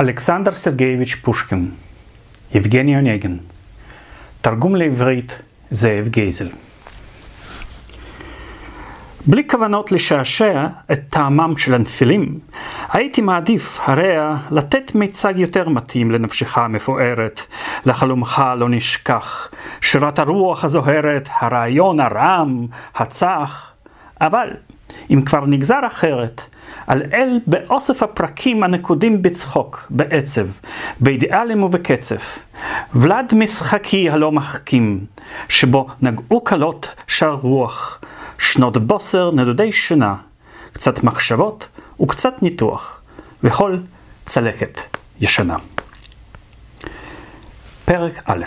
אלכסנדר סרגייביץ' פושקין, יבגני אונגן, תרגום לעברית זאב גייזל. בלי כוונות לשעשע את טעמם של הנפילים, הייתי מעדיף, הרע, לתת מיצג יותר מתאים לנפשך המפוארת, לחלומך הלא נשכח, שירת הרוח הזוהרת, הרעיון הרם, הצח, אבל אם כבר נגזר אחרת, על אל באוסף הפרקים הנקודים בצחוק, בעצב, באידיאלים ובקצף. ולד משחקי הלא מחכים, שבו נגעו כלות שר רוח, שנות בוסר נדודי שינה, קצת מחשבות וקצת ניתוח, וכל צלקת ישנה. פרק א'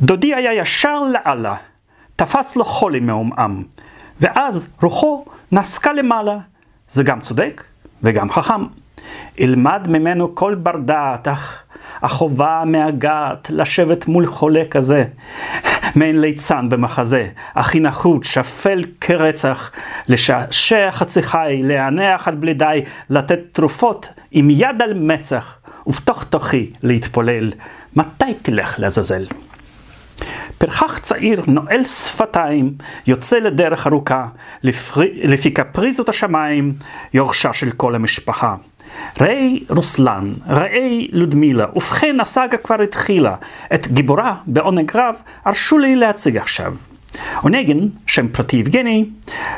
דודי היה ישר לאללה, תפס לו חולי מעומעם, ואז רוחו נסקה למעלה. זה גם צודק וגם חכם. ילמד ממנו כל בר דעת, אך החובה מהגעת לשבת מול חולה כזה, מעין ליצן במחזה, הכי נחות, שפל כרצח, לשעשע חצי חי, להניח עד בלי די, לתת תרופות עם יד על מצח, ובתוך תוכי להתפולל, מתי תלך לעזאזל? פרחח צעיר נועל שפתיים, יוצא לדרך ארוכה, לפי קפריזות השמיים, יורשה של כל המשפחה. ראי רוסלן, ראי לודמילה, ובכן הסאגה כבר התחילה. את גיבורה בעונג רב הרשו לי להציג עכשיו. אונגן, שם פרטי יבגני,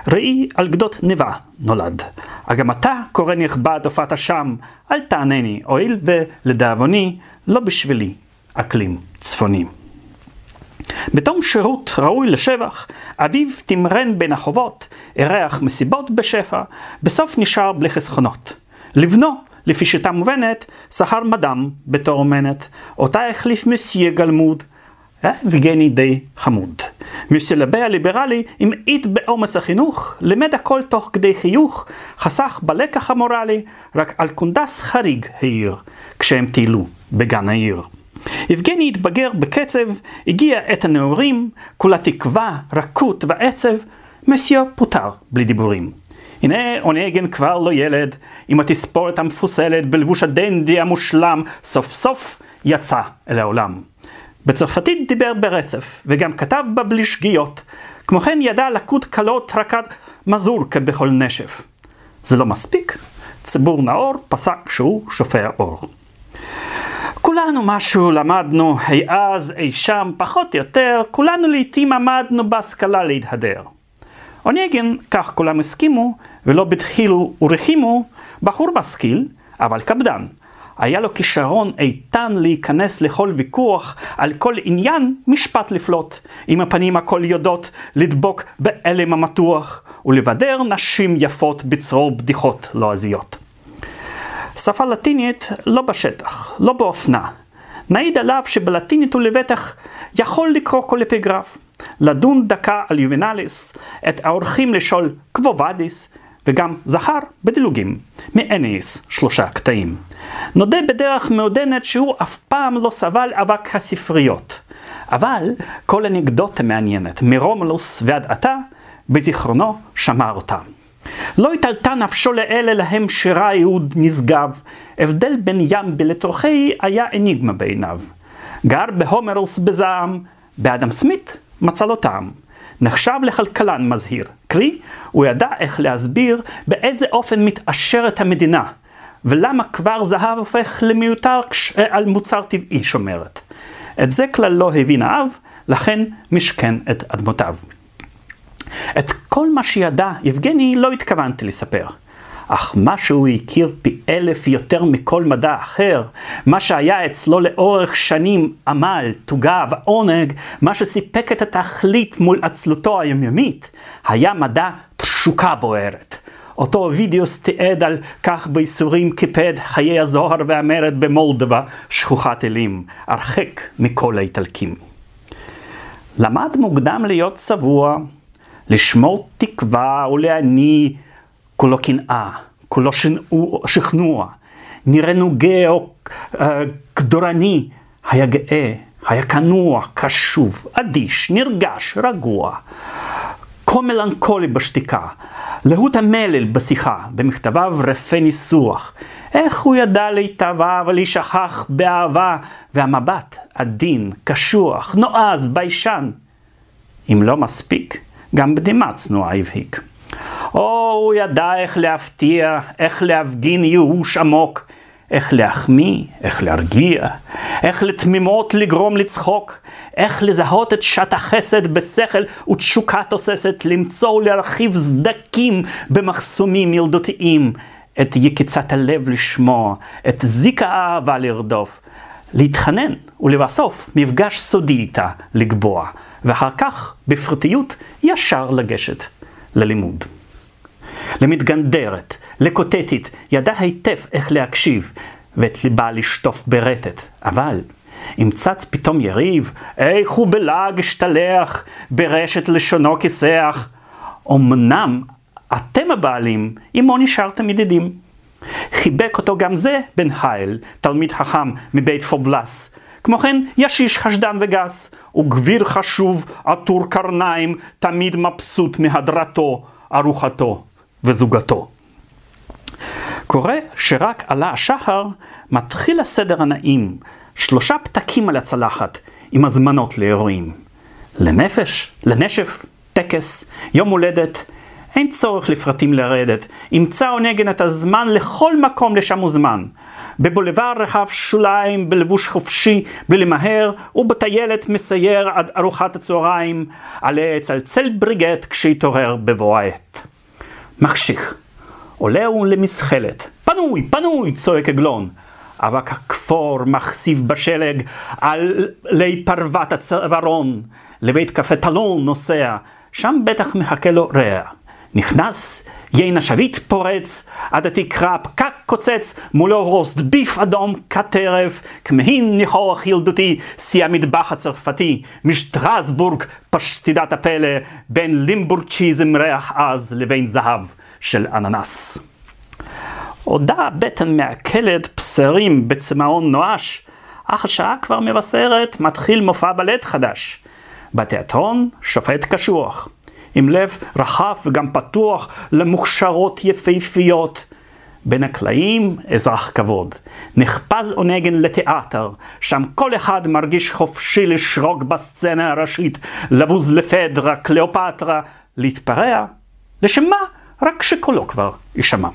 ראי על גדות נבע נולד. אגם אתה קורא נכבד הופעת שם, אל תענני, הואיל ולדאבוני, לא בשבילי אקלים צפוני. בתום שירות ראוי לשבח, אביו תמרן בין החובות, אירח מסיבות בשפע, בסוף נשאר בלי חסכונות. לבנו, לפי שיטה מובנת, שכר מדם בתור אומנת, אותה החליף מסיה גלמוד, אה? ויגני די חמוד. מסלבי הליברלי המעיט בעומס החינוך, לימד הכל תוך כדי חיוך, חסך בלקח המורלי, רק על קונדס חריג העיר, כשהם טיילו בגן העיר. יבגני התבגר בקצב, הגיע עת הנעורים, כולה תקווה, רכות ועצב, מסיו פוטר בלי דיבורים. הנה אונגן כבר לא ילד, עם התספורת המפוסלת בלבוש הדנדי המושלם, סוף סוף יצא אל העולם. בצרפתית דיבר ברצף, וגם כתב בה בלי שגיאות. כמו כן ידע לקוד קלות רקד מזור כבכל נשף. זה לא מספיק, ציבור נאור פסק שהוא שופע אור. כולנו משהו למדנו אי אז, אי שם, פחות או יותר, כולנו לעיתים עמדנו בהשכלה להתהדר. אוניגן, כך כולם הסכימו, ולא בדחילו ורחימו, בחור משכיל, אבל קפדן. היה לו כישרון איתן להיכנס לכל ויכוח, על כל עניין משפט לפלוט, עם הפנים הכל יודעות לדבוק באלם המתוח, ולבדר נשים יפות בצרור בדיחות לועזיות. שפה לטינית לא בשטח, לא באופנה. נעיד עליו שבלטינית הוא לבטח יכול לקרוא כל אפיגרף, לדון דקה על יובנליס, את האורחים לשאול קבובדיס, וגם זכר בדילוגים, מאניס שלושה קטעים. נודה בדרך מעודנת שהוא אף פעם לא סבל אבק הספריות. אבל כל אנקדוטה מעניינת, מרומלוס ועד עתה, בזיכרונו שמר אותה. לא התעלתה נפשו לאלה להם שירה יהוד נשגב, הבדל בין ים בלתוכי היה אניגמה בעיניו. גר בהומרוס בזעם, באדם סמית מצא לו טעם. נחשב לכלכלן מזהיר, קרי, הוא ידע איך להסביר באיזה אופן מתעשרת המדינה, ולמה כבר זהב הופך למיותר על מוצר טבעי שומרת. את זה כלל לא הבין האב, לכן משכן את אדמותיו. את כל מה שידע יבגני לא התכוונתי לספר. אך מה שהוא הכיר פי אלף יותר מכל מדע אחר, מה שהיה אצלו לאורך שנים עמל, תוגה ועונג, מה שסיפק את התכלית מול עצלותו היומיומית, היה מדע תשוקה בוערת. אותו וידאוס תיעד על כך בייסורים קיפד חיי הזוהר והמרד במולדובה, שכוחת אלים, הרחק מכל האיטלקים. למד מוקדם להיות צבוע, לשמור תקווה ולהניא כולו קנאה, כולו שכנוע, נראה נוגה או קדורני, היה גאה, היה כנוע, קשוב, אדיש, נרגש, רגוע. כה מלנכולי בשתיקה, להוט המלל בשיחה, במכתביו רפי ניסוח. איך הוא ידע להתאווה ולהישכח באהבה, והמבט עדין, קשוח, נועז, ביישן. אם לא מספיק, גם בדמעה צנועה הבהיק. או, הוא ידע איך להפתיע, איך להפגין ייאוש עמוק, איך להחמיא, איך להרגיע, איך לתמימות לגרום לצחוק, איך לזהות את שעת החסד בשכל ותשוקה תוססת, למצוא ולהרחיב סדקים במחסומים ילדותיים, את יקיצת הלב לשמוע, את זיק האהבה לרדוף, להתחנן ולבסוף מפגש סודי איתה לקבוע, ואחר כך בפרטיות ישר לגשת ללימוד. למתגנדרת, לקוטטית, ידע היטב איך להקשיב, ואת ליבה לשטוף ברטט, אבל אם צץ פתאום יריב, איך הוא בלעג השתלח, ברשת לשונו כיסח. אמנם אתם הבעלים, עמו נשארתם ידידים. חיבק אותו גם זה בן חיל, תלמיד חכם מבית פובלס. כמו כן, ישיש חשדן וגס, וגביר חשוב, עטור קרניים, תמיד מבסוט מהדרתו, ארוחתו וזוגתו. קורה שרק עלה השחר, מתחיל הסדר הנעים, שלושה פתקים על הצלחת, עם הזמנות לאירועים. לנפש, לנשף, טקס, יום הולדת, אין צורך לפרטים לרדת, ימצא עונגן את הזמן לכל מקום לשם וזמן. בבולבר רחב שוליים, בלבוש חופשי, בלי למהר, ובטיילת מסייר עד ארוחת הצהריים, עלה יצלצל בריגט כשיתעורר בבוא העת. מחשיך, עולה הוא למזחלת, פנוי, פנוי, צועק עגלון. אבק הכפור מחשיף בשלג על לי פרוות הצווארון, לבית קפה טלון נוסע, שם בטח מחכה לו רע. נכנס, יין השביט פורץ, עד התקרה פקק קוצץ, מולו רוסט ביף אדום כטרף, כמהין ניחוח ילדותי, שיא המטבח הצרפתי, משטרסבורג פשטידת הפלא, בין לימבורג צ'יז עם ריח עז לבין זהב של אננס. עודה הבטן מעכלת בשרים בצמאון נואש, אך השעה כבר מבשרת, מתחיל מופע בלט חדש. בתיאטרון שופט קשוח. עם לב רחב וגם פתוח למוכשרות יפהפיות. בין הקלעים אזרח כבוד. נחפז עונגן לתיאטר, שם כל אחד מרגיש חופשי לשרוק בסצנה הראשית, לבוז לפדרה, קליאופטרה, להתפרע. לשם מה? רק שקולו כבר יישמע.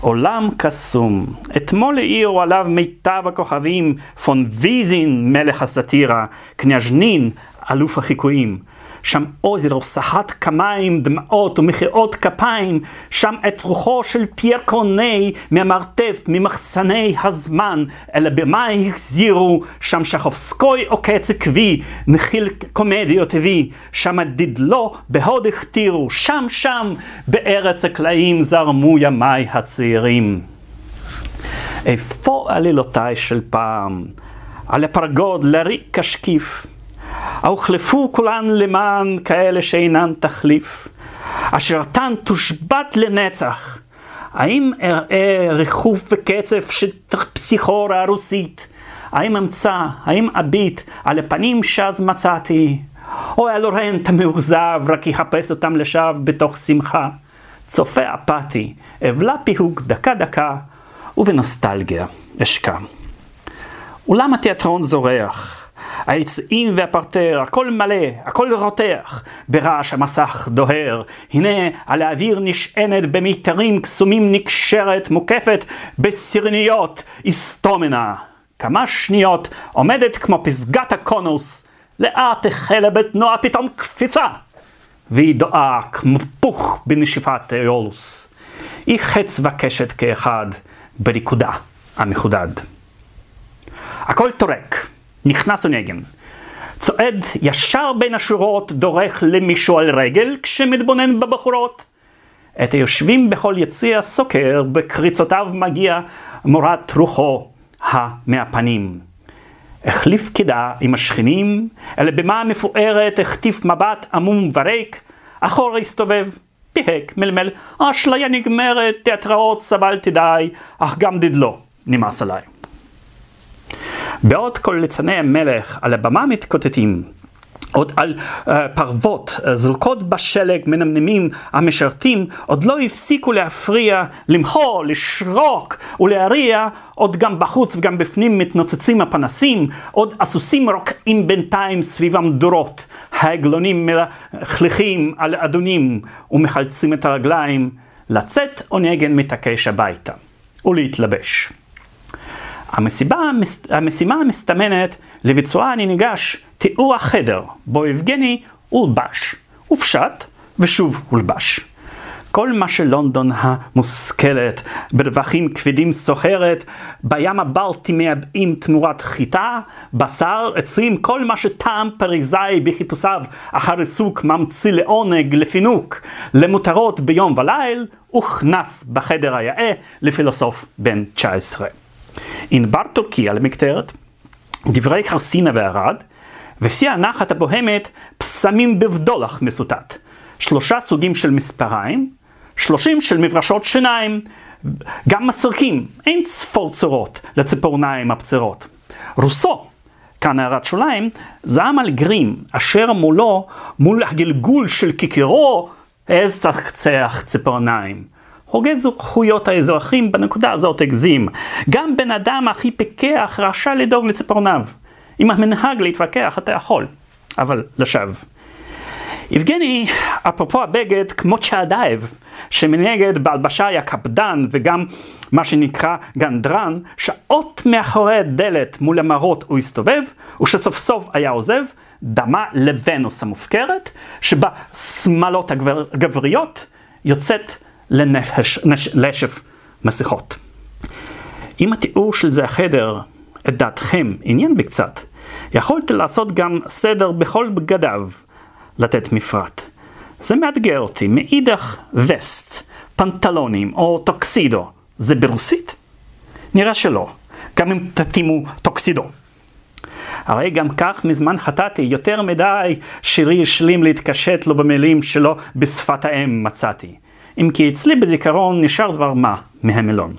עולם קסום, אתמול העירו עליו מיטב הכוכבים, פון ויזין מלך הסאטירה, קניאז'נין אלוף החיקויים. שם אוזר סחט כמיים, דמעות ומחיאות כפיים, שם את רוחו של פייר קורני מהמרתף, ממחסני הזמן, אל הבמה החזירו, שם שחובסקוי עוקץ עקבי, נחיל קומדיות הביא, שם דידלו בהוד הכתירו, שם שם בארץ הקלעים זרמו ימיי הצעירים. איפה עלילותיי של פעם? על הפרגוד לריק השקיף. הוחלפו כולן למען כאלה שאינן תחליף, אשרתן תושבת לנצח. האם אראה ריחוף וקצף של פסיכורה הרוסית? האם אמצא, האם אביט על הפנים שאז מצאתי? או הלורנט המאוכזב רק יחפש אותם לשווא בתוך שמחה? צופה אפתי, אבלה פיהוק דקה דקה, ובנוסטלגיה אשקע. אולם התיאטרון זורח, העצים והפרטר, הכל מלא, הכל רותח, ברעש המסך דוהר. הנה על האוויר נשענת במיתרים קסומים נקשרת, מוקפת בסרניות, אסתומנה. כמה שניות עומדת כמו פסגת הקונוס, לאט החלה בתנועה פתאום קפיצה, והיא דואה כמו פוך בנשיפת איולוס. היא חץ וקשת כאחד בריקודה המחודד. הכל טורק. נכנס ונגן. צועד ישר בין השורות, דורך למישהו על רגל, כשמתבונן בבחורות. את היושבים בכל יציע סוקר, בקריצותיו מגיע מורת רוחו המהפנים. החליף קידה עם השכנים, אל הבמה המפוארת החטיף מבט עמום וריק, אחורה הסתובב, פיהק, מלמל, האשליה נגמרת, תיאטראות סבלתי די, אך גם דדלו, נמאס עליי. בעוד כל ליצני המלך על הבמה מתקוטטים, עוד על uh, פרוות uh, זרוקות בשלג מנמנמים המשרתים, עוד לא הפסיקו להפריע, למחוא, לשרוק ולהריע, עוד גם בחוץ וגם בפנים מתנוצצים הפנסים, עוד הסוסים רוקעים בינתיים סביב המדורות, העגלונים מלכלכים על אדונים ומחלצים את הרגליים, לצאת עונגן מתעקש הביתה ולהתלבש. המסיבה, המשימה המסתמנת לביצועה אני ניגש תיאור החדר בו יבגני הולבש, הופשט ושוב הולבש. כל מה שלונדון המושכלת ברווחים כבדים סוחרת, בים הבלטי מייבאים תמורת חיטה, בשר, עצים, כל מה שטעם פריזאי בחיפושיו אחר עיסוק ממציא לעונג, לפינוק, למותרות ביום וליל, הוכנס בחדר היאה לפילוסוף בן 19. ענבר טורקיה למקטרת, דברי חרסינה וערד, ושיא הנחת הבוהמת פסמים בבדולח מסוטט. שלושה סוגים של מספריים, שלושים של מברשות שיניים, גם מסרקים, אין ספור צורות לציפורניים הפצרות. רוסו, כאן הערת שוליים, זעם על גרים, אשר מולו, מול הגלגול של כיכרו, העז צחצח ציפורניים. הוגה זכויות האזרחים בנקודה הזאת הגזים. גם בן אדם הכי פיקח רשאי לדאוג לציפורניו. אם המנהג להתווכח אתה יכול, אבל לשווא. יבגני, אפרופו הבגד, כמו צ'אדייב, שמנגד בהלבשה היה קפדן וגם מה שנקרא גנדרן, שעות מאחורי הדלת מול המראות הוא הסתובב, ושסוף סוף היה עוזב, דמה לוונוס המופקרת, שבה שמלות הגבריות יוצאת לנשף מסכות. אם התיאור של זה החדר את דעתכם עניין בקצת, יכולת לעשות גם סדר בכל בגדיו, לתת מפרט. זה מאתגר אותי, מאידך וסט, פנטלונים או טוקסידו, זה ברוסית? נראה שלא, גם אם תתאימו טוקסידו. הרי גם כך מזמן חטאתי, יותר מדי שירי השלים להתקשט לו במילים שלו בשפת האם מצאתי. אם כי אצלי בזיכרון נשאר דבר מה מהמילון.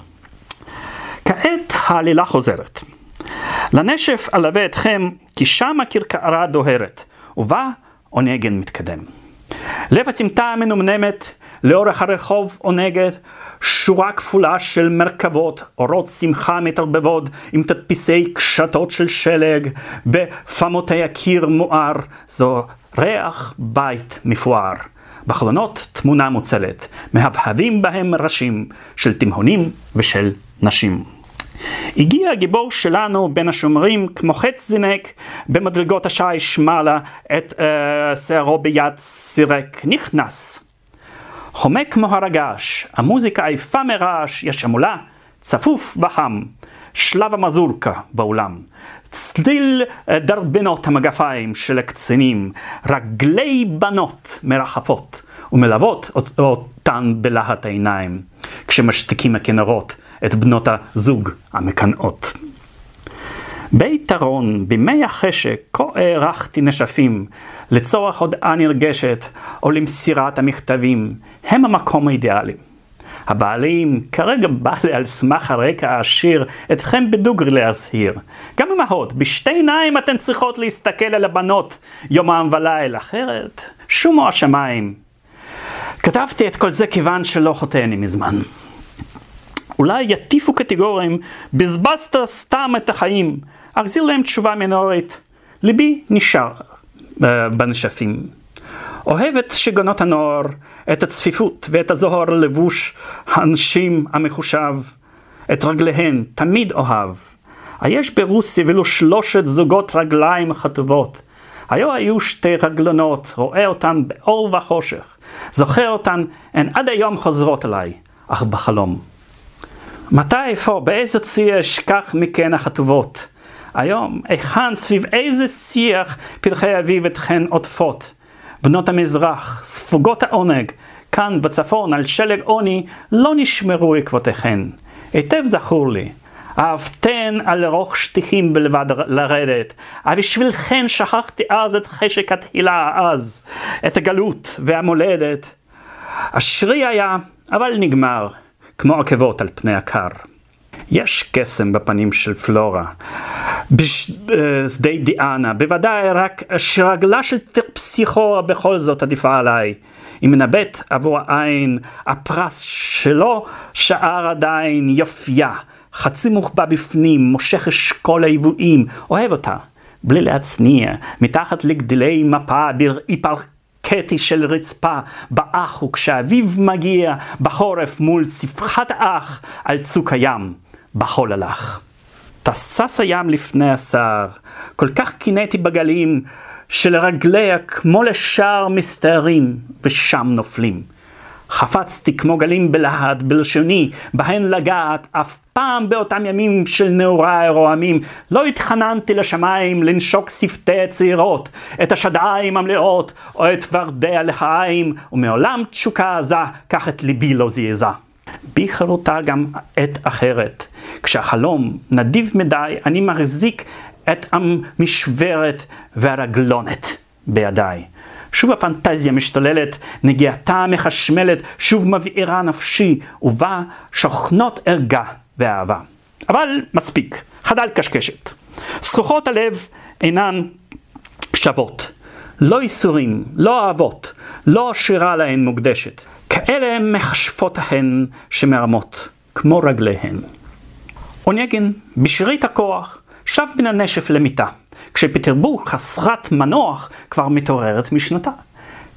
כעת העלילה חוזרת. לנשף אלווה אתכם, כי שם הכרכרה דוהרת, ובה עונגן מתקדם. לב הסמטה המנומנמת, לאורך הרחוב עונגת, שורה כפולה של מרכבות, אורות שמחה מתערבבות עם תדפיסי קשתות של שלג, בפמותי הקיר מואר, זו ריח בית מפואר. בחלונות תמונה מוצלת, מהבהבים בהם ראשים של תימהונים ושל נשים. הגיע הגיבור שלנו בין השומרים כמו חץ זינק במדרגות השיש מעלה את uh, שערו ביד סירק נכנס. חומק כמו הרגש, המוזיקה עייפה מרעש, יש המולה, צפוף וחם, שלב המזורקה באולם. צליל אה, דרבנות המגפיים של הקצינים, רגלי בנות מרחפות ומלוות אותן בלהט העיניים, כשמשתיקים הכנרות את בנות הזוג המקנאות. ביתרון, בימי החשק, כה הערכתי נשפים, לצורך הודעה נרגשת או למסירת המכתבים, הם המקום האידיאלי. הבעלים כרגע בא לי על סמך הרקע העשיר אתכם בדוגרי להזהיר. גם אמהות, בשתי עיניים אתן צריכות להסתכל על הבנות יומם וליל, אחרת שומו השמיים. כתבתי את כל זה כיוון שלא חוטאני מזמן. אולי יטיפו קטגוריים, בזבזת סתם את החיים, אחזיר להם תשובה מינורית. ליבי נשאר uh, בנשפים. אוהב את שגונות הנוער, את הצפיפות ואת הזוהר לבוש האנשים המחושב, את רגליהן תמיד אוהב. היש ברוסיה ולו שלושת זוגות רגליים חטובות. היו היו שתי רגלונות, רואה אותן באור וחושך. זוכר אותן, הן עד היום חוזרות אליי, אך בחלום. מתי, איפה, באיזה צי אשכח מכן החטובות? היום, היכן, סביב איזה שיח פרחי אביב אתכן עוטפות? בנות המזרח, ספוגות העונג, כאן בצפון על שלג עוני, לא נשמרו עקבותיכן. היטב זכור לי. אהבתן על רוך שטיחים בלבד לרדת, אבל בשבילכן שכחתי אז את חשק התהילה העז, את הגלות והמולדת. אשרי היה, אבל נגמר, כמו עקבות על פני הקר. יש קסם בפנים של פלורה, בשדה דיאנה, בוודאי רק שרגלה של פסיכורה בכל זאת עדיפה עליי. היא מנבאת עבור העין הפרס שלו שער עדיין יופייה, חצי מוחבא בפנים, מושך אשכול היבואים, אוהב אותה, בלי להצניע, מתחת לגדלי מפה בראי פרקטי של רצפה, באח וכשאביב מגיע בחורף מול צפחת האח על צוק הים, בחול הלך. תסס הים לפני השר, כל כך קינאתי בגלים, שלרגליה כמו לשער מסתערים, ושם נופלים. חפצתי כמו גלים בלהט, בלשוני, בהן לגעת, אף פעם באותם ימים של נעוריי רועמים, לא התחננתי לשמיים לנשוק שפתי הצעירות, את השדיים המלאות, או את ורדי הלחיים, ומעולם תשוקה עזה, קח את ליבי לא זעזע. בי חרוטה גם עת אחרת. כשהחלום נדיב מדי, אני מחזיק את המשברת והרגלונת בידיי. שוב הפנטזיה משתוללת, נגיעתה מחשמלת, שוב מבעירה נפשי, ובה שוכנות ערגה ואהבה. אבל מספיק, חדל קשקשת. זכוכות הלב אינן שוות. לא ייסורים, לא אהבות, לא שירה להן מוקדשת. כאלה מכשפות ההן שמרמות, כמו רגליהן. אונייגן, בשארית הכוח, שב מן הנשף למיטה, כשפטרבורג חסרת מנוח כבר מתעוררת משנתה.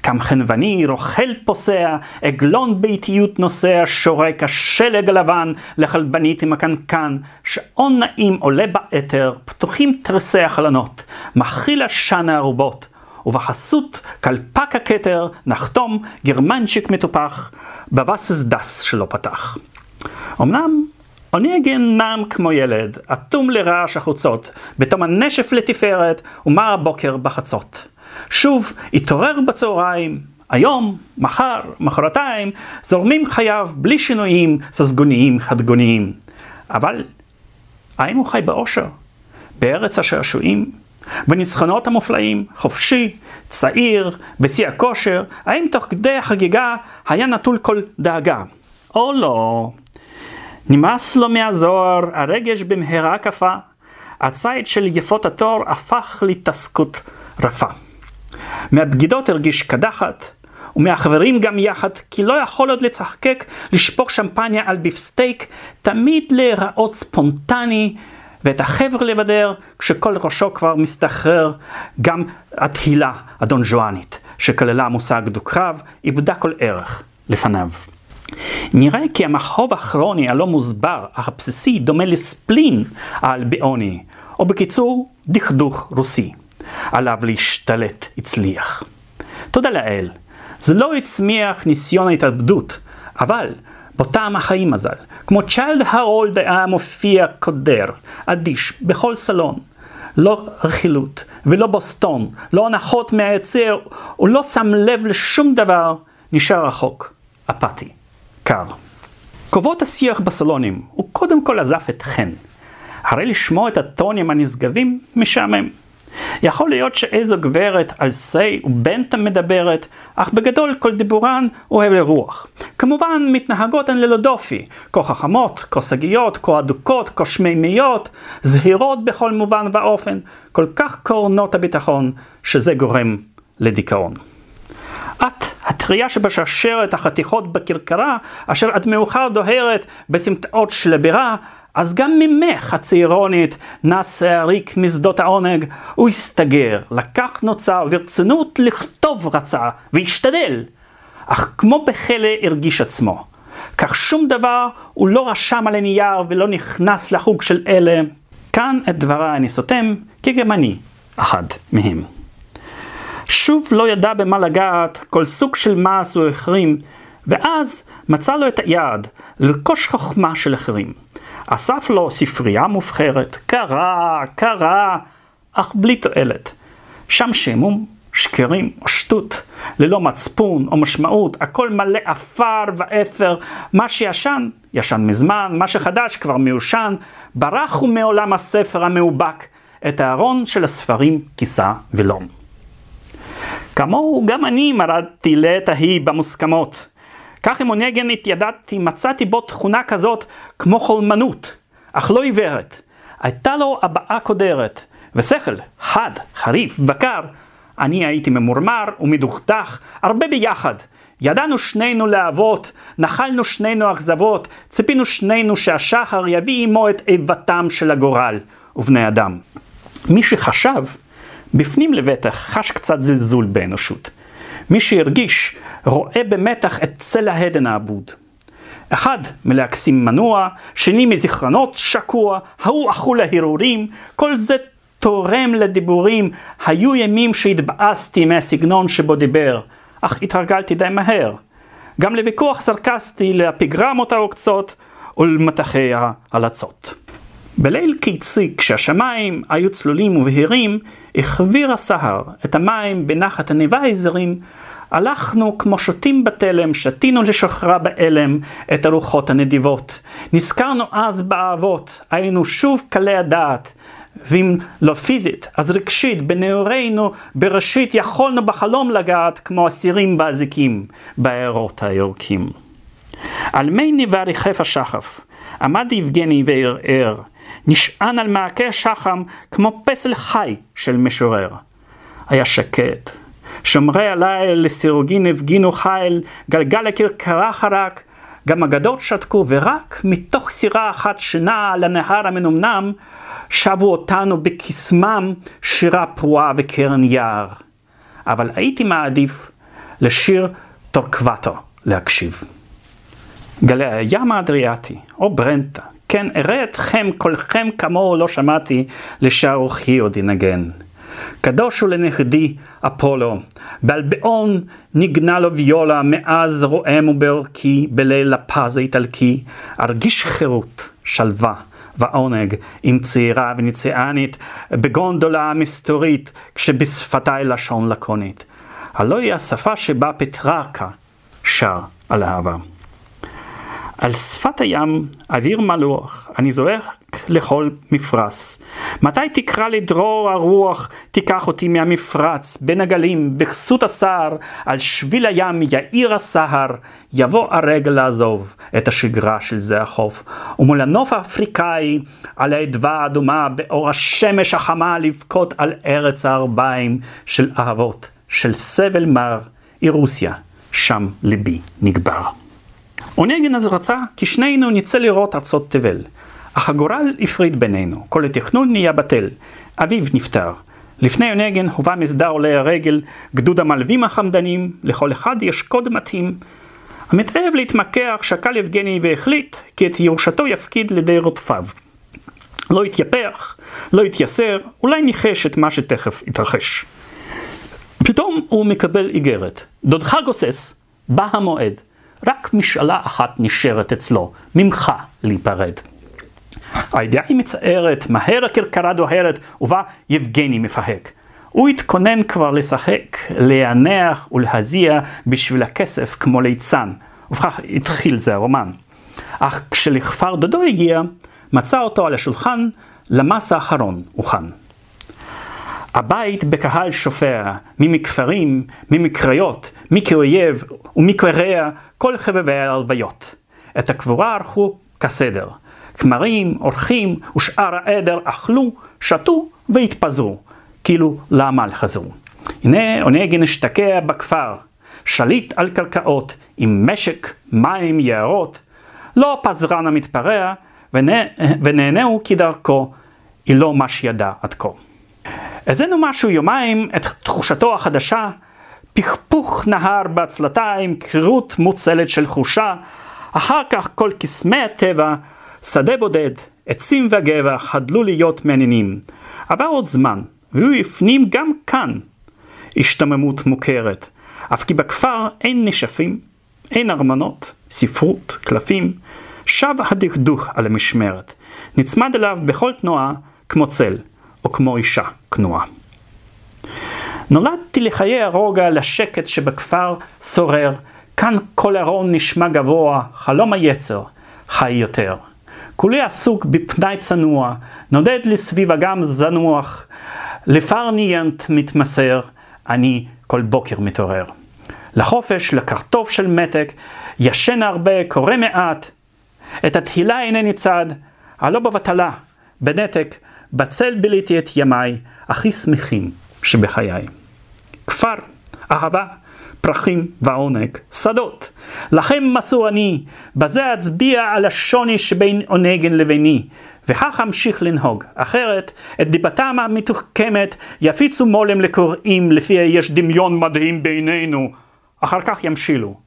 קם חנווני, רוכל פוסע, עגלון באיטיות נוסע, שורק השלג הלבן לחלבנית עם הקנקן, שעון נעים עולה באתר, פתוחים תרסי החלונות, מכיל עשן הערובות, ובחסות כלפק הכתר נחתום גרמנצ'יק מטופח, בבסס דס שלא פתח. אמנם אוניגן נם כמו ילד, אטום לרעש החוצות, בתום הנשף לתפארת, ומר הבוקר בחצות. שוב התעורר בצהריים, היום, מחר, מחרתיים, זורמים חייו בלי שינויים ססגוניים חדגוניים. אבל האם הוא חי באושר? בארץ השעשועים? בניצחונות המופלאים, חופשי, צעיר, בשיא הכושר, האם תוך כדי החגיגה היה נטול כל דאגה? או לא. נמאס לו מהזוהר, הרגש במהרה קפא, הציד של יפות התור הפך להתעסקות רפה. מהבגידות הרגיש קדחת, ומהחברים גם יחד, כי לא יכול עוד לצחקק, לשפוך שמפניה על ביפסטייק, תמיד להיראות ספונטני, ואת החבר לבדר, כשכל ראשו כבר מסתחרר, גם התהילה הדונג'ואנית, שכללה מושג דו-קרב, איבדה כל ערך לפניו. נראה כי המחוב הכרוני הלא מוסבר, אך הבסיסי, דומה לספלין האלביוני, או בקיצור, דכדוך רוסי. עליו להשתלט הצליח. תודה לאל, זה לא הצמיח ניסיון ההתאבדות, אבל בטעם החיים מזל, כמו צ'יילד הרולד היה מופיע קודר, אדיש, בכל סלון. לא רכילות, ולא בוסטון, לא הנחות מהיצר, הוא לא שם לב לשום דבר, נשאר רחוק, אפאתי. קר. קובעות השיח בסלונים, הוא קודם כל עזב את חן. הרי לשמוע את הטונים הנשגבים משעמם. יכול להיות שאיזו גברת על שי ובנטה מדברת, אך בגדול כל דיבורן אוהב לרוח. כמובן מתנהגות הן ללא דופי, כה חכמות, כה שגיות, כה אדוקות, כה שמימיות, זהירות בכל מובן ואופן, כל כך קורנות הביטחון, שזה גורם לדיכאון. את הטריה שבשרשרת החתיכות בכרכרה, אשר עד מאוחר דוהרת בסמטאות שלבירה, אז גם ממך הצעירונית נס העריק משדות העונג, הוא הסתגר, לקח נוצר ברצינות לכתוב רצה, והשתדל. אך כמו בכלא הרגיש עצמו. כך שום דבר הוא לא רשם על הנייר ולא נכנס לחוג של אלה. כאן את דבריי אני סותם, כי גם אני אחד מהם. שוב לא ידע במה לגעת, כל סוג של מס הוא החרים, ואז מצא לו את היעד, לרכוש חוכמה של אחרים. אסף לו ספרייה מובחרת, קרא, קרא, אך בלי תועלת. שם שמום, שקרים או שטות, ללא מצפון או משמעות, הכל מלא עפר ואפר, מה שישן, ישן מזמן, מה שחדש כבר מיושן, ברח הוא מעולם הספר המאובק, את הארון של הספרים כיסה ולום. כמוהו גם אני מרדתי לעת ההיא במוסכמות. כך עם אונגן התיידדתי, מצאתי בו תכונה כזאת כמו חולמנות, אך לא עיוורת. הייתה לו הבעה קודרת, ושכל חד, חריף, בקר. אני הייתי ממורמר ומדוכדך, הרבה ביחד. ידענו שנינו להבות, נחלנו שנינו אכזבות, ציפינו שנינו שהשחר יביא עמו את איבתם של הגורל ובני אדם. מי שחשב, בפנים לבטח חש קצת זלזול באנושות. מי שהרגיש, רואה במתח את צל ההדן האבוד. אחד מלהקסים מנוע, שני מזיכרונות שקוע, ההוא אכול להרהורים, כל זה תורם לדיבורים, היו ימים שהתבאסתי מהסגנון שבו דיבר, אך התרגלתי די מהר. גם לוויכוח סרקסטי, לאפיגרמות העוקצות ולמטחי ההלצות. בליל קיצי, כשהשמיים היו צלולים ובהירים, החביר הסהר את המים בנחת הניבייזרים, הלכנו כמו שוטים בתלם, שתינו לשחררה באלם את הרוחות הנדיבות. נזכרנו אז באהבות, היינו שוב קלי הדעת. ואם לא פיזית, אז רגשית, בנעורינו, בראשית יכולנו בחלום לגעת כמו אסירים באזיקים, בעיירות היורקים. על מי ניבה ריחף השחף, עמד יבגני וערער, נשען על מעקה שחם כמו פסל חי של משורר. היה שקט. שומרי הליל לסירוגין הפגינו חיל, גלגל הכרכרה חרק, גם אגדות שתקו, ורק מתוך סירה אחת שנעה על הנהר המנומנם, שבו אותנו בקסמם שירה פרועה וקרן יער. אבל הייתי מעדיף לשיר טורקווטו להקשיב. גלי הים האדריאטי, או ברנטה, כן, אראה אתכם כולכם כמוהו לא שמעתי, לשיר רוחי עוד ינגן. קדוש הוא לנכדי אפולו, באלביון נגנה לו ויולה, מאז רועם ובעורקי, בליל הפז האיטלקי, ארגיש חירות, שלווה. ועונג עם צעירה ונציאנית בגונדולה מסתורית כשבשפתי לשון לקונית. הלא היא השפה שבה פטררקה שר על אהבה. על שפת הים, אוויר מלוח, אני זועק לכל מפרש. מתי תקרא לדרור הרוח, תיקח אותי מהמפרץ, בין הגלים, בכסות הסער, על שביל הים יאיר הסהר, יבוא הרגע לעזוב את השגרה של זה החוף. ומול הנוף האפריקאי, על האדווה האדומה, באור השמש החמה, לבכות על ארץ הארבעים של אהבות, של סבל מר, היא רוסיה, שם ליבי נגבר. אונגן אז רצה כי שנינו נצא לראות ארצות תבל. אך הגורל הפריד בינינו, כל התכנון נהיה בטל. אביו נפטר. לפני אונגן הובא מסדר עולי הרגל, גדוד המלווים החמדנים, לכל אחד יש קוד מתאים. המתאהב להתמקח שקל יבגני והחליט כי את ירושתו יפקיד לידי רודפיו. לא התייפח, לא התייסר, אולי ניחש את מה שתכף יתרחש. פתאום הוא מקבל איגרת. דודך גוסס, בא המועד. רק משאלה אחת נשארת אצלו, ממך להיפרד. הידיעה היא מצערת, מהר הכרכרה דוהרת, ובה יבגני מפהק. הוא התכונן כבר לשחק, להיענח ולהזיע בשביל הכסף כמו ליצן, ובכך התחיל זה הרומן. אך כשלכפר דודו הגיע, מצא אותו על השולחן למס האחרון הוכן. הבית בקהל שופע, ממכפרים, ממקריות, מכאויב ומקרע כל חבבי ההלוויות. את הקבורה ערכו כסדר. כמרים, אורחים ושאר העדר אכלו, שתו והתפזרו, כאילו לעמל חזרו. הנה אונגן השתקע בכפר, שליט על קרקעות, עם משק, מים, יערות. לא פזרן המתפרע, ונהנהו כדרכו, היא לא מה שידע עד כה. הזינו משהו יומיים את תחושתו החדשה, פכפוך נהר בעצלתיים, קרירות מוצלת של חושה, אחר כך כל קסמי הטבע, שדה בודד, עצים וגבע חדלו להיות מעניינים. עבר עוד זמן, והוא הפנים גם כאן השתממות מוכרת, אף כי בכפר אין נשפים, אין ארמנות, ספרות, קלפים, שב הדכדוך על המשמרת, נצמד אליו בכל תנועה כמו צל. או כמו אישה כנועה. נולדתי לחיי הרוגע לשקט שבכפר שורר, כאן כל ארון נשמע גבוה, חלום היצר חי יותר. כולי עסוק בפנאי צנוע, נודד לי סביב אגם זנוח, לפרניאנט מתמסר, אני כל בוקר מתעורר. לחופש, לקרטוף של מתק, ישן הרבה, קורא מעט. את התהילה אינני צד, הלא בבטלה, בנתק, בצל ביליתי את ימיי הכי שמחים שבחיי. כפר, אהבה, פרחים ועונג, שדות. לכם מסור אני, בזה אצביע על השוני שבין עונגן לביני, וכך אמשיך לנהוג, אחרת את דיבתם המתוחכמת יפיצו מולם לקוראים לפי יש דמיון מדהים בינינו, אחר כך ימשילו.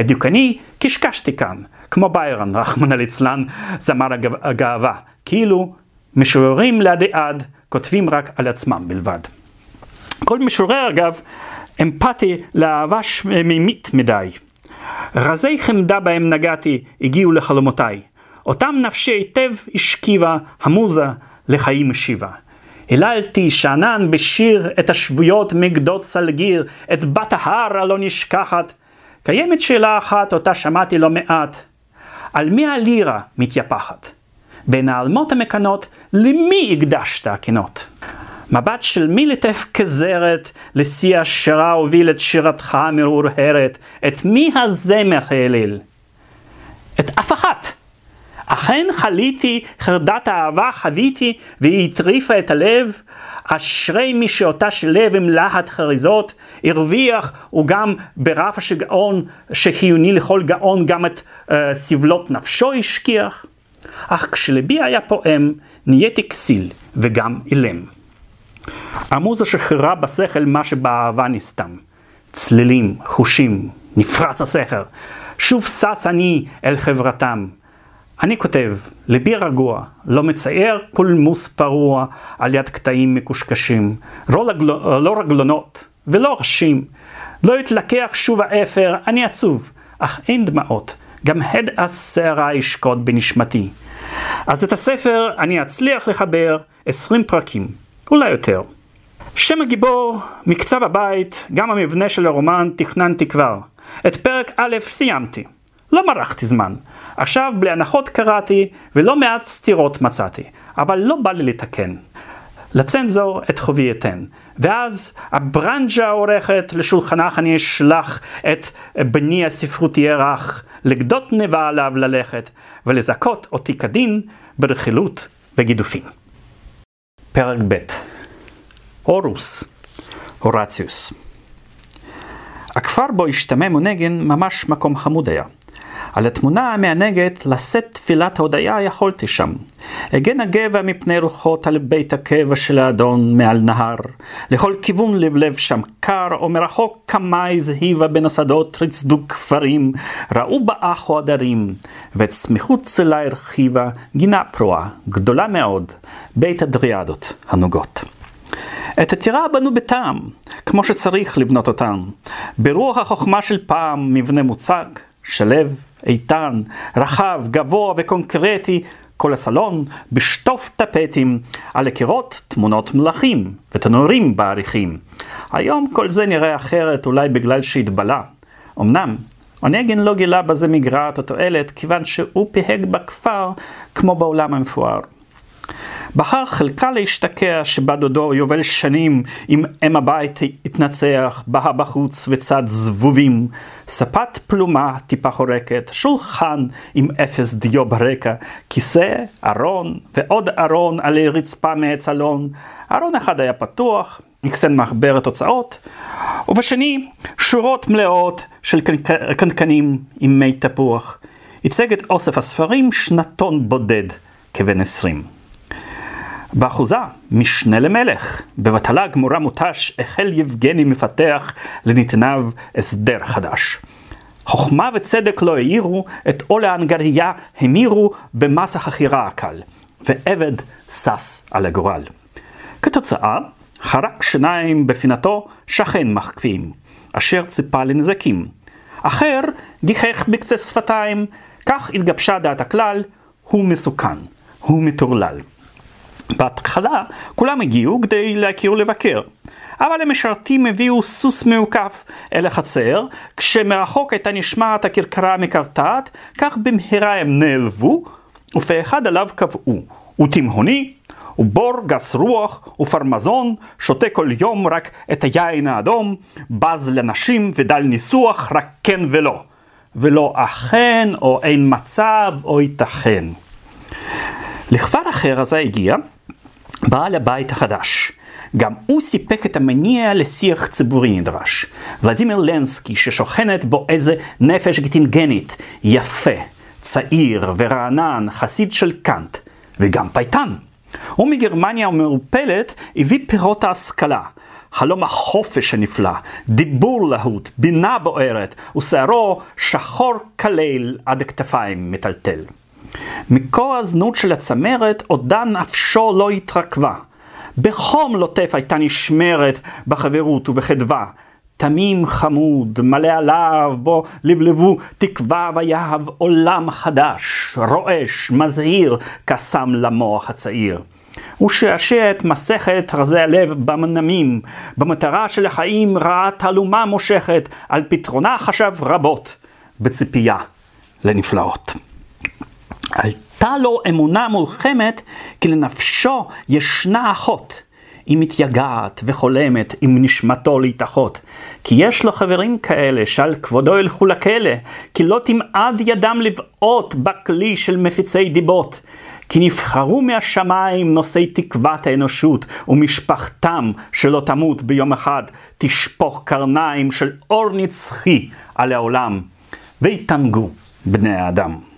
את דיוקני קשקשתי כאן, כמו ביירן, רחמנא ליצלן, זמר הגאווה, כאילו משוררים לעדי עד כותבים רק על עצמם בלבד. כל משורר אגב אמפתי לאהבה שמימית מדי. רזי חמדה בהם נגעתי הגיעו לחלומותיי. אותם נפשי היטב השכיבה המוזה לחיים משיבה. היללתי שאנן בשיר את השבויות מגדות סלגיר, את בת ההר הלא נשכחת. קיימת שאלה אחת אותה שמעתי לא מעט, על מי הלירה מתייפחת? בין העלמות המקנות, למי הקדשת הכנות? מבט של מי ליטף כזרת, לשיא השירה הוביל את שירתך המרורהרת, את מי הזמר העליל? את אף אחת. אכן חליתי, חרדת האהבה חוויתי, והיא הטריפה את הלב. אשרי מי שאותה שלב עם להט חריזות, הרוויח, וגם ברף השגעון, שחיוני לכל גאון, גם את uh, סבלות נפשו השכיח. אך כשלבי היה פועם, נהייתי כסיל וגם אילם. המוזה שחררה בשכל מה שבאהבה נסתם. צלילים, חושים, נפרץ הסכר. שוב שש אני אל חברתם. אני כותב, ליבי רגוע, לא מצייר פולמוס פרוע על יד קטעים מקושקשים, לא. לא רגלונות ולא ראשים, לא יתלקח שוב האפר, אני עצוב, אך אין דמעות, גם הד הסערה ישקוט בנשמתי. אז את הספר אני אצליח לחבר עשרים פרקים, אולי יותר. שם הגיבור, מקצב הבית, גם המבנה של הרומן תכננתי כבר. את פרק א' סיימתי. לא מרחתי זמן. עכשיו בלי הנחות קראתי ולא מעט סתירות מצאתי, אבל לא בא לי לתקן. לצנזור את חובי אתן. ואז הברנג'ה העורכת לשולחנך אני אשלח את בני הספרות ירח, לגדות נבה עליו ללכת, ולזכות אותי כדין ברכילות וגידופים. פרק ב' אורוס, הורציוס. הכפר בו השתמם ונגן ממש מקום חמוד היה. על התמונה המענגת לשאת תפילת ההודיה יכולתי שם. הגן הגבע מפני רוחות על בית הקבע של האדון מעל נהר. לכל כיוון לבלב שם קר, או מרחוק קמאי זהיבה בין השדות רצדו כפרים, ראו באחו הדרים, ואת סמיכות צלה הרחיבה גינה פרועה, גדולה מאוד, בית הדריאדות הנוגות. את הטירה בנו בטעם, כמו שצריך לבנות אותם. ברוח החוכמה של פעם, מבנה מוצק, שלב, איתן, רחב, גבוה וקונקרטי, כל הסלון בשטוף טפטים, על הקירות תמונות מלכים ותנורים בעריכים. היום כל זה נראה אחרת אולי בגלל שהתבלה. אמנם, אונגן לא גילה בזה מגרעת או תועלת, כיוון שהוא פיהג בכפר כמו בעולם המפואר. בחר חלקה להשתקע שבה דודו יובל שנים אם אם הבית התנצח, באה בחוץ וצד זבובים, ספת פלומה טיפה חורקת, שולחן עם אפס דיו ברקע, כיסא, ארון ועוד ארון עלי רצפה מעץ אלון. ארון אחד היה פתוח, מקסן מחברת הוצאות, ובשני שורות מלאות של קנקנים עם מי תפוח. ייצג את אוסף הספרים שנתון בודד כבן עשרים. באחוזה, משנה למלך. בבטלה גמורה מותש, החל יבגני מפתח לנתניו הסדר חדש. חוכמה וצדק לא העירו, את עול ההנגריה המירו במס החכירה הקל, ועבד שש על הגורל. כתוצאה, חרק שיניים בפינתו שכן מחכים, אשר ציפה לנזקים. אחר גיחך בקצה שפתיים, כך התגבשה דעת הכלל, הוא מסוכן, הוא מטורלל. בהתחלה כולם הגיעו כדי להכיר ולבקר. אבל המשרתים הביאו סוס מעוקף אל החצר, כשמרחוק הייתה נשמעת הכרכרה המקרטעת, כך במהרה הם נעלבו, ופה אחד עליו קבעו, הוא תימהוני, הוא בור גס רוח, ופרמזון, שותה כל יום רק את היין האדום, בז לנשים ודל ניסוח, רק כן ולא. ולא אכן, או אין מצב, או ייתכן. לכפר אחר הזה הגיע בעל הבית החדש. גם הוא סיפק את המניע לשיח ציבורי נדרש. ולדימיר לנסקי, ששוכנת בו איזה נפש גטינגנית, יפה, צעיר ורענן, חסיד של קאנט, וגם פייטן. הוא מגרמניה המעורפלת הביא פירות ההשכלה. חלום החופש הנפלא, דיבור להוט, בינה בוערת, ושערו שחור כליל עד הכתפיים מטלטל. מקור הזנות של הצמרת עודה נפשו לא התרכבה. בחום לוטף הייתה נשמרת בחברות ובחדווה. תמים חמוד, מלא עליו, בו לבלבו תקווה ויהב עולם חדש, רועש, מזהיר, קסם למוח הצעיר. הוא שעשע את מסכת רזי הלב במנמים, במטרה של החיים ראה תעלומה מושכת, על פתרונה חשב רבות, בציפייה לנפלאות. הייתה לו אמונה מולחמת, כי לנפשו ישנה אחות. היא מתייגעת וחולמת עם נשמתו להתאחות. כי יש לו חברים כאלה שעל כבודו ילכו לכלא, כי לא תמעד ידם לבעוט בכלי של מפיצי דיבות. כי נבחרו מהשמיים נושאי תקוות האנושות, ומשפחתם שלא תמות ביום אחד, תשפוך קרניים של אור נצחי על העולם, ויתענגו בני האדם.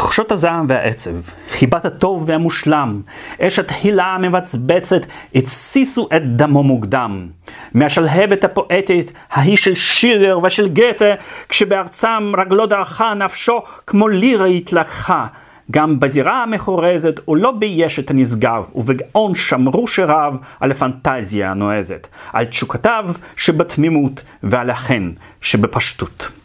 תחושות הזעם והעצב, חיבת הטוב והמושלם, אש התהילה המבצבצת, התסיסו את דמו מוקדם. מהשלהבת הפואטית, ההיא של שילר ושל גתה, כשבארצם רגלו דרכה נפשו כמו לירה התלקחה. גם בזירה המחורזת הוא לא בייש את הנשגב, ובגאון שמרו שיריו על הפנטזיה הנועזת, על תשוקותיו שבתמימות ועל החן שבפשטות.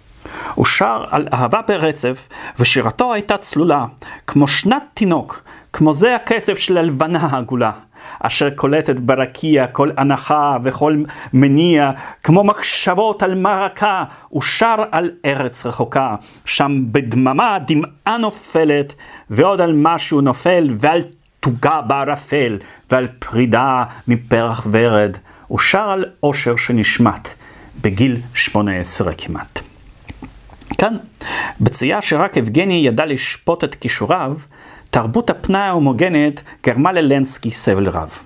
הוא שר על אהבה ברצף, ושירתו הייתה צלולה, כמו שנת תינוק, כמו זה הכסף של הלבנה העגולה, אשר קולטת ברקיע כל הנחה וכל מניע, כמו מחשבות על מרקה, הוא שר על ארץ רחוקה, שם בדממה דמעה נופלת, ועוד על משהו נופל, ועל תוגה בערפל, ועל פרידה מפרח ורד. הוא שר על אושר שנשמט, בגיל שמונה עשרה כמעט. כאן, בצייה שרק אבגני ידע לשפוט את כישוריו, תרבות הפנאי ההומוגנית גרמה ללנסקי סבל רב.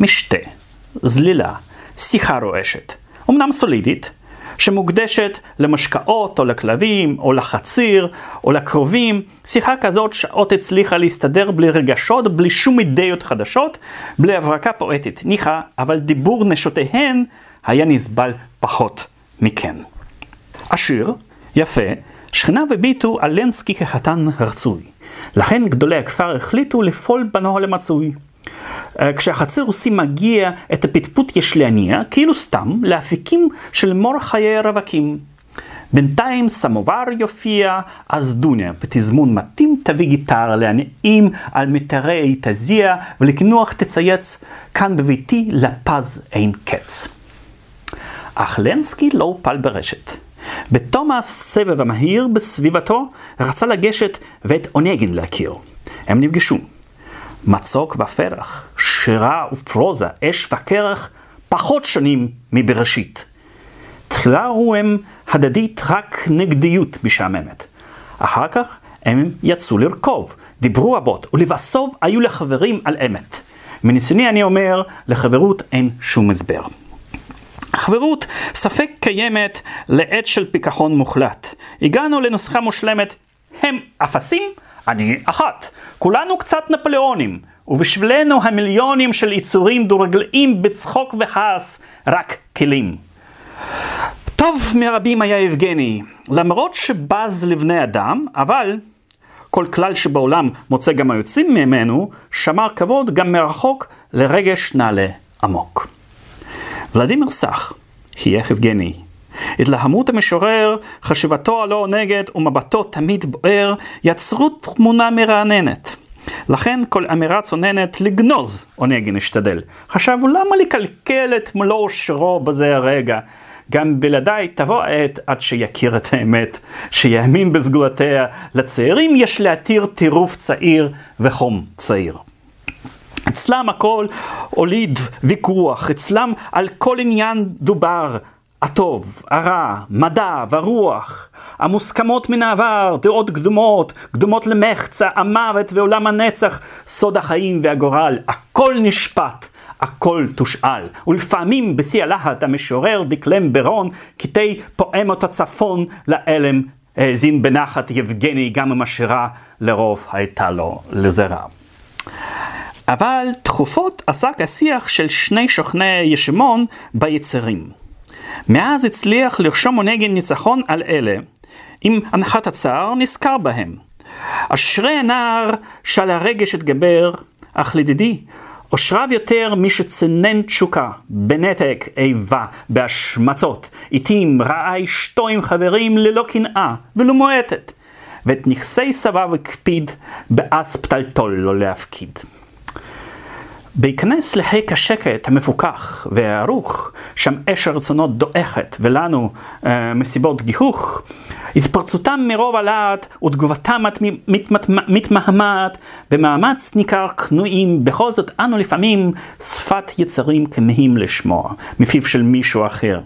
משתה, זלילה, שיחה רועשת, אמנם סולידית, שמוקדשת למשקאות או לכלבים או לחציר או לקרובים, שיחה כזאת שעות הצליחה להסתדר בלי רגשות, בלי שום אידאות חדשות, בלי הברקה פואטית. ניחא, אבל דיבור נשותיהן היה נסבל פחות מכן. עשיר, יפה, שכניו הביטו על לנסקי כחתן הרצוי. לכן גדולי הכפר החליטו לפעול בנוהל המצוי. אה, כשהחצר רוסי מגיע את הפטפוט יש להניע, כאילו סתם, לאפיקים של מור חיי רווקים. בינתיים סמובר יופיע, אז דוניה, בתזמון מתאים תביא גיטרה להנעים על מיתרי תזיע, ולקנוח תצייץ, כאן בביתי לפז אין קץ. אך לנסקי לא הופל ברשת. בתום הסבב המהיר בסביבתו, רצה לגשת ואת אונגין להכיר. הם נפגשו. מצוק ופרח, שירה ופרוזה, אש וקרח, פחות שנים מבראשית. תחילה ראו הם הדדית רק נגדיות משעממת. אחר כך הם יצאו לרכוב, דיברו רבות, ולבסוף היו לחברים על אמת. מניסיוני אני אומר, לחברות אין שום הסבר. החברות ספק קיימת לעת של פיכחון מוחלט. הגענו לנוסחה מושלמת, הם אפסים, אני אחת. כולנו קצת נפוליאונים, ובשבילנו המיליונים של יצורים דורגלאים בצחוק וכעס, רק כלים. טוב מרבים היה יבגני, למרות שבז לבני אדם, אבל כל כלל שבעולם מוצא גם היוצאים ממנו, שמר כבוד גם מרחוק לרגש נעלה עמוק. ולדימיר סח, חייך יבגני. התלהמות המשורר, חשיבתו הלא נגד ומבטו תמיד בוער, יצרו תמונה מרעננת. לכן כל אמירה צוננת לגנוז עונגן השתדל. חשבו למה לקלקל את מלוא אושרו בזה הרגע. גם בלעדיי תבוא העת עד שיכיר את האמת, שיאמין בסגולותיה. לצעירים יש להתיר טירוף צעיר וחום צעיר. אצלם הכל הוליד ויכוח, אצלם על כל עניין דובר, הטוב, הרע, מדע והרוח, המוסכמות מן העבר, דעות קדומות, קדומות למחצה, המוות ועולם הנצח, סוד החיים והגורל, הכל נשפט. הכל תושאל, ולפעמים בשיא הלהט המשורר דקלם ברון קטעי פואמות הצפון לאלם האזין בנחת יבגני גם אם השירה לרוב הייתה לו לזרע. אבל תכופות עסק השיח של שני שוכני ישמון ביצרים. מאז הצליח לרשום מונגן ניצחון על אלה. עם הנחת הצער נזכר בהם. אשרי הנער שעל הרגש אתגבר, אך לדידי, אושריו יותר מי שצנן תשוקה, בנתק איבה, בהשמצות, עתים רעה אשתו עם חברים ללא קנאה ולא מועטת, ואת נכסי סביו הקפיד, באס פתלתול לא להפקיד. בהיכנס לחיק השקט המפוכח והערוך, שם אש הרצונות דועכת ולנו אה, מסיבות גיחוך, התפרצותם מרוב הלהט ותגובתם מתמהמהת, במאמץ ניכר כנועים, בכל זאת אנו לפעמים שפת יצרים כמהים לשמוע, מפיו של מישהו אחר.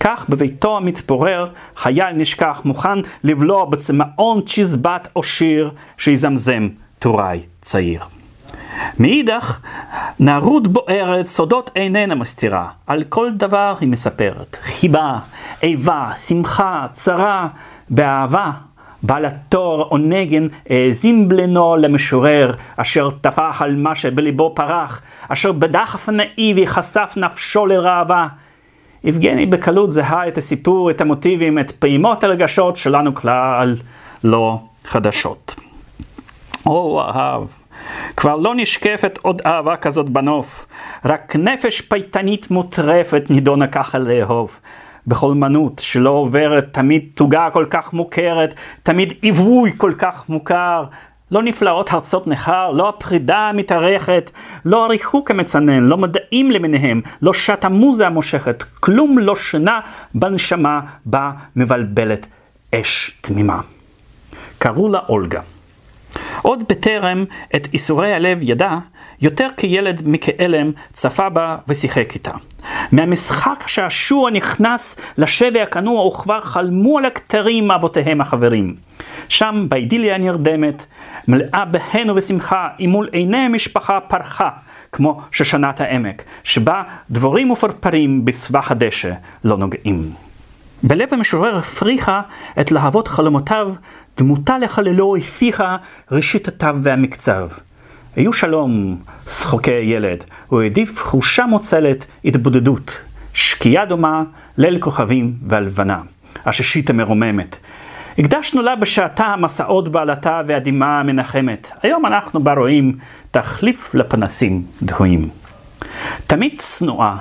כך בביתו המתפורר, חייל נשכח מוכן לבלוע בצמאון צ'יזבט או שיר שיזמזם טוראי צעיר. מאידך, נערות בוערת סודות איננה מסתירה, על כל דבר היא מספרת. חיבה, איבה, שמחה, צרה, באהבה. בעל התואר או נגן האזין בלנו למשורר, אשר טפח על מה שבליבו פרח, אשר בדחף נאיבי חשף נפשו לראווה. יבגני בקלות זהה את הסיפור, את המוטיבים, את פעימות הרגשות שלנו כלל לא חדשות. או אהב. כבר לא נשקפת עוד אהבה כזאת בנוף, רק נפש פייטנית מוטרפת נידונה ככה לאהוב. בחולמנות שלא עוברת, תמיד תוגה כל כך מוכרת, תמיד עיווי כל כך מוכר. לא נפלאות ארצות נכר, לא הפרידה המתארכת, לא הריחוק המצנן, לא מדעים למיניהם, לא שעת המוזה המושכת, כלום לא שינה בנשמה בה מבלבלת אש תמימה. קראו לה אולגה. עוד בטרם את איסורי הלב ידע, יותר כילד מכאלם צפה בה ושיחק איתה. מהמשחק השעשוע נכנס לשבי הכנוע וכבר חלמו על הכתרים אבותיהם החברים. שם באידיליה הנרדמת, מלאה בהן ובשמחה, היא מול עיני המשפחה פרחה, כמו שושנת העמק, שבה דבורים ופרפרים בסבך הדשא לא נוגעים. בלב המשורר הפריחה את להבות חלומותיו דמותה לחללו הפיחה ראשית התו והמקצב. היו שלום, שחוקי ילד, הוא העדיף חושה מוצלת, התבודדות, שקיעה דומה, ליל כוכבים והלבנה, הששית המרוממת. הקדשנו לה בשעתה המסעות בעלתה והדמעה המנחמת. היום אנחנו בה רואים תחליף לפנסים דהויים. תמיד צנועה,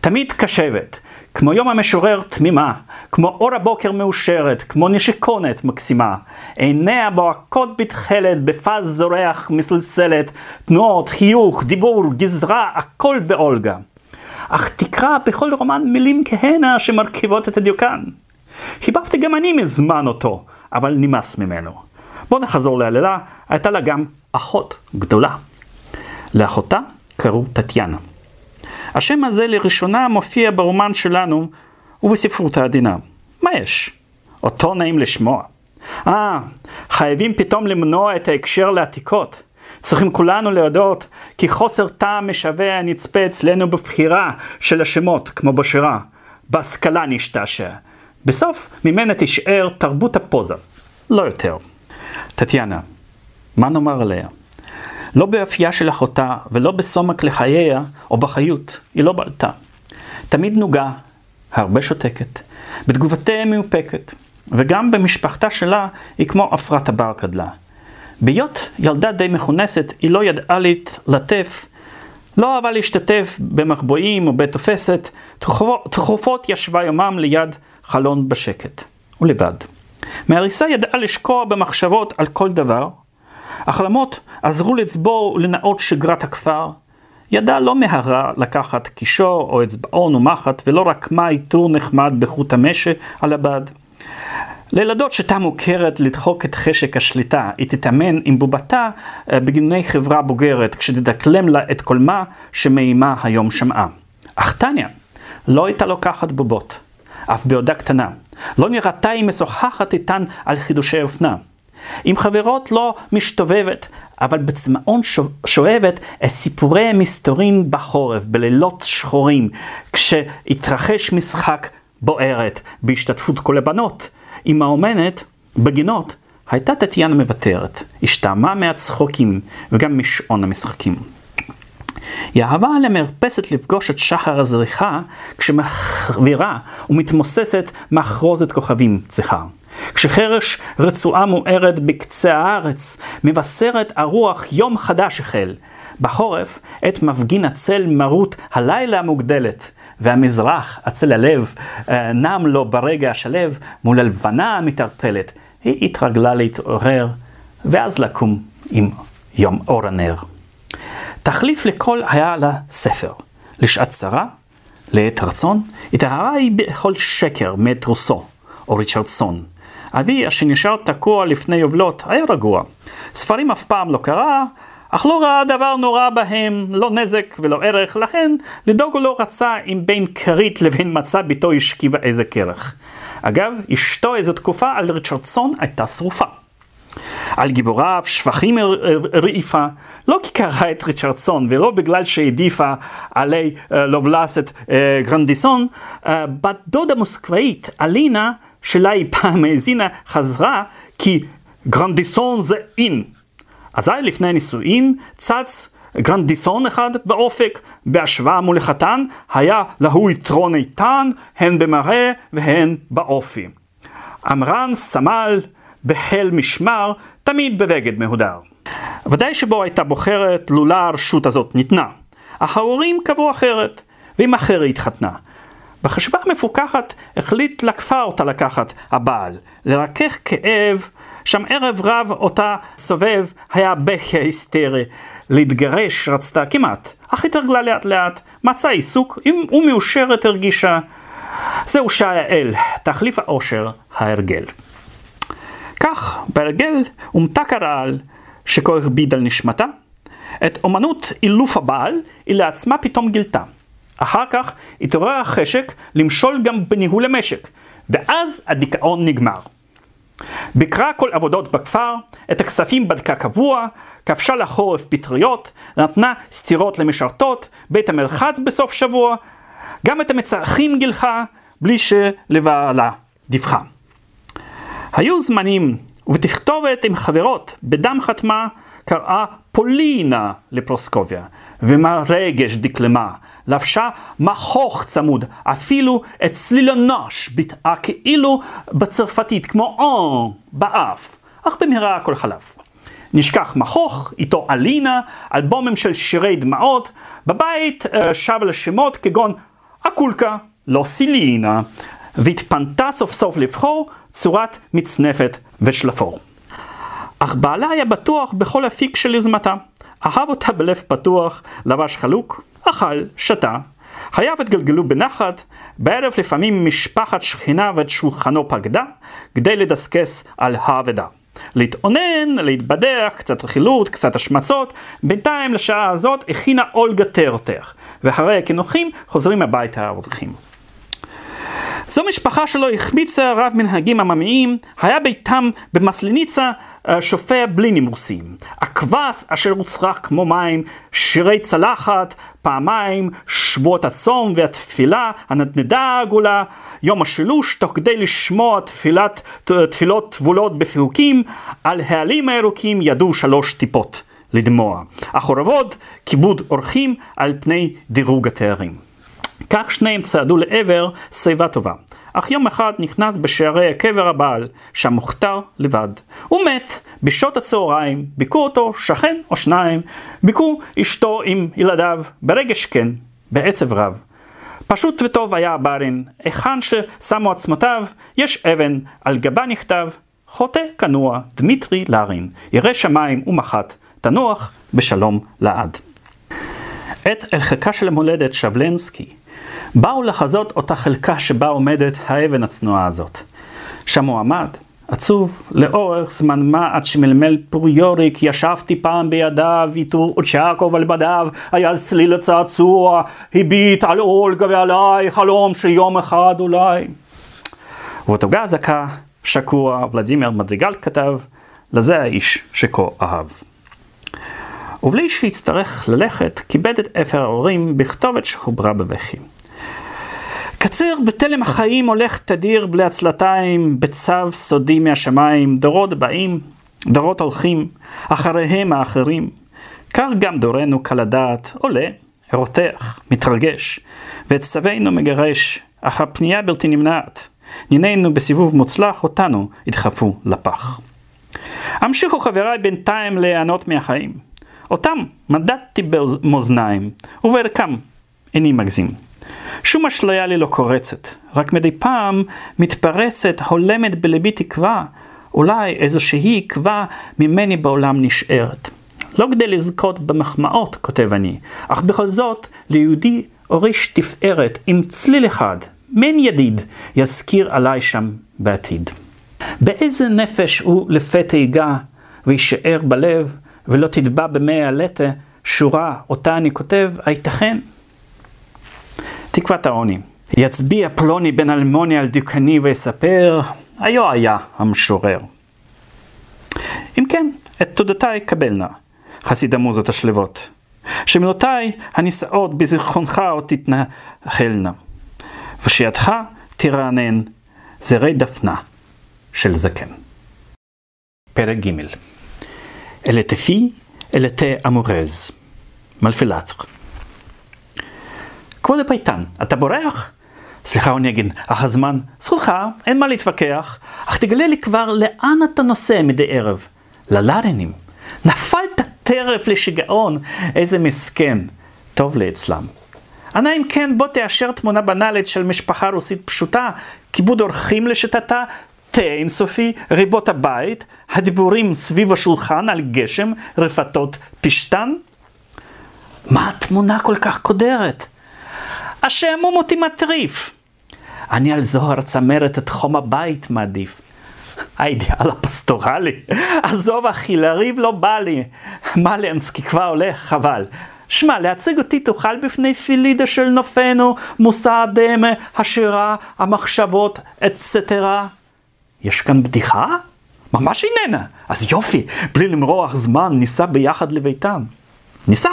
תמיד קשבת, כמו יום המשורר תמימה, כמו אור הבוקר מאושרת, כמו נשיקונת מקסימה. עיניה בוהקות בתכלת, בפז זורח מסלסלת, תנועות, חיוך, דיבור, גזרה, הכל באולגה. אך תקרא בכל רומן מילים כהנה שמרכיבות את הדיוקן. חיבבתי גם אני מזמן אותו, אבל נמאס ממנו. בוא נחזור להללה, הייתה לה גם אחות גדולה. לאחותה קראו טטיאנה. השם הזה לראשונה מופיע ברומן שלנו ובספרות העדינה. מה יש? אותו נעים לשמוע. אה, חייבים פתאום למנוע את ההקשר לעתיקות. צריכים כולנו להודות כי חוסר טעם משווע נצפה אצלנו בבחירה של השמות, כמו בשירה. בהשכלה נשתעשע. בסוף ממנה תישאר תרבות הפוזה, לא יותר. טטיאנה, מה נאמר עליה? לא באפייה של אחותה ולא בסומק לחייה או בחיות, היא לא בלטה. תמיד נוגה, הרבה שותקת, בתגובתיה מאופקת, וגם במשפחתה שלה היא כמו עפרת הבר גדלה. בהיות ילדה די מכונסת, היא לא ידעה להתלטף, לא אהבה להשתתף במחבואים או בתופסת, תכופות ישבה יומם ליד חלון בשקט, ולבד. מהריסה ידעה לשקוע במחשבות על כל דבר, החלמות עזרו לצבור ולנאות שגרת הכפר. ידע לא מהרה לקחת קישור או אצבעון ומחט, ולא רק מה עיטור נחמד בחוט המשי על הבד. לילדות שיטה מוכרת לדחוק את חשק השליטה, היא תתאמן עם בובתה אה, בגינוני חברה בוגרת, כשתדקלם לה את כל מה שמאימה היום שמעה. אך טניה לא הייתה לוקחת בובות. אף בעודה קטנה. לא נראתה היא משוחחת איתן על חידושי אופנה. עם חברות לא משתובבת, אבל בצמאון שואבת את סיפורי המסתורין בחורף, בלילות שחורים, כשהתרחש משחק בוערת בהשתתפות כל הבנות. עם האומנת, בגינות, הייתה טטיאנה מוותרת, השתעמה מהצחוקים וגם משעון המשחקים. היא אהבה למרפסת לפגוש את שחר הזריחה כשמחבירה ומתמוססת מחרוזת כוכבים צריכה. כשחרש רצועה מוארת בקצה הארץ, מבשרת הרוח יום חדש החל. בחורף, עת מפגין הצל מרות הלילה המוגדלת, והמזרח, הצל הלב, אה, נם לו ברגע השלב, מול הלבנה המתערפלת. היא התרגלה להתעורר, ואז לקום עם יום אור הנר. תחליף לכל היה לה ספר, לשעת צרה, לעת רצון, התאהרה היא בכל שקר מאת רוסו, או ריצ'רדסון. אבי, אשר נשאר תקוע לפני יובלות, היה רגוע. ספרים אף פעם לא קרא, אך לא ראה דבר נורא בהם, לא נזק ולא ערך, לכן לדאוג הוא לא רצה אם בין כרית לבין מצה ביתו השכיבה איזה כרך. אגב, אשתו איזו תקופה על ריצ'רדסון הייתה שרופה. על גיבוריו שבחים רעיפה, לא כי קראה את ריצ'רדסון ולא בגלל שהעדיפה עלי אה, לובלס את אה, גרנדיסון, אה, בת דודה מוסקבאית, אלינה, שלה היא פעם האזינה, חזרה כי גרנדיסון זה אין. אזי לפני הנישואין צץ גרנדיסון אחד באופק, בהשוואה מול החתן, היה להוא יתרון איתן, הן במראה והן באופי. עמרן סמל בחיל משמר, תמיד בבגד מהודר. ודאי שבו הייתה בוחרת לולא הרשות הזאת ניתנה, אך ההורים קבעו אחרת, ועם אחר התחתנה. בחשבה המפוכחת החליט לכפר אותה לקחת הבעל, לרכך כאב, שם ערב רב אותה סובב היה בכי היסטרי. להתגרש רצתה כמעט, אך התרגלה לאט לאט, מצאה עיסוק ומאושרת הרגישה. זהו שי האל, תחליף האושר, ההרגל. כך, בהרגל הומתק הרעל שכה הכביד על נשמתה, את אומנות אילוף הבעל היא לעצמה פתאום גילתה. אחר כך התעורר החשק למשול גם בניהול המשק, ואז הדיכאון נגמר. ביקרה כל עבודות בכפר, את הכספים בדקה קבוע, כבשה לחורף פטריות, נתנה סטירות למשרתות, בית המרחץ בסוף שבוע, גם את המצרכים גילחה, בלי שלבעלה דיווחה. היו זמנים, ובתכתובת עם חברות, בדם חתמה, קראה פולינה לפרוסקוביה, ומהרגש דקלמה, לבשה מכוך צמוד, אפילו את צליל הנוש ביטאה כאילו בצרפתית, כמו או באף, אך במהרה הכל חלף. נשכח מכוך, איתו אלינה, אלבומים של שירי דמעות, בבית אה, שב לשמות כגון אקולקה, לא סילינה, והתפנתה סוף סוף לבחור צורת מצנפת ושלפור. אך בעלה היה בטוח בכל אפיק של יוזמתה. אהב אותה בלב פתוח, לבש חלוק, אכל, שתה. חייו התגלגלו בנחת, בערב לפעמים משפחת שכינה ואת שולחנו פקדה, כדי לדסקס על האבדה. להתאונן, להתבדח, קצת רכילות, קצת השמצות, בינתיים לשעה הזאת הכינה אולגה תרותך, ואחרי הקינוחים חוזרים הביתה האורחים. זו משפחה שלא החמיצה רב מנהגים עממיים, היה ביתם במסליניצה שופע בלי נימוסים. הכבש אשר הוצרך כמו מים, שירי צלחת, פעמיים, שבועות הצום והתפילה, הנדנדה העגולה, יום השילוש, תוך כדי לשמוע תפילת, תפילות טבולות בפירוקים, על העלים הירוקים ידעו שלוש טיפות לדמוע. החורבות, כיבוד אורחים על פני דירוג התארים. כך שניהם צעדו לעבר שיבה טובה. אך יום אחד נכנס בשערי קבר הבעל, שם מוכתר לבד. הוא מת בשעות הצהריים, ביכו אותו שכן או שניים, ביכו אשתו עם ילדיו, ברגש כן, בעצב רב. פשוט וטוב היה הברין, היכן ששמו עצמותיו, יש אבן, על גבה נכתב, חוטא כנוע, דמיטרי לארין, ירא שמיים ומחת, תנוח בשלום לעד. את אל חלקה של המולדת שבלנסקי באו לחזות אותה חלקה שבה עומדת האבן הצנועה הזאת. שם הוא עמד, עצוב, לאורך זמן מה עד שמלמל פוריוריק, ישבתי פעם בידיו, ויתור צ'קוב על בדיו, היה על צליל הצעצוע, הביט על אולגה ועליי, חלום שיום אחד אולי. ובאותו גזקה שקוע ולדימיר מדריגל כתב, לזה האיש שכה אהב. ובלי שיצטרך ללכת, כיבד את אפר ההורים בכתובת שחוברה בבכי. קציר בתלם החיים הולך תדיר בלי עצלתיים, בצו סודי מהשמיים, דורות באים, דורות הולכים, אחריהם האחרים. כך גם דורנו קל הדעת, עולה, רותח, מתרגש, ואת סבינו מגרש, אך הפנייה בלתי נמנעת. נינינו בסיבוב מוצלח, אותנו ידחפו לפח. המשיכו חבריי בינתיים ליהנות מהחיים. אותם מדדתי במאזניים, ובערכם איני מגזים. שום אשליה לי לא קורצת, רק מדי פעם מתפרצת, הולמת בלבי תקווה, אולי איזושהי עקבה ממני בעולם נשארת. לא כדי לזכות במחמאות, כותב אני, אך בכל זאת, ליהודי הוריש תפארת עם צליל אחד, מעין ידיד, יזכיר עליי שם בעתיד. באיזה נפש הוא לפתע ייגע ויישאר בלב, ולא תטבע במי הלטה שורה אותה אני כותב, הייתכן? תקוות העוני. יצביע פלוני בן אלמוני על דיוקני ויספר, היו היה המשורר. אם כן, את תודותיי קבלנה, חסיד המוזות השלוות. שמילותיי הנישאות בזיכרונך עוד תתנחלנה. ושידך תרענן זרי דפנה של זקן. פרק ג' אלה תפי, אלה תה אמורז. מלפילצר. כבוד הפייטן, אתה בורח? סליחה עונגן, אך הזמן, זכותך, אין מה להתווכח, אך תגלה לי כבר לאן אתה נוסע מדי ערב. ללארנים. נפלת טרף לשיגעון, איזה מסכן. טוב לי אצלם. אנא אם כן בוא תאשר תמונה בנאלית של משפחה רוסית פשוטה, כיבוד אורחים לשיטתה, תה אינסופי, ריבות הבית, הדיבורים סביב השולחן על גשם, רפתות פשטן? מה התמונה כל כך קודרת? השעמום אותי מטריף. אני על זוהר צמרת את חום הבית מעדיף. האידיאל הפסטורלי, עזוב אחי, לריב לא בא לי. מלנסקי כבר הולך, חבל. שמע, להציג אותי תוכל בפני פילידה של נופנו, מושא הדמה, השירה, המחשבות, אצטרה. יש כאן בדיחה? ממש איננה. אז יופי, בלי למרוח זמן, ניסע ביחד לביתם. ניסע.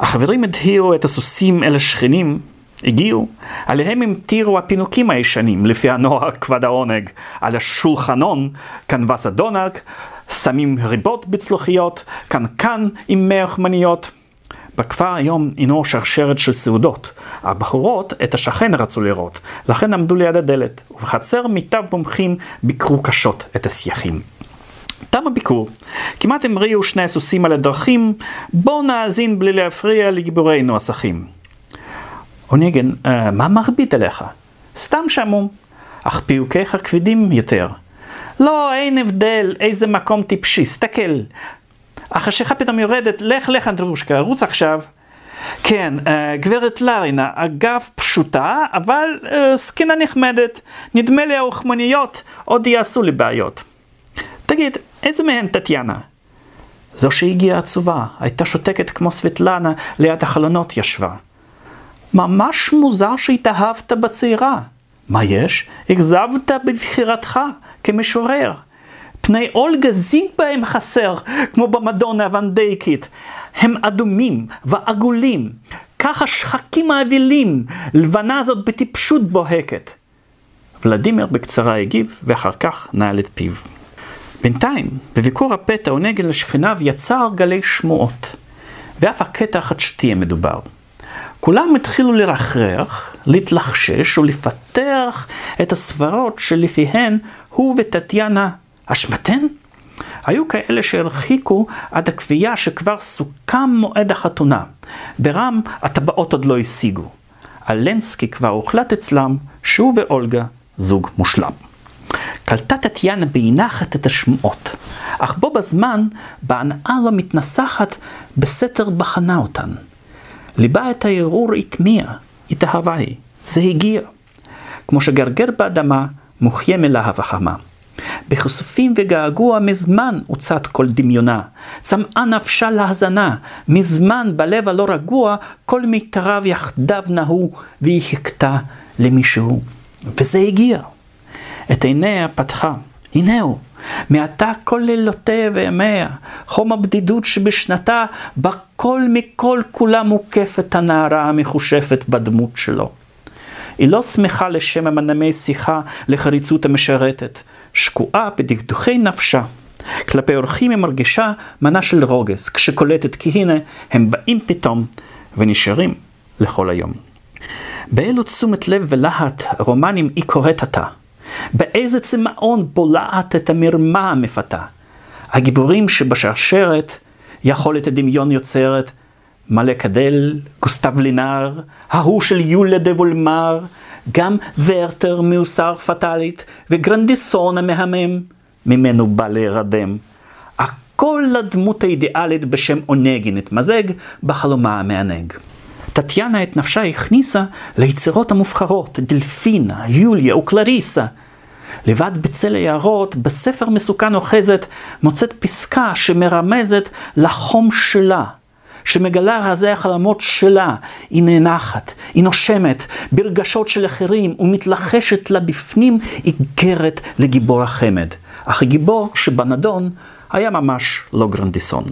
החברים הדהירו את הסוסים אל השכנים, הגיעו, עליהם המטירו הפינוקים הישנים, לפי הנוהג כבד העונג. על השולחנון, כנבס הדונג, שמים ריבות בצלוחיות, קנקן עם מח מניות. בכפר היום הינו שרשרת של סעודות. הבחורות את השכן רצו לראות, לכן עמדו ליד הדלת, ובחצר מיטב מומחים ביקרו קשות את הסייחים. תם הביקור, כמעט המריאו שני הסוסים על הדרכים, בואו נאזין בלי להפריע לגיבורינו הסכים. אוניגן, אה, מה מרביט עליך? סתם שעמום, אך פיוקיך כבדים יותר. לא, אין הבדל, איזה מקום טיפשי, סתכל. החשיכה פתאום יורדת, לך לך אנדרושקה, רוץ עכשיו. כן, uh, גברת לרינה, אגב פשוטה, אבל uh, סקינה נחמדת. נדמה לי האוכמניות עוד יעשו לי בעיות. תגיד, איזה מהן טטיאנה? זו שהגיעה עצובה, הייתה שותקת כמו סבטלנה, ליד החלונות ישבה. ממש מוזר שהתאהבת בצעירה. מה יש? אכזבת בבחירתך כמשורר. פני אולגה זיג בהם חסר, כמו במדונה הוונדייקית. הם אדומים ועגולים, ככה שחקים האבילים, לבנה זאת בטיפשות בוהקת. ולדימיר בקצרה הגיב, ואחר כך נעל את פיו. בינתיים, בביקור הפתע ונגד לשכניו יצר גלי שמועות, ואף הקטע החדשותי המדובר. כולם התחילו לרחרח, להתלחשש ולפתח את הסברות שלפיהן הוא וטטיאנה אשמתן? היו כאלה שהרחיקו עד הקביעה שכבר סוכם מועד החתונה. ברם הטבעות עוד לא השיגו. על לנסקי כבר הוחלט אצלם שהוא ואולגה זוג מושלם. קלטה טטיאנה באי-נחת את השמועות, אך בו בזמן בהנאה לא מתנסחת בסתר בחנה אותן. ליבה את הערעור הטמיע, התאהבה היא, זה הגיע. כמו שגרגר באדמה, מוחיה מלהב החמה. בכסופים וגעגוע מזמן הוצת כל דמיונה. צמאה נפשה להזנה, מזמן בלב הלא רגוע, כל מיתריו יחדיו נהו, והיא חיכתה למישהו. וזה הגיע. את עיניה פתחה. הנה הוא, מעתה כל לילותיה וימיה, חום הבדידות שבשנתה, בכל מכל כולה מוקפת הנערה המחושפת בדמות שלו. היא לא שמחה לשם המנמי שיחה לחריצות המשרתת, שקועה בדכדוכי נפשה. כלפי אורחים היא מרגישה מנה של רוגז, כשקולטת כי הנה הם באים פתאום ונשארים לכל היום. באילו תשומת לב ולהט רומנים היא קוראת עתה? באיזה צמאון בולעת את המרמה המפתה? הגיבורים שבשרשרת יכולת הדמיון יוצרת מלא קדל, גוסטב לינאר, ההוא של יוליה דה וולמר, גם ורטר מיוסר פטאלית, וגרנדיסון המהמם, ממנו בא להירדם. הכל לדמות האידיאלית בשם עונגי נתמזג בחלומה המענג. טטיאנה את נפשה הכניסה ליצירות המובחרות, דלפינה, יוליה וקלריסה. לבד בצל היערות, בספר מסוכן אוחזת, מוצאת פסקה שמרמזת לחום שלה, שמגלה רזי החלומות שלה, היא נאנחת, היא נושמת ברגשות של אחרים ומתלחשת לה בפנים איגרת לגיבור החמד. אך הגיבור שבנדון היה ממש לא גרנדיסון.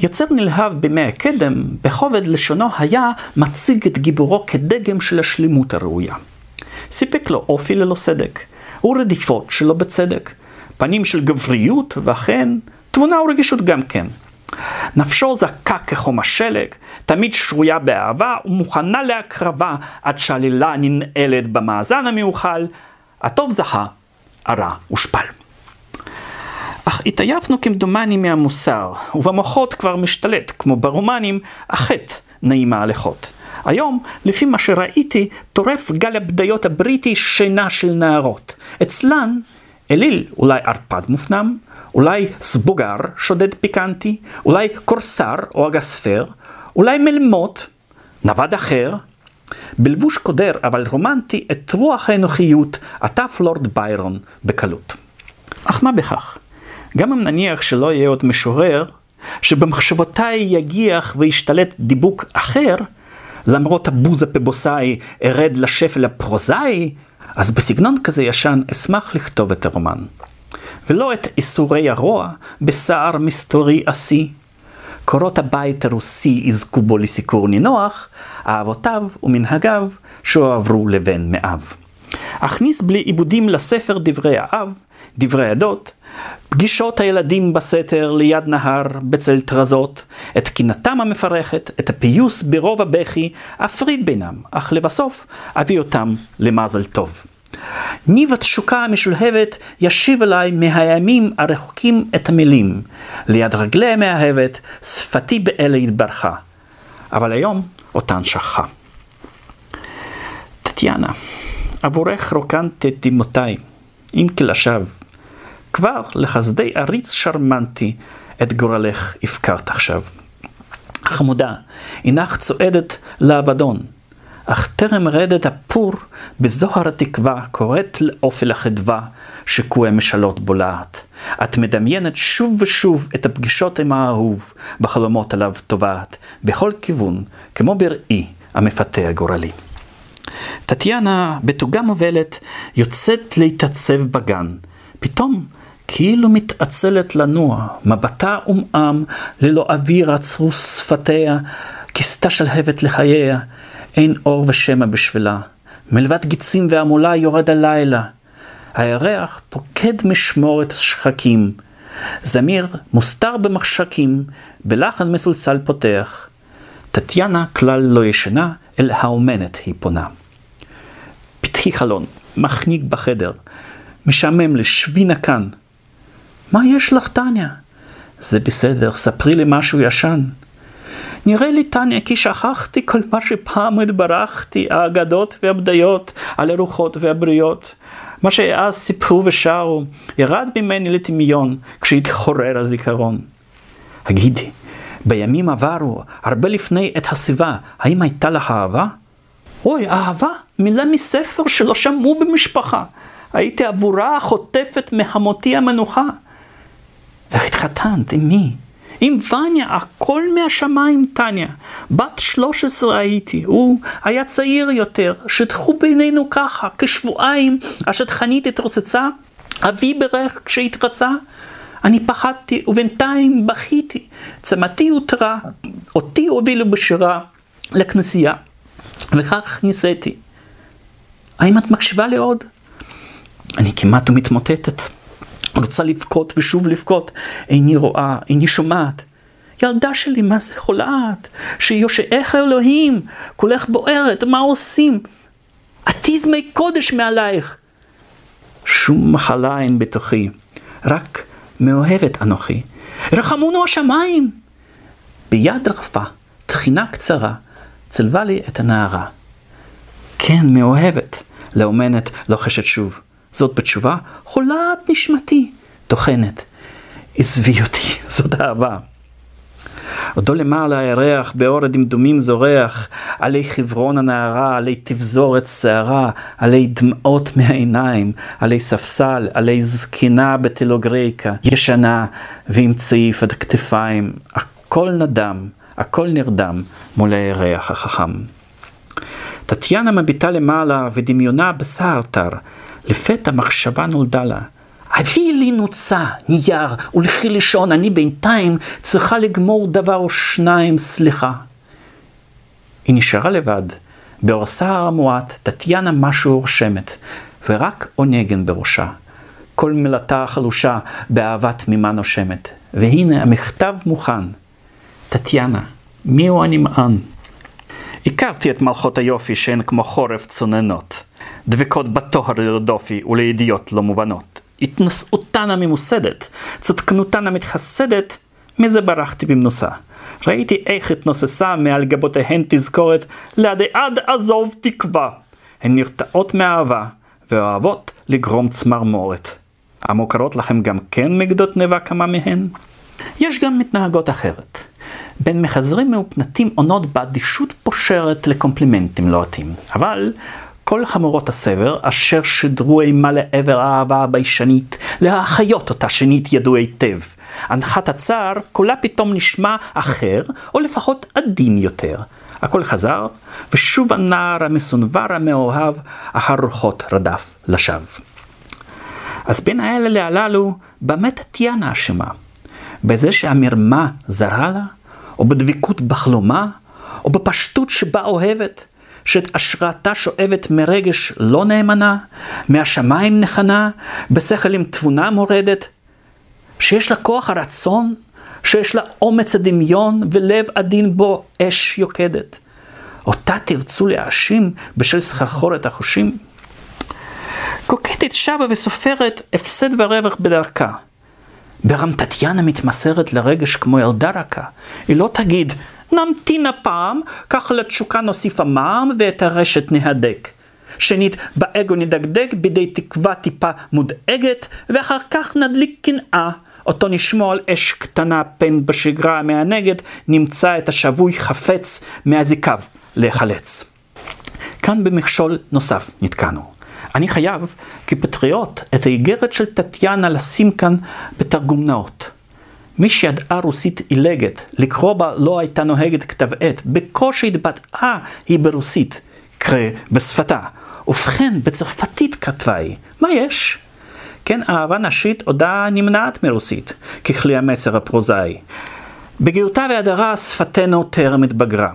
יוצר נלהב בימי הקדם, בכובד לשונו היה מציג את גיבורו כדגם של השלימות הראויה. סיפק לו אופי ללא סדק, ורדיפות שלא בצדק, פנים של גבריות, ואכן תבונה ורגישות גם כן. נפשו זכה כחום השלג, תמיד שרויה באהבה ומוכנה להקרבה עד שהעלילה ננעלת במאזן המיוחל, הטוב זכה, הרע הושפל. אך התעייפנו כמדומני מהמוסר, ובמוחות כבר משתלט, כמו ברומנים, החטא נעים ההלכות. היום, לפי מה שראיתי, טורף גל הבדיות הבריטי שינה של נערות. אצלן, אליל אולי ערפד מופנם, אולי סבוגר שודד פיקנטי, אולי קורסר או אגספר, אולי מלמות, נווד אחר. בלבוש קודר אבל רומנטי את רוח האנוכיות עטף לורד ביירון בקלות. אך מה בכך? גם אם נניח שלא יהיה עוד משורר, שבמחשבותיי יגיח וישתלט דיבוק אחר, למרות הבוז הפבוסאי ארד לשפל הפרוזאי, אז בסגנון כזה ישן אשמח לכתוב את הרומן. ולא את איסורי הרוע בסער מסתורי עשי. קורות הבית הרוסי יזכו בו לסיקור נינוח, אהבותיו ומנהגיו שהועברו לבן מאב. אכניס בלי עיבודים לספר דברי האב, דברי עדות, פגישות הילדים בסתר ליד נהר בצל טרזות, את קינתם המפרכת, את הפיוס ברוב הבכי, אפריד בינם, אך לבסוף אביא אותם למזל טוב. ניב התשוקה המשולהבת ישיב אליי מהימים הרחוקים את המילים, ליד רגלי המאהבת, שפתי באלה התברכה. אבל היום אותן שכחה. טטיאנה, עבורך רוקנת את דמעותיי, אם כי לשווא. כבר לחסדי עריץ שרמנטי את גורלך הפקרת עכשיו. חמודה, הנך צועדת לאבדון, אך טרם רדת הפור בזוהר התקווה קוראת לאופל החדווה שקוע משאלות בולעת. את מדמיינת שוב ושוב את הפגישות עם האהוב בחלומות עליו טובעת, בכל כיוון, כמו בראי המפתה הגורלי. טטיאנה, בתוגה מובלת, יוצאת להתעצב בגן. פתאום כאילו מתעצלת לנוע, מבטה עומעם, ללא אוויר עצרו שפתיה, כיסתה שלהבת לחייה, אין אור ושמע בשבילה. מלבד גיצים והמולה יורד הלילה. הירח פוקד משמורת השחקים. זמיר מוסתר במחשקים, בלחן מסולסל פותח. טטיאנה כלל לא ישנה, אל האומנת היא פונה. פתחי חלון, מחניק בחדר. משעמם לשבי כאן. מה יש לך, טניה? זה בסדר, ספרי לי משהו ישן. נראה לי, טניה, כי שכחתי כל מה שפעם התברכתי, האגדות והבדיות על הרוחות והבריות. מה שאז סיפרו ושרו, ירד ממני לטמיון כשהתחורר הזיכרון. הגידי, בימים עברו, הרבה לפני עת הסיבה, האם הייתה לך אהבה? אוי, אהבה? מילה מספר שלא שמעו במשפחה. הייתי עבורה חוטפת מהמותי המנוחה. איך התחתנת? עם מי? עם וניה, הכל מהשמיים, טניה. בת 13 הייתי, הוא היה צעיר יותר, שטחו בינינו ככה, כשבועיים, השטחנית התרוצצה, אבי ברך כשהתרצה. אני פחדתי, ובינתיים בכיתי. צמתי הותרה, אותי הובילו בשירה לכנסייה, וכך נישאתי. האם את מקשיבה לי עוד? אני כמעט ומתמוטטת. רוצה לבכות ושוב לבכות. איני רואה, איני שומעת. ילדה שלי, מה זה חולעת? שיושעך אלוהים, כולך בוערת, מה עושים? עתיזמי קודש מעלייך. שום מחלה אין בתוכי, רק מאוהבת אנוכי. רחמונו השמיים! ביד רפה, תחינה קצרה, צלבה לי את הנערה. כן, מאוהבת, לאומנת לוחשת שוב. זאת בתשובה, חולת נשמתי, טוחנת. עזבי אותי, זאת אהבה. עודו למעלה הירח, באור הדמדומים זורח, עלי חברון הנערה, עלי תבזורת שערה, עלי דמעות מהעיניים, עלי ספסל, עלי זקנה בטלוגרייקה, ישנה ועם צעיף עד כתפיים, הכל נדם, הכל נרדם מול הירח החכם. טטיאנה מביטה למעלה ודמיונה בשר תר, לפתע מחשבה נולדה לה. הביא לי נוצה, נייר, ולכי לישון, אני בינתיים צריכה לגמור דבר או שניים, סליחה. היא נשארה לבד, באורסה המועט, טטיאנה משהו רושמת, ורק עונגן בראשה. כל מילתה חלושה באהבה תמימה נושמת. והנה המכתב מוכן. טטיאנה, מיהו הנמען? הכרתי את מלכות היופי שהן כמו חורף צוננות. דבקות בטוהר לרדופי ולידיעות לא מובנות. התנשאותן הממוסדת, צדקנותן המתחסדת, מזה ברחתי במנוסה. ראיתי איך התנוססה מעל גבותיהן תזכורת, לעדי עד עזוב תקווה. הן נרתעות מאהבה, ואוהבות לגרום צמרמורת. המוכרות לכם גם כן מגדות נבה כמה מהן? יש גם מתנהגות אחרת. בין מחזרים מאופנתים עונות באדישות פושרת לקומפלימנטים לוהטים. אבל כל חמורות הסבר, אשר שידרו אימה לעבר האהבה הביישנית, להחיות אותה שנית ידעו היטב. הנחת הצער, קולה פתאום נשמע אחר, או לפחות עדין יותר. הכל חזר, ושוב הנער המסונבר המאוהב, אחר רוחות רדף לשווא. אז בין האלה הללו, במה טטיאנה אשמה? בזה שהמרמה זרה לה? או בדבקות בחלומה? או בפשטות שבה אוהבת? שאת השראתה שואבת מרגש לא נאמנה, מהשמיים נכנה, בשכל עם תבונה מורדת, שיש לה כוח הרצון, שיש לה אומץ הדמיון ולב עדין בו אש יוקדת. אותה תרצו להאשים בשל סחרחורת החושים? קוקטת שבה וסופרת הפסד ורווח בדרכה. ברמתתיאנה מתמסרת לרגש כמו ילדה רכה. היא לא תגיד, נמתין הפעם, כך לתשוקה נוסיף המע"מ ואת הרשת נהדק. שנית, באגו נדקדק בידי תקווה טיפה מודאגת, ואחר כך נדליק קנאה. אותו נשמור על אש קטנה פן בשגרה המענגת, נמצא את השבוי חפץ מאזיקיו להיחלץ. כאן במכשול נוסף נתקענו. אני חייב, כפטריוט, את האיגרת של טטיאנה לשים כאן בתרגום נאות. מי שידעה רוסית עילגת, לקרוא בה לא הייתה נוהגת כתב עת, בקושי התבטאה היא ברוסית, קרא בשפתה. ובכן, בצרפתית כתבה היא, מה יש? כן, אהבה נשית עודה נמנעת מרוסית, ככלי המסר הפרוזאי. בגאותה והדרה שפתנו טרם התבגרה.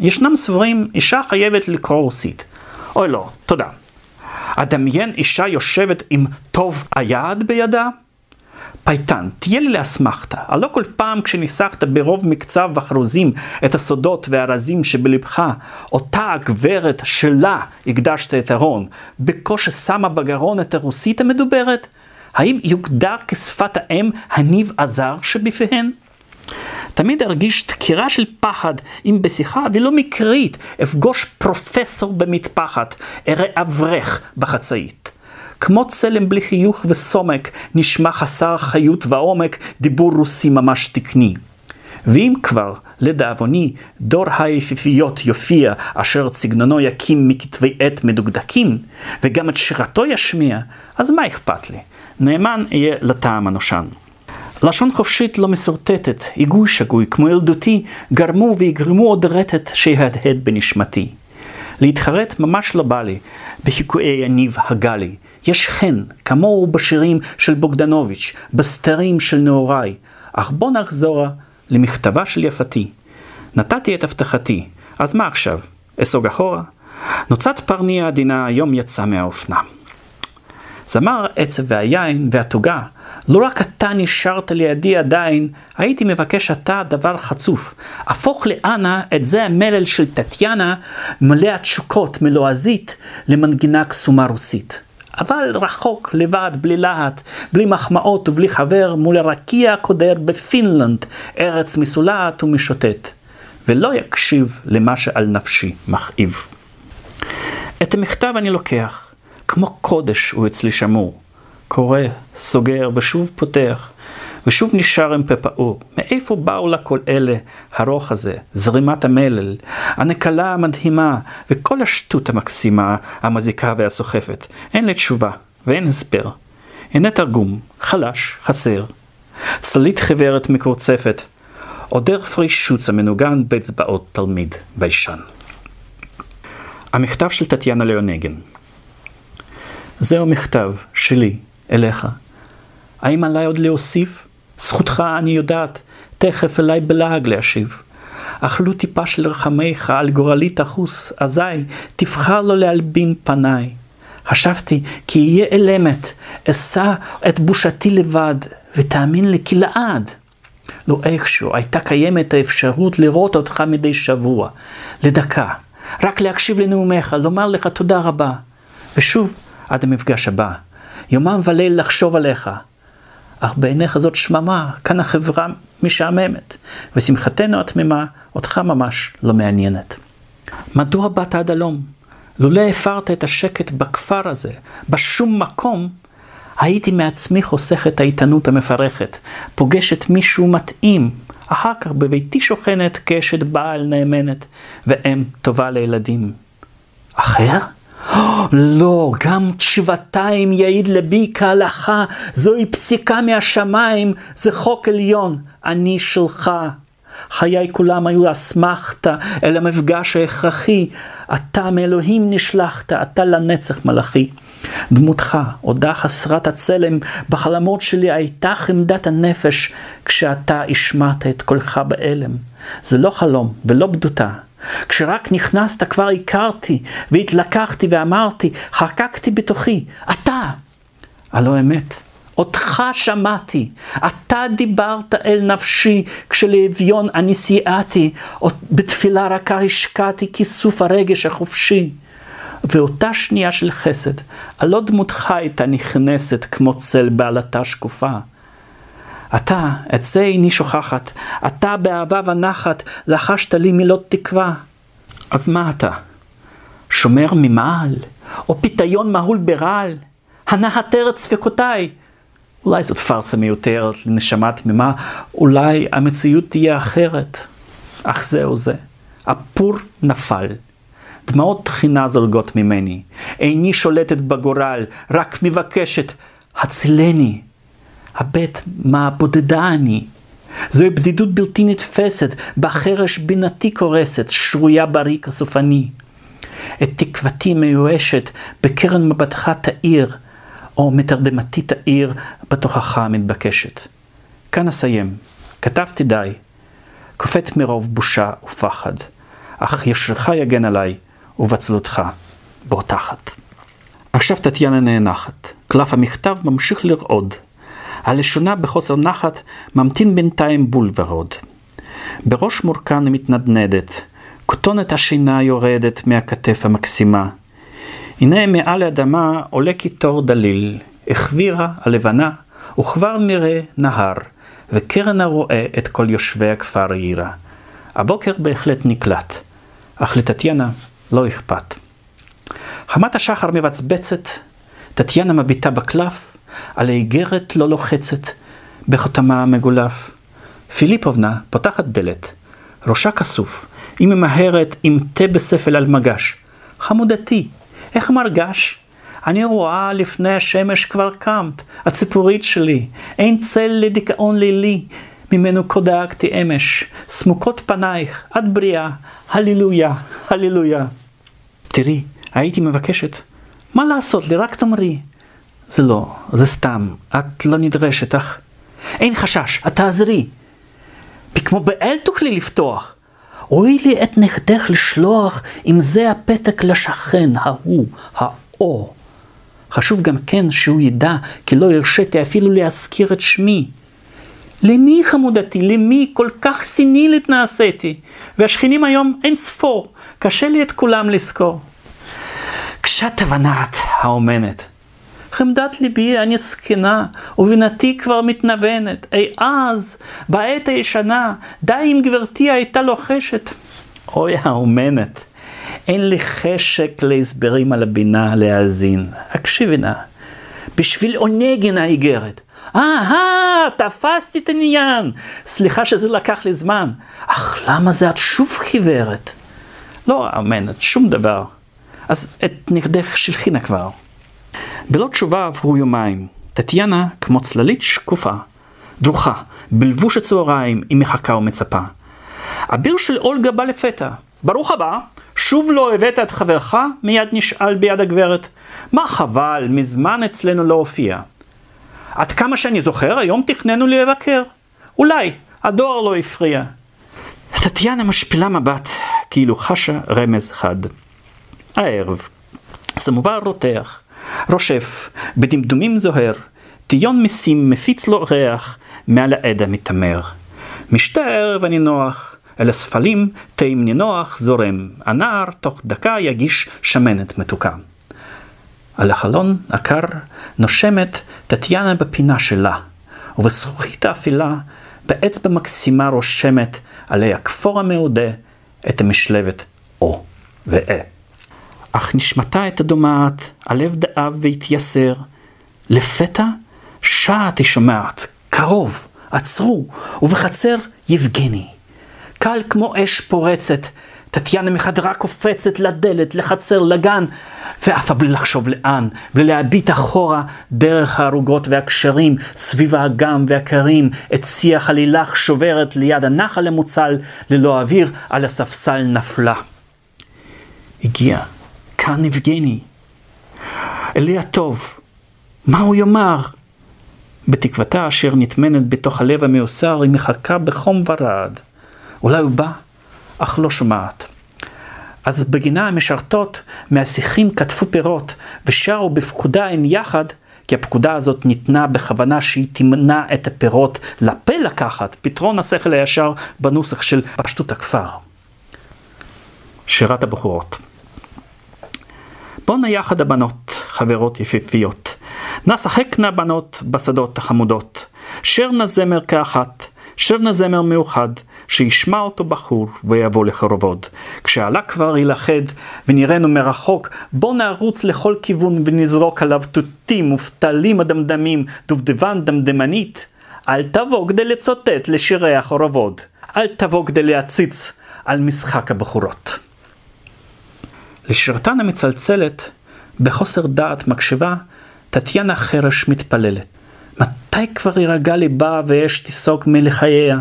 ישנם סבורים, אישה חייבת לקרוא רוסית. אוי לא, תודה. אדמיין אישה יושבת עם טוב היד בידה? פייטן, תהיה לי לאסמכתה, הלא כל פעם כשניסחת ברוב מקצב וחרוזים את הסודות והרזים שבלבך, אותה הגברת שלה הקדשת את הרון, בקושי שמה בגרון את הרוסית המדוברת? האם יוגדר כשפת האם הניב עזר שבפיהן? תמיד ארגיש דקירה של פחד אם בשיחה, ולא מקרית, אפגוש פרופסור במטפחת, אראה אברך בחצאית. כמו צלם בלי חיוך וסומק, נשמע חסר חיות ועומק, דיבור רוסי ממש תקני. ואם כבר, לדאבוני, דור היפיפיות יופיע, אשר סגנונו יקים מכתבי עת מדוקדקים, וגם את שירתו ישמיע, אז מה אכפת לי? נאמן אהיה לטעם הנושן. לשון חופשית לא מסורטטת, היגוי שגוי, כמו ילדותי, גרמו ויגרמו עוד רטט שיהדהד בנשמתי. להתחרט ממש לא בא לי בחיקויי יניב הגלי. יש חן, כמוהו בשירים של בוגדנוביץ', בסתרים של נעוריי. אך בוא נחזורה למכתבה של יפתי. נתתי את הבטחתי, אז מה עכשיו? אסוג אחורה? נוצת פרני העדינה היום יצא מהאופנה. זמר עצב והיין והתוגה, לא רק אתה נשארת לידי עדיין, הייתי מבקש אתה דבר חצוף. הפוך לאנה את זה המלל של טטיאנה, מלא התשוקות, מלועזית, למנגינה קסומה רוסית. אבל רחוק, לבד, בלי להט, בלי מחמאות ובלי חבר, מול הרקיע הקודר בפינלנד, ארץ מסולעת ומשוטט. ולא יקשיב למה שעל נפשי מכאיב. את המכתב אני לוקח, כמו קודש הוא אצלי שמור. קורא, סוגר ושוב פותח, ושוב נשאר עם פה פעור. מאיפה באו לה כל אלה, הרוח הזה, זרימת המלל, הנקלה המדהימה, וכל השטות המקסימה, המזיקה והסוחפת? אין לי תשובה, ואין הסבר. הנה תרגום, חלש, חסר. צללית חיוורת מקורצפת, עודר פרישוץ המנוגן באצבעות תלמיד ביישן. המכתב של טטיאנה ליונגן זהו מכתב שלי אליך. האם עליי עוד להוסיף? זכותך, אני יודעת, תכף אליי בלעג להשיב. אכלו טיפה של רחמיך על גורלי תחוס, אזי תבחר לו להלבין פניי. חשבתי כי יהיה אלמת, אשא את בושתי לבד, ותאמין לי כי לעד. לא איכשהו הייתה קיימת האפשרות לראות אותך מדי שבוע, לדקה, רק להקשיב לנאומיך, לומר לך תודה רבה, ושוב עד המפגש הבא. יומם וליל לחשוב עליך. אך בעיניך זאת שממה, כאן החברה משעממת, ושמחתנו התמימה אותך ממש לא מעניינת. מדוע באת עד הלום? לולא הפרת את השקט בכפר הזה, בשום מקום, הייתי מעצמי חוסך את האיתנות המפרכת, פוגשת מישהו מתאים, אחר כך בביתי שוכנת כאשת בעל נאמנת, ואם טובה לילדים. אחר? לא, גם שבעתיים יעיד לבי כהלכה, זוהי פסיקה מהשמיים, זה חוק עליון, אני שלך. חיי כולם היו אסמכתה אל המפגש ההכרחי, אתה מאלוהים נשלחת, אתה לנצח מלאכי. דמותך, עודה חסרת הצלם, בחלומות שלי הייתה חמדת הנפש, כשאתה השמעת את קולך בהלם. זה לא חלום ולא בדותה, כשרק נכנסת כבר הכרתי, והתלקחתי ואמרתי, חקקתי בתוכי, אתה. הלא אמת, אותך שמעתי, אתה דיברת אל נפשי, כשלאביון אני סייעתי, בתפילה רכה השקעתי כיסוף הרגש החופשי. ואותה שנייה של חסד, הלא דמותך הייתה נכנסת כמו צל בעלתה שקופה. אתה, את זה איני שוכחת, אתה באהבה ונחת לחשת לי מילות תקווה. אז מה אתה? שומר ממעל? או פיתיון מהול ברעל? הנהתר את ספקותיי? אולי זאת פארסה מיותרת לנשמה תמימה, אולי המציאות תהיה אחרת. אך זהו זה, הפור נפל. דמעות תחינה זולגות ממני. איני שולטת בגורל, רק מבקשת, הצילני. הבט מה בודדה אני. זוהי בדידות בלתי נתפסת, בחרש בינתי קורסת, שרויה בריק הסופני. את תקוותי מיואשת, בקרן מבטך תאיר, או מתרדמתי תאיר בתוכחה המתבקשת. כאן אסיים. כתבתי די. קופאת מרוב בושה ופחד, אך ישרך יגן עליי, ובצלותך בוטחת. עכשיו טטיאנה נאנחת. קלף המכתב ממשיך לרעוד. הלשונה בחוסר נחת ממתין בינתיים בול ורוד. בראש מורכן מתנדנדת, כותונת השינה יורדת מהכתף המקסימה. הנה מעל האדמה עולה קיטור דליל, החבירה הלבנה, וכבר נראה נהר, וקרן הרואה את כל יושבי הכפר העירה. הבוקר בהחלט נקלט, אך לטטיאנה לא אכפת. חמת השחר מבצבצת, טטיאנה מביטה בקלף, על האיגרת לא לוחצת בחותמה המגולף. פיליפובנה פותחת דלת, ראשה כסוף, היא ממהרת עם תה בספל על מגש. חמודתי, איך מרגש? אני רואה לפני השמש כבר קמת, הציפורית שלי, אין צל לדיכאון לילי, ממנו דאגתי אמש, סמוקות פנייך, את בריאה, הללויה, הללויה. תראי, הייתי מבקשת, מה לעשות לי, רק תאמרי. זה לא, זה סתם, את לא נדרשת, אך... אין חשש, את תעזרי. וכמו באל תוכלי לפתוח. אוי לי את נכדך לשלוח עם זה הפתק לשכן ההוא, האו. חשוב גם כן שהוא ידע, כי לא הרשיתי אפילו להזכיר את שמי. למי חמודתי, למי כל כך סינילית נעשיתי? והשכנים היום אין ספור, קשה לי את כולם לזכור. קשת הבנת האומנת. חמדת ליבי אני זקנה, ובינתי כבר מתנוונת. אי אז, בעת הישנה, די אם גברתי הייתה לוחשת. אוי האומנת, אין לי חשק להסברים על הבינה להאזין. הקשיבי נא, בשביל עונגן האיגרת. אהה, תפסתי את העניין. סליחה שזה לקח לי זמן. אך למה זה את שוב חיוורת? לא האומנת, שום דבר. אז את נכדך שלחינה כבר. בלא תשובה עברו יומיים. טטיאנה, כמו צללית שקופה, דרוכה, בלבוש הצהריים, היא מחכה ומצפה. אביר של אולגה בא לפתע. ברוך הבא, שוב לא הבאת את חברך? מיד נשאל ביד הגברת. מה חבל, מזמן אצלנו לא הופיע. עד כמה שאני זוכר, היום תכננו לבקר. אולי, הדואר לא הפריע. טטיאנה משפילה מבט, כאילו חשה רמז חד. הערב, סמובר רותח, רושף, בדמדומים זוהר, טיון משים מפיץ לו ריח, מעל העד המתעמר. משתה הערב הנינוח, אל הספלים תה נינוח זורם, הנער תוך דקה יגיש שמנת מתוקה. על החלון הקר נושמת טטיאנה בפינה שלה, ובזכוכית האפילה, באצבע מקסימה רושמת עלי הכפור המעודה את המשלבת או ואה. אך נשמתה את הדומעת, הלב דאב והתייסר. לפתע שעט היא שומעת, קרוב, עצרו, ובחצר יבגני. קל כמו אש פורצת, טטיאנה מחדרה קופצת לדלת, לחצר, לגן, ואף בלי לחשוב לאן, בלי להביט אחורה דרך הערוגות והקשרים, סביב האגם והקרים, את שיח הלילך שוברת ליד הנחל המוצל, ללא אוויר, על הספסל נפלה. הגיע. כאן יבגני. אלי הטוב, מה הוא יאמר? בתקוותה אשר נטמנת בתוך הלב המאוסר, היא מחכה בחום ורעד. אולי הוא בא, אך לא שומעת. אז בגינה המשרתות מהשיחים קטפו פירות, ושרו בפקודה הן יחד, כי הפקודה הזאת ניתנה בכוונה שהיא תמנע את הפירות לפה לקחת, פתרון השכל הישר בנוסח של פשטות הכפר. שירת הבחורות בואנה יחד הבנות, חברות יפיפיות. נא שחקנה בנות בשדות החמודות. שר נא זמר כאחת, שר נא זמר מאוחד, שישמע אותו בחור ויבוא לכרובוד. כשעלה כבר ילכד ונראינו מרחוק, בוא נרוץ לכל כיוון ונזרוק עליו תותים ופתלים הדמדמים, דובדבן דמדמנית. אל תבוא כדי לצוטט לשירי החורבות, אל תבוא כדי להציץ על משחק הבחורות. לשירתן המצלצלת, בחוסר דעת מקשיבה, טטיאנה חרש מתפללת. מתי כבר יירגע ליבה ואש תיסוג מלחייה?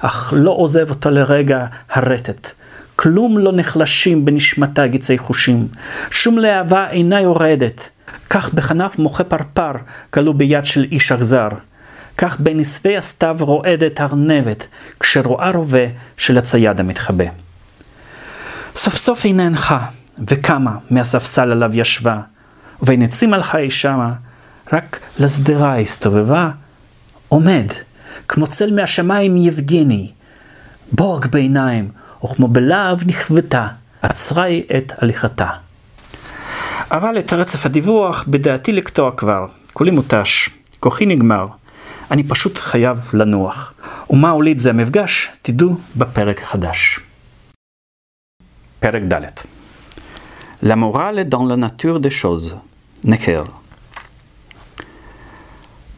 אך לא עוזב אותה לרגע הרטט. כלום לא נחלשים בנשמתה גצי חושים. שום להבה אינה יורדת. כך בכנף מוחה פרפר כלוא ביד של איש אכזר. כך בנסבי הסתיו רועדת ארנבת, כשרואה רובה של הצייד המתחבא. סוף סוף היא נאנחה, וקמה מהספסל עליו ישבה, ונצים הלכה היא שמה, רק לשדרה הסתובבה, עומד, כמו צל מהשמיים יבגני, בורג בעיניים, וכמו בלהב נכוותה, עצרה היא את הליכתה. אבל את רצף הדיווח בדעתי לקטוע כבר, כולי מותש, כוחי נגמר, אני פשוט חייב לנוח. ומה הוליד זה המפגש, תדעו בפרק החדש. פרק ד' La morale dans la nature des choses. נקר.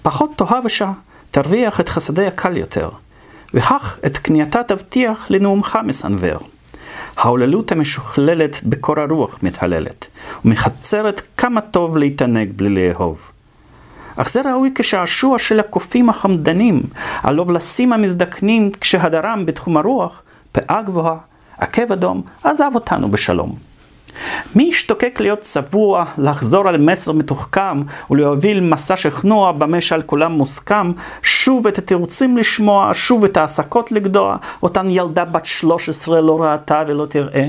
פחות תאהב אישה, תרוויח את חסדי הקל יותר, וכך את כניעתה תבטיח לנאומך מסנוור. ההוללות המשוכללת בקור הרוח מתהללת, ומחצרת כמה טוב להתענג בלי לאהוב. אך זה ראוי כשעשוע של הקופים החמדנים, עלוב לשים המזדקנים כשהדרם בתחום הרוח, פאה גבוהה, עקב אדום, עזב אותנו בשלום. מי ישתוקק להיות צבוע, לחזור על מסר מתוחכם ולהוביל מסע שכנוע במה שעל כולם מוסכם, שוב את התירוצים לשמוע, שוב את העסקות לגדוע, אותן ילדה בת 13 לא ראתה ולא תראה.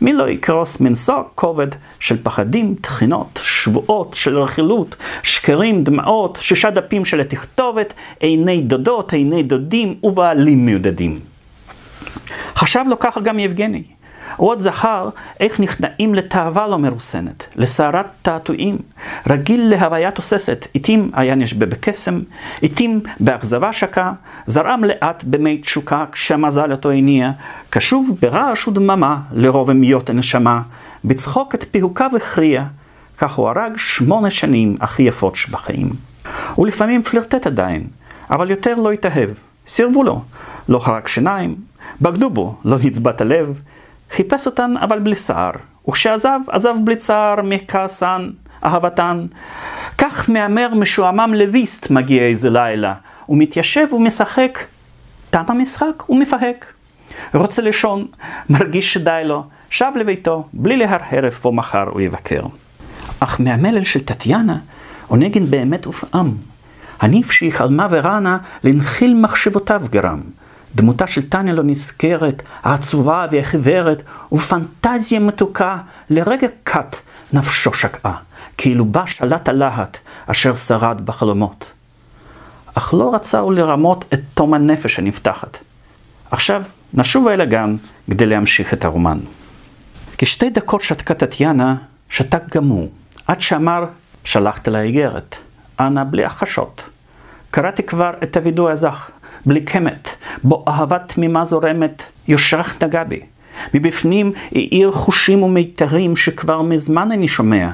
מי לא יקרוס מנשוא כובד של פחדים, תחינות, שבועות של רכילות, שקרים, דמעות, שישה דפים של התכתובת, עיני דודות, עיני דודים ובעלים מיודדים. חשב לו ככה גם יבגני. הוא עוד זכר איך נכנעים לתאווה לא מרוסנת, לסערת תעתועים, רגיל להוויה תוססת, עתים היה נשבה בקסם, עתים באכזבה שקה, זרם לאט במי תשוקה כשהמזל אותו הניע, קשוב ברעש ודממה לרוב המיות הנשמה, בצחוק את פיהוקיו הכריע, כך הוא הרג שמונה שנים הכי יפות שבחיים. ולפעמים פלירטט עדיין, אבל יותר לא התאהב, סירבו לו, לא חרק שיניים, בגדו בו, לא נצבט הלב, חיפש אותן אבל בלי צער, וכשעזב, עזב בלי צער מכעסן, אהבתן. כך מהמר משועמם לביסט מגיע איזה לילה, הוא מתיישב ומשחק, תם המשחק ומפהק. רוצה לישון, מרגיש שדי לו, שב לביתו, בלי להרהר איפה מחר הוא יבקר. אך מהמלל של טטיאנה, אונגן באמת הופעם. הניף שהיא חלמה ורנה, לנחיל מחשבותיו גרם. דמותה של טניה לא נזכרת, העצובה והחיוורת, ופנטזיה מתוקה, לרגע קט נפשו שקעה, כאילו בה שלט הלהט אשר שרד בחלומות. אך לא רצה הוא לרמות את תום הנפש הנפתחת. עכשיו נשוב אל הגן כדי להמשיך את הרומן. כשתי דקות שתקה טטיאנה, שתק גם הוא, עד שאמר, שלחת לאיגרת. אנא בלי החשות. קראתי כבר את הווידוי הזך. בלי קמת, בו אהבה תמימה זורמת, יושרך נגע בי. מבפנים האיר חושים ומיתרים שכבר מזמן אני שומע.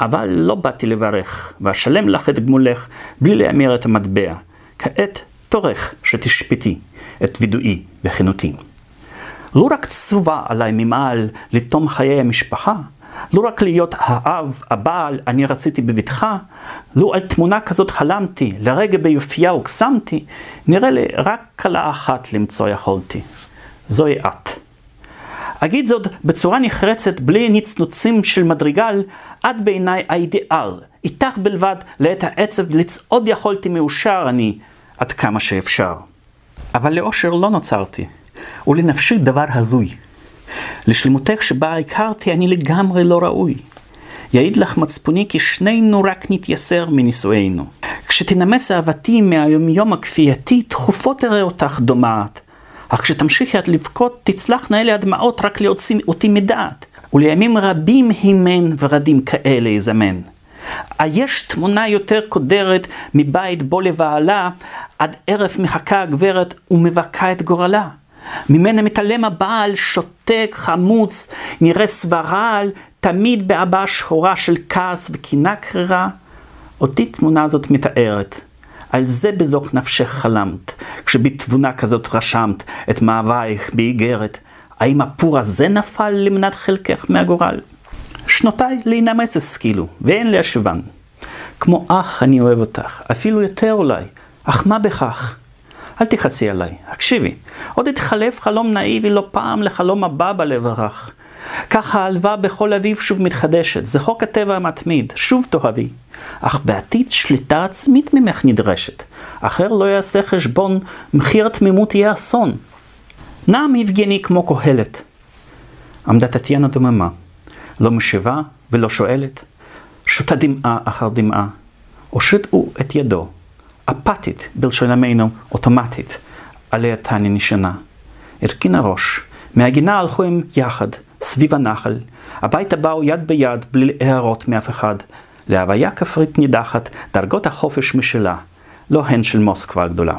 אבל לא באתי לברך, ואשלם לך את גמולך בלי להמיר את המטבע. כעת תורך שתשפטי את וידואי וכנותי. לא רק צובה עליי ממעל לתום חיי המשפחה, לא רק להיות האב, הבעל, אני רציתי בבטחה, לו על תמונה כזאת חלמתי, לרגע ביופייה הוקסמתי, נראה לי רק כלה אחת למצוא יכולתי. זוהי את. אגיד זאת בצורה נחרצת, בלי נצנוצים של מדרגל, את בעיניי האידיאל. איתך בלבד, לעת העצב, לצעוד יכולתי מאושר אני, עד כמה שאפשר. אבל לאושר לא נוצרתי, ולנפשי דבר הזוי. לשלמותך שבה הכרתי אני לגמרי לא ראוי. יעיד לך מצפוני כי שנינו רק נתייסר מנישואינו. כשתנמס אהבתי מהיומיום הכפייתי, תכופות אראה אותך דומעת. אך כשתמשיכי עד לבכות, תצלחנה אלה הדמעות רק להוציא אותי מדעת. ולימים רבים הימן ורדים כאלה יזמן. היש תמונה יותר קודרת מבית בו לבעלה, עד ערב מחכה הגברת ומבכה את גורלה. ממנה מתעלם הבעל, שותק, חמוץ, נראה סברל, תמיד בהבעה שחורה של כעס וקינה קרירה. אותי תמונה זאת מתארת. על זה בזוך נפשך חלמת, כשבתבונה כזאת רשמת את מאווייך באיגרת. האם הפור הזה נפל למנת חלקך מהגורל? שנותיי להינמס השכילו, ואין להשובן. כמו אח אני אוהב אותך, אפילו יותר אולי, אך מה בכך? אל תכעסי עליי, הקשיבי. עוד התחלף חלום נאיבי לא פעם לחלום הבא בלב הרך. ככה ההלוואה בכל אביב שוב מתחדשת, זה חוק הטבע המתמיד, שוב תאהבי. אך בעתיד שליטה עצמית ממך נדרשת, אחר לא יעשה חשבון, מחיר התמימות יהיה אסון. נעם יבגני כמו קהלת. עמדה טטיאנה דוממה, לא משיבה ולא שואלת, שותה דמעה אחר דמעה, הושיטו את ידו, אפתית, בלשון עמנו, אוטומטית, עליה טניה נשענה. הרכינה ראש, מהגינה הלכו הם יחד, סביב הנחל. הביתה באו יד ביד, בלי הערות מאף אחד. להוויה כפרית נידחת, דרגות החופש משלה, לא הן של מוסקבה הגדולה.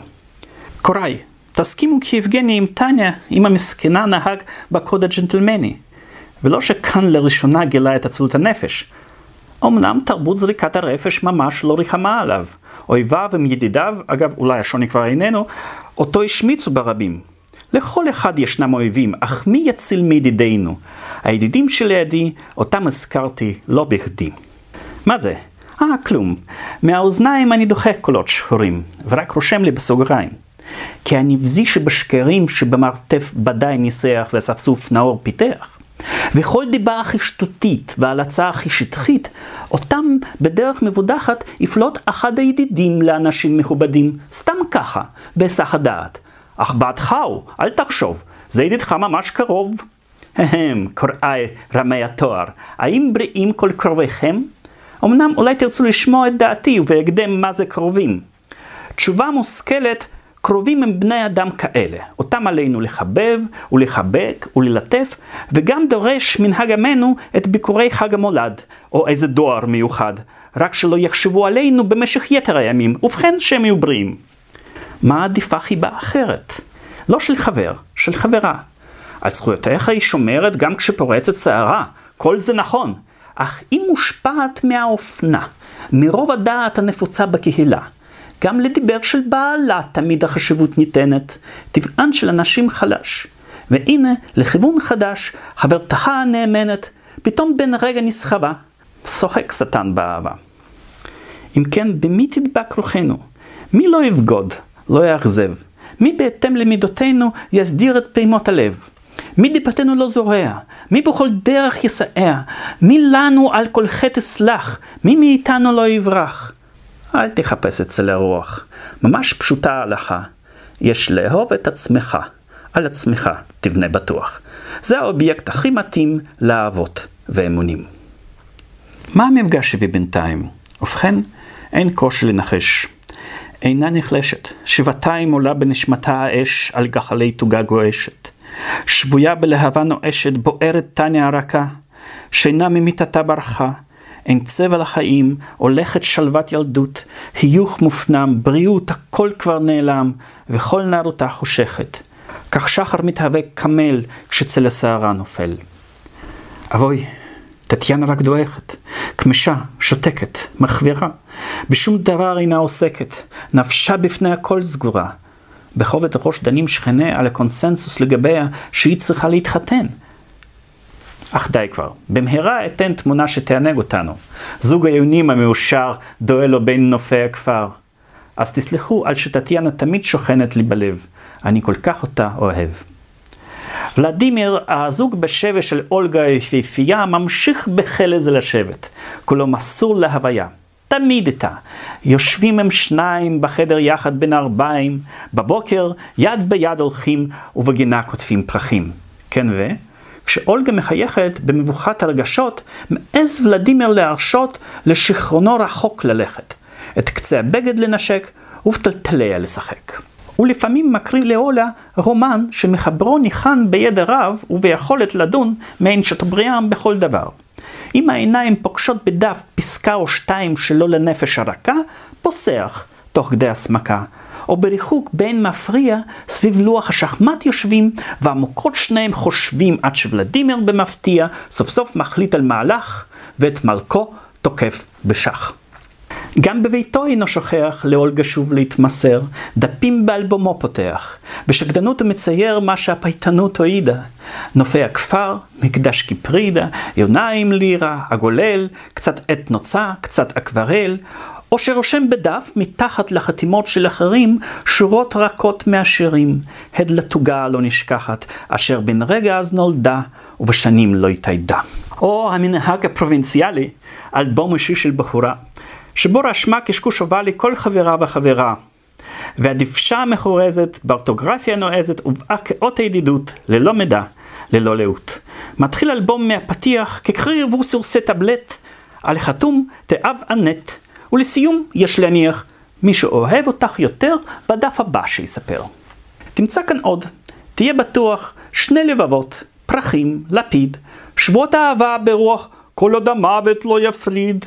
קוראי, תסכימו כי יבגני עם טניה, עם המסכנה נהג בקוד הג'נטלמני. ולא שכאן לראשונה גילה את עצלות הנפש. אמנם תרבות זריקת הרפש ממש לא ריחמה עליו. אויביו הם ידידיו, אגב, אולי השוני כבר איננו, אותו השמיצו ברבים. לכל אחד ישנם אויבים, אך מי יציל מידידינו? הידידים שלידי, אותם הזכרתי לא בכדי. מה זה? אה, כלום. מהאוזניים אני דוחק קולות שחורים, ורק רושם לי בסוגריים. כי הנבזי שבשקרים שבמרתף בדי ניסח ואספסוף נאור פיתח. וכל דיבה הכי שטותית והלצה הכי שטחית, אותם בדרך מבודחת יפלוט אחד הידידים לאנשים מכובדים, סתם ככה, בהיסח הדעת. אך בעדך הוא, אל תחשוב, זה ידידך ממש קרוב. הם, קוראי רמי התואר, האם בריאים כל קרוביכם? אמנם אולי תרצו לשמוע את דעתי ובהקדם מה זה קרובים. תשובה מושכלת, קרובים הם בני אדם כאלה, אותם עלינו לחבב ולחבק וללטף, וגם דורש מנהג עמנו את ביקורי חג המולד, או איזה דואר מיוחד, רק שלא יחשבו עלינו במשך יתר הימים, ובכן שהם יהיו בריאים. מה עדיפה חיבה אחרת? לא של חבר, של חברה. על זכויותיך היא שומרת גם כשפורצת סערה, כל זה נכון, אך היא מושפעת מהאופנה, מרוב הדעת הנפוצה בקהילה. גם לדיבר של בעלה תמיד החשיבות ניתנת, טבען של אנשים חלש. והנה, לכיוון חדש, חברתך הנאמנת, פתאום בן רגע נסחבה. שוחק שטן באהבה. אם כן, במי תדבק רוחנו? מי לא יבגוד, לא יאכזב? מי בהתאם למידותינו יסדיר את פעימות הלב? מי דיבתנו לא זורע? מי בכל דרך יסעע? מי לנו על כל חטא אסלח? מי מאיתנו לא יברח? אל תחפש אצל הרוח. ממש פשוטה ההלכה. יש לאהוב את עצמך. על עצמך תבנה בטוח. זה האובייקט הכי מתאים לאהבות ואמונים. מה המפגש הביא בינתיים? ובכן, אין קושי לנחש. אינה נחלשת, שבעתיים עולה בנשמתה האש על גחלי תוגה גועשת. שבויה בלהבה נואשת, בוערת טניה הרכה, שינה ממיטתה ברחה, אין צבע לחיים, הולכת שלוות ילדות, היוך מופנם, בריאות, הכל כבר נעלם, וכל נערותה חושכת. כך שחר מתהווה קמל כשצל הסערה נופל. אבוי, טטיאנה רק דועכת, כמשה, שותקת, מחווירה, בשום דבר אינה עוסקת, נפשה בפני הכל סגורה. בכובד ראש דנים שכניה על הקונסנזוס לגביה שהיא צריכה להתחתן. אך די כבר, במהרה אתן תמונה שתענג אותנו. זוג היונים המאושר דואל לו בין נופי הכפר. אז תסלחו על שטטיאנה תמיד שוכנת לי בלב, אני כל כך אותה אוהב. ולדימיר, הזוג בשבט של אולגה היפיפייה, ממשיך בחלז לשבת, כולו מסור להוויה. תמיד איתה. יושבים הם שניים בחדר יחד בין ארבעים, בבוקר יד ביד הולכים ובגינה כותבים פרחים. כן ו? כשאולגה מחייכת במבוכת הרגשות, מעז ולדימיר להרשות לשכרונו רחוק ללכת, את קצה הבגד לנשק ובטלטליה לשחק. ולפעמים מקריא לאולה רומן שמחברו ניחן בידע רב וביכולת לדון מעין שטבריאם בכל דבר. אם העיניים פוגשות בדף פסקה או שתיים שלא לנפש הרכה, פוסח תוך כדי הסמקה. או בריחוק בין מפריע סביב לוח השחמט יושבים, ועמוקות שניהם חושבים עד שוולדימיר במפתיע סוף סוף מחליט על מהלך, ואת מלכו תוקף בשח. גם בביתו אינו שוכח לאולגה שוב להתמסר, דפים באלבומו פותח. בשקדנות הוא מצייר מה שהפייטנות הועידה. נופי הכפר, מקדש קיפרידה, יוניים לירה, הגולל, קצת עת נוצה, קצת אקוורל, או שרושם בדף, מתחת לחתימות של אחרים, שורות רכות מהשירים, הד לתוגה לא נשכחת, אשר בן רגע אז נולדה, ובשנים לא התאיידה. או המנהג הפרובינציאלי, אלבום אישי של בחורה, שבו רשמה קשקוש אובלי כל חברה וחברה. והדבשה המחורזת, באורטוגרפיה הנועזת, הובאה כאות הידידות, ללא מידע, ללא לאות. מתחיל אלבום מהפתיח, כקריר ירבו סורסי טבלט, על החתום תאב אנט, ולסיום, יש להניח, מי שאוהב אותך יותר, בדף הבא שיספר. תמצא כאן עוד, תהיה בטוח, שני לבבות, פרחים, לפיד, שבועות אהבה ברוח, כל עוד המוות לא יפריד.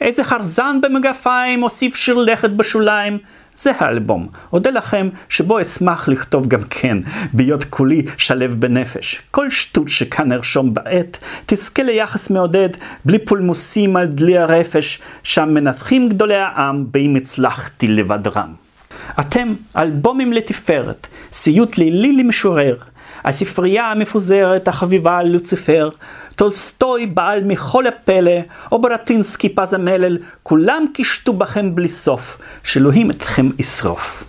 איזה חרזן במגפיים, הוסיף שיר לכת בשוליים. זה האלבום. אודה לכם שבו אשמח לכתוב גם כן, בהיות כולי שלב בנפש. כל שטות שכאן ארשום בעת, תזכה ליחס מעודד, בלי פולמוסים על דלי הרפש, שם מנתחים גדולי העם, באם הצלחתי לבד רם. אתם אלבומים לתפארת, סיוט לילי למשורר, הספרייה המפוזרת החביבה על לוציפר, טולסטוי בעל מכחול הפלא, או ברטינסקי פז המלל, כולם קישטו בכם בלי סוף, שאלוהים אתכם ישרוף.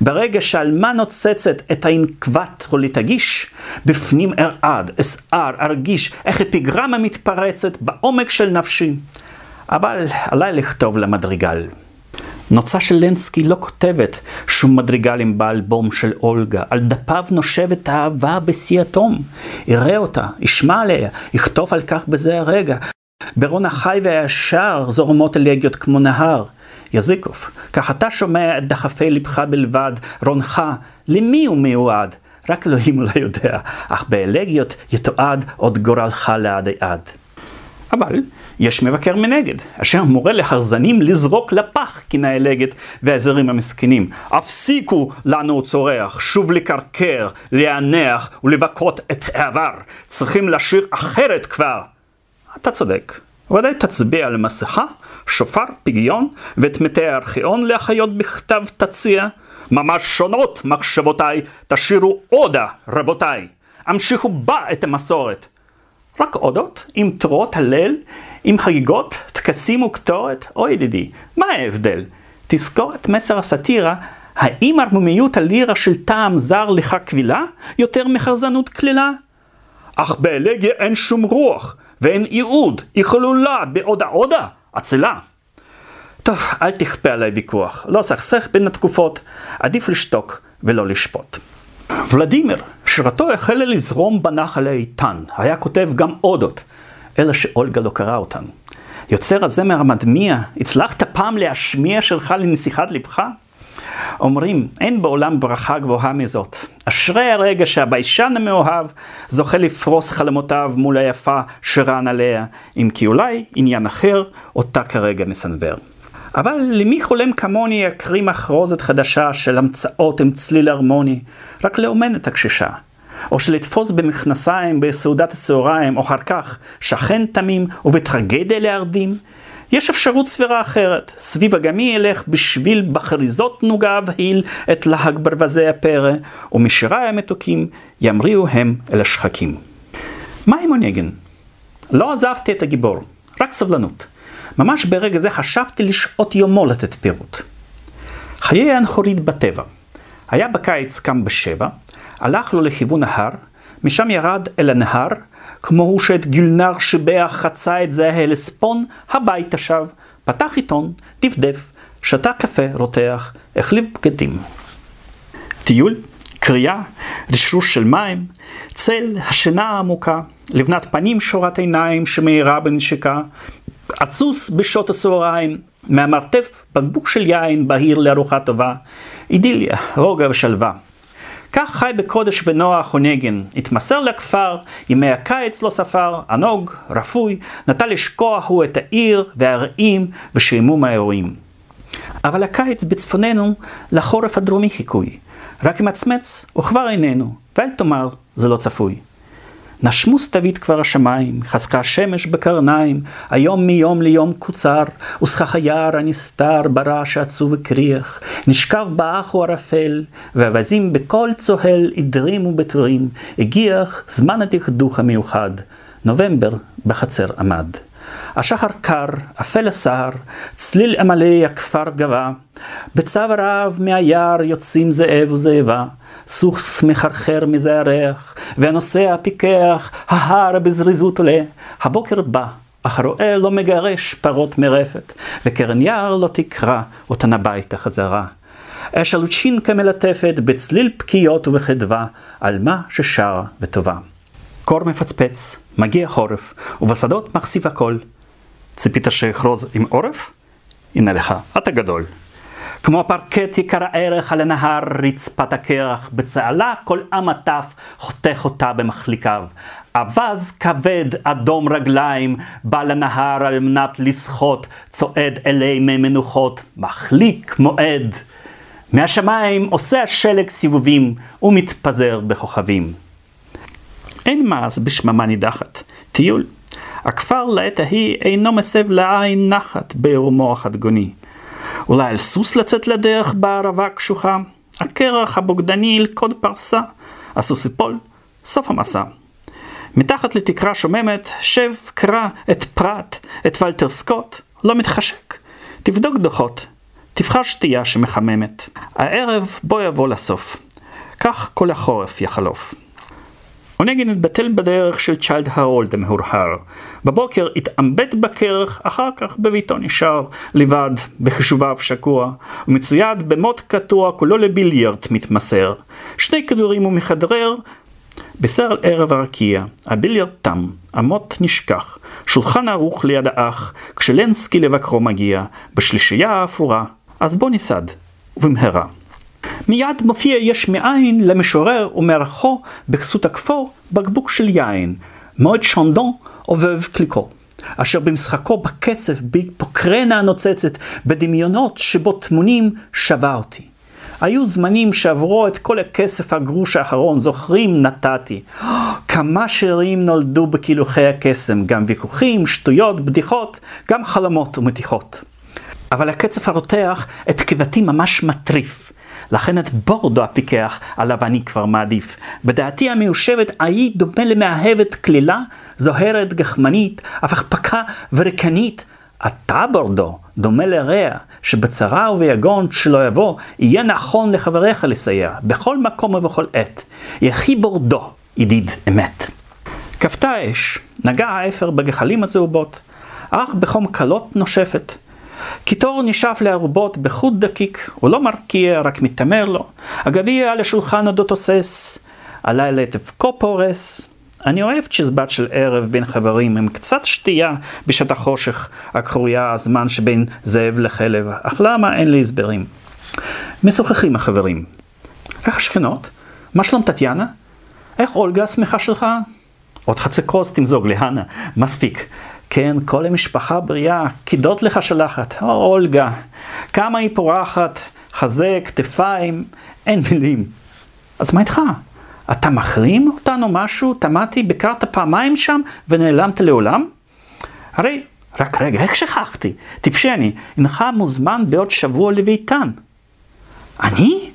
ברגע שעלמה נוצצת את האין קווארטו לתגיש, בפנים ארעד, אסער, ארגיש, איך אפיגרמה מתפרצת בעומק של נפשי. אבל עליי לכתוב למדריגל. נוצה של לנסקי לא כותבת שום מדריגלים באלבום של אולגה, על דפיו נושבת האהבה בשיא התום. יראה אותה, ישמע עליה, יכתוב על כך בזה הרגע. ברון החי והישר זורמות אלגיות כמו נהר. יזיקוף, כך אתה שומע את דחפי לבך בלבד, רונך, למי הוא מיועד? רק אלוהים אולי יודע, אך באלגיות יתועד עוד גורלך לעדי עד. אבל יש מבקר מנגד, אשר מורה להרזנים לזרוק לפח קינה אלגת והזרים המסכנים. הפסיקו לנו צורח, שוב לקרקר, להנח ולבכות את העבר. צריכים לשיר אחרת כבר. אתה צודק. ודאי תצביע על מסכה, שופר, פגיון, ואת מתי הארכיון להחיות בכתב תציע. ממש שונות מחשבותיי, תשאירו עודה, רבותיי. המשיכו בה את המסורת. רק עודות, עם תרועות הלל, עם חגיגות, טקסים וקטורת, או ידידי, מה ההבדל? תזכור את מסר הסאטירה, האם ערמומיות הלירה של טעם זר לך קבילה, יותר מחרזנות קלילה? אך באלגיה אין שום רוח, ואין ייעוד, היא חלולה בעודה עודה, עצלה. טוב, אל תכפה עליי ויכוח, לא סכסך בין התקופות, עדיף לשתוק ולא לשפוט. ולדימיר, שירתו החלה לזרום בנחל האיתן, היה כותב גם אודות, אלא שאולגה לא קרא אותן. יוצר הזמר המדמיע, הצלחת פעם להשמיע שלך לנסיכת לבך? אומרים, אין בעולם ברכה גבוהה מזאת. אשרי הרגע שהביישן המאוהב זוכה לפרוס חלומותיו מול היפה שרן עליה, אם כי אולי עניין אחר, אותה כרגע מסנוור. אבל למי חולם כמוני יקריא מחרוזת חדשה של המצאות עם צליל הרמוני, רק לאומן את הקשישה. או שלתפוס במכנסיים בסעודת הצהריים, או אחר כך שכן תמים ובטרגדיה להרדים, יש אפשרות סבירה אחרת. סביב אגמי ילך בשביל בחריזות נוגה אבהיל את להג ברווזי הפרא, ומשיריי המתוקים ימריאו הם אל השחקים. מה עם אונגן? לא עזבתי את הגיבור, רק סבלנות. ממש ברגע זה חשבתי לשעות יומו לתת פירוט. חיי הנחורית בטבע. היה בקיץ קם בשבע, הלך לו לכיוון ההר, משם ירד אל הנהר, כמו הוא שאת גילנר שיבח חצה את זה ההלספון, הביתה שב, פתח עיתון, דפדף, שתה קפה רותח, החליף בגדים. טיול, קריאה, רשרוש של מים, צל, השינה העמוקה, לבנת פנים שורת עיניים שמאירה בנשיקה, הסוס בשעות הצהריים, מהמרתף בקבוק של יין בהיר לארוחה טובה, אידיליה, רוגע ושלווה. כך חי בקודש ונוח ונגן, התמסר לכפר, ימי הקיץ לא ספר, ענוג, רפוי, נטה לשכוח הוא את העיר והרעים ושעמום האירועים. אבל הקיץ בצפוננו לחורף הדרומי חיקוי, רק מצמץ וכבר איננו, ואל תאמר זה לא צפוי. נשמו סתווית כבר השמיים, חזקה השמש בקרניים, היום מיום ליום קוצר, וסכך היער הנסתר ברעש עצוב וקריח, נשכב באח ערפל, ואווזים בקול צוהל עדרים ובתורים, הגיח זמן הדכדוך המיוחד, נובמבר בחצר עמד. השחר קר, אפל הסהר, צליל עמלי הכפר גבה, בצו רב מהיער יוצאים זאב וזאבה, סוס מחרחר מזה הריח, והנוסע פיקח, ההר בזריזות עולה. הבוקר בא, אך הרועה לא מגרש פרות מרפת, וקרן יער לא תקרא אותן הביתה חזרה. אש הלוצ'ינקה מלטפת בצליל פקיעות ובחדווה, על מה ששרה וטובה. קור מפצפץ, מגיע חורף, ובשדות מחשיף הכל. ציפית שאכרוז עם עורף? הנה לך, אתה גדול. כמו פרקט יקר הערך על הנהר רצפת הקרח, בצהלה כל עם הטף חותך אותה במחליקיו. אווז כבד אדום רגליים בא לנהר על מנת לשחות, צועד אלי מי מנוחות, מחליק מועד. מהשמיים עושה השלג סיבובים ומתפזר בכוכבים. אין מעש בשממה נידחת, טיול. הכפר לעת ההיא אינו מסב לעין נחת בעירומו החדגוני. אולי על סוס לצאת לדרך בערבה קשוחה? הקרח הבוגדני ילכוד פרסה, הסוס יפול, סוף המסע. מתחת לתקרה שוממת, שב, קרא את פרט, את ולטר סקוט, לא מתחשק. תבדוק דוחות, תבחר שתייה שמחממת. הערב בוא יבוא לסוף. כך כל החורף יחלוף. אונגין התבטל בדרך של צ'יילד הרולד המהורהר. בבוקר התעמבט בקרח, אחר כך בביתו נשאר, לבד, בחישוביו שקוע, ומצויד במוט קטוע כולו לביליארט מתמסר. שני כדורים הוא מכדרר, בסר על ערב הרקיע, הביליארד תם, המוט נשכח, שולחן ערוך ליד האח, כשלנסקי לבקרו מגיע, בשלישייה האפורה, אז בוא ניסד, ובמהרה. מיד מופיע יש מאין למשורר ומערכו בכסות הכפור בקבוק של יין, מועד שונדון עובב קליקו. אשר במשחקו בקצב, בפוקרנה הנוצצת, בדמיונות שבו טמונים, שבה אותי. היו זמנים שעברו את כל הכסף הגרוש האחרון, זוכרים נתתי. כמה שירים נולדו בקילוחי הקסם, גם ויכוחים, שטויות, בדיחות, גם חלומות ומתיחות. אבל הקצף הרותח את קיבתי ממש מטריף. לכן את בורדו הפיקח עליו אני כבר מעדיף. בדעתי המיושבת ההיא דומה למאהבת כלילה, זוהרת גחמנית, הפכפכה וריקנית. אתה בורדו, דומה לרע, שבצרה וביגון שלא יבוא, יהיה נכון לחבריך לסייע, בכל מקום ובכל עת. יחי בורדו, ידיד אמת. כפתה האש, נגע האפר בגחלים הצהובות, אך בחום קלות נושפת. קיטור נשאף לארובות בחוט דקיק, הוא לא מרקיע, רק מתעמר לו. הגביע על השולחן עודו תוסס, הלילה את אבקו פורס. אני אוהב צ'יזבט של ערב בין חברים, עם קצת שתייה בשעת החושך הקרויה הזמן שבין זאב לחלב, אך למה אין לי הסברים? משוחחים החברים. איך השכנות? מה שלום טטיאנה? איך אולגה השמחה שלך? עוד חצי כוס תמזוג להנה, מספיק. כן, כל המשפחה בריאה, קידות לך שלחת, או אולגה, כמה היא פורחת, חזה, כתפיים, אין מילים. אז מה איתך? אתה מחרים אותנו משהו? תמדתי, ביקרת פעמיים שם ונעלמת לעולם? הרי, רק רגע, איך שכחתי? טיפשי אני, הנך מוזמן בעוד שבוע לביתן. אני?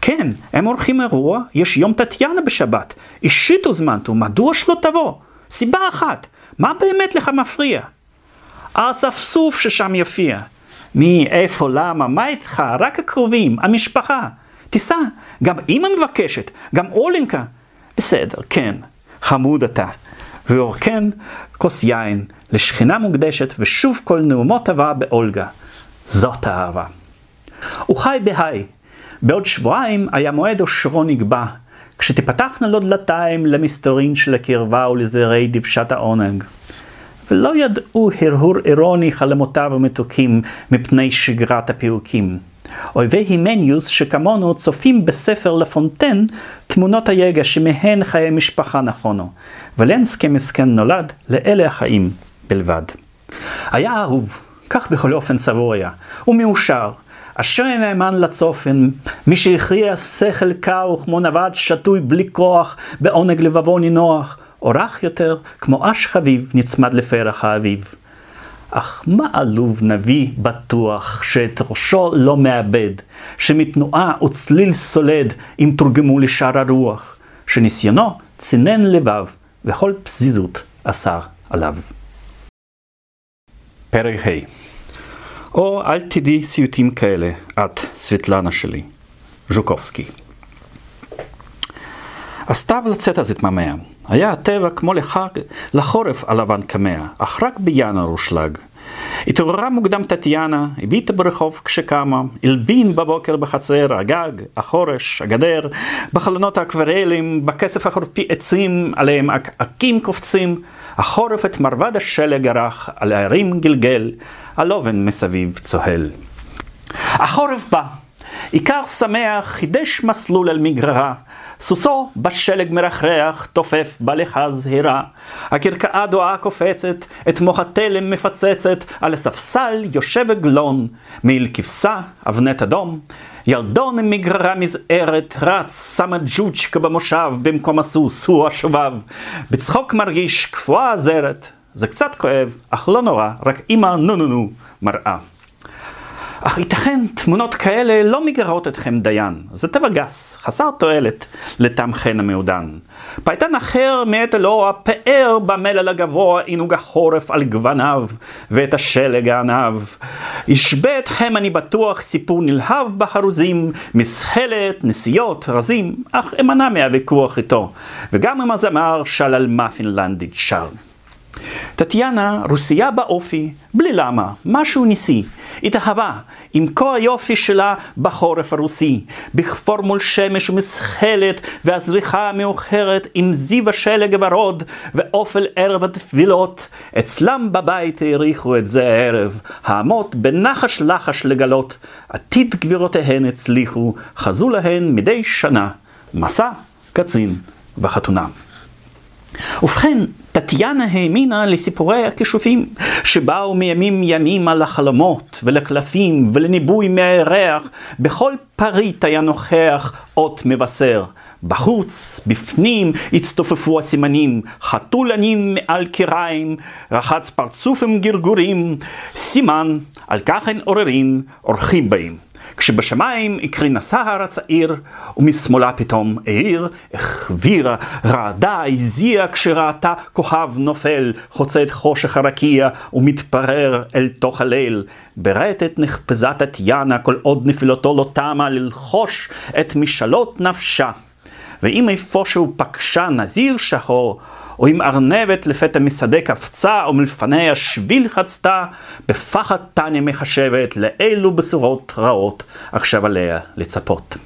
כן, הם עורכים אירוע, יש יום טטיאנה בשבת. אישית הוזמנת, ומדוע שלא תבוא? סיבה אחת, מה באמת לך מפריע? האספסוף ששם יפיע. מי, איפה, למה, מה איתך? רק הקרובים, המשפחה. תיסע, גם אמא מבקשת, גם אולינקה. בסדר, כן, חמוד אתה. ואורכן כוס יין לשכינה מוקדשת, ושוב כל נאומות הבאה באולגה. זאת האהבה. הוא חי בהיי. בעוד שבועיים היה מועד אושרו נקבע, כשתפתחנה לו דלתיים למסתורין של הקרבה ולזרעי דבשת העונג. ולא ידעו הרהור אירוני חלומותיו המתוקים מפני שגרת הפירוקים. אויבי הימניוס שכמונו צופים בספר לפונטן תמונות היגע שמהן חיי משפחה נכונו, ולנסקי מסכן נולד לאלה החיים בלבד. היה אהוב, כך בכל אופן סבור היה, ומאושר, אשר נאמן לצופן, מי שהכריע שכל קר וכמו נווד שתוי בלי כוח, בעונג לבבו נינוח, אורך יותר, כמו אש חביב נצמד לפרח האביב. אך מה עלוב נביא בטוח שאת ראשו לא מאבד, שמתנועה וצליל סולד אם תורגמו לשאר הרוח, שניסיונו צינן לבב וכל פזיזות אסר עליו. פרק ה' או אל תדעי סיוטים כאלה, את, סבטלנה שלי. ז'וקובסקי. הסתיו לצאת אז התמהמה. היה הטבע כמו לחג, לחורף הלבן קמע, אך רק בינואר הושלג. התעוררה מוקדם טטיאנה, הביטה ברחוב כשקמה, הלבין בבוקר בחצר, הגג, החורש, הגדר, בחלונות האקוורלים, בכסף החורפי עצים, עליהם עקים קופצים, החורף את מרבד השלג ערך, על הערים גלגל, הלובן מסביב צוהל. החורף בא, עיקר שמח חידש מסלול אל מגררה, סוסו בשלג מרחרח, תופף בלכה זהירה. הקרקעה דואה קופצת, את מוח התלם מפצצת, על הספסל יושב עגלון, מעיל כבשה, אבנת אדום. ילדון מגררה מזערת, רץ, שמה ג'וצ'קה במושב במקום הסוס, הוא השובב. בצחוק מרגיש, קפואה עזרת. זה קצת כואב, אך לא נורא, רק אמא נו נו נו מראה. אך ייתכן תמונות כאלה לא מגרות אתכם דיין. זה טבע גס, חסר תועלת לטעם חן המעודן. פייטן אחר מאת אלוה פאר במלל הגבוה עינוג החורף על גווניו, ואת השלג העניו. ישבה אתכם אני בטוח סיפור נלהב בחרוזים, מסחלת, נסיעות, רזים, אך אמנע מהוויכוח איתו. וגם אם הזמר של על מה שר. טטיאנה רוסייה באופי, בלי למה, משהו ניסי. התאהבה עם כל היופי שלה בחורף הרוסי, בכפור מול שמש ומסחלת, והזריחה המאוחרת עם זיו השלג הוורוד, ואופל ערב התפילות. אצלם בבית העריכו את זה הערב, האמות בנחש לחש לגלות, עתיד גבירותיהן הצליחו, חזו להן מדי שנה, מסע, קצין וחתונה. ובכן, טטיאנה האמינה לסיפורי הכישופים, שבאו מימים ימים על החלומות ולקלפים ולניבוי מהירח, בכל פריט היה נוכח אות מבשר. בחוץ, בפנים, הצטופפו הסימנים, חתולנים מעל קיריים, רחץ פרצוף עם גרגורים, סימן, על כך אין עוררין, אורחים באים. כשבשמיים הקרין הסהר הצעיר, ומשמאלה פתאום העיר, החבירה, רעדה, הזיעה כשראתה כוכב נופל, חוצה את חושך הרקיע, ומתפרר אל תוך הליל. ברטט נחפזה טטיאנה, כל עוד נפילותו לא תמה, ללחוש את משאלות נפשה. ואם איפשהו פגשה נזיר שחור, או אם ארנבת לפתע משדה קפצה, או מלפניה שביל חצתה, בפחד טניה מחשבת, לאילו בשורות רעות עכשיו עליה לצפות.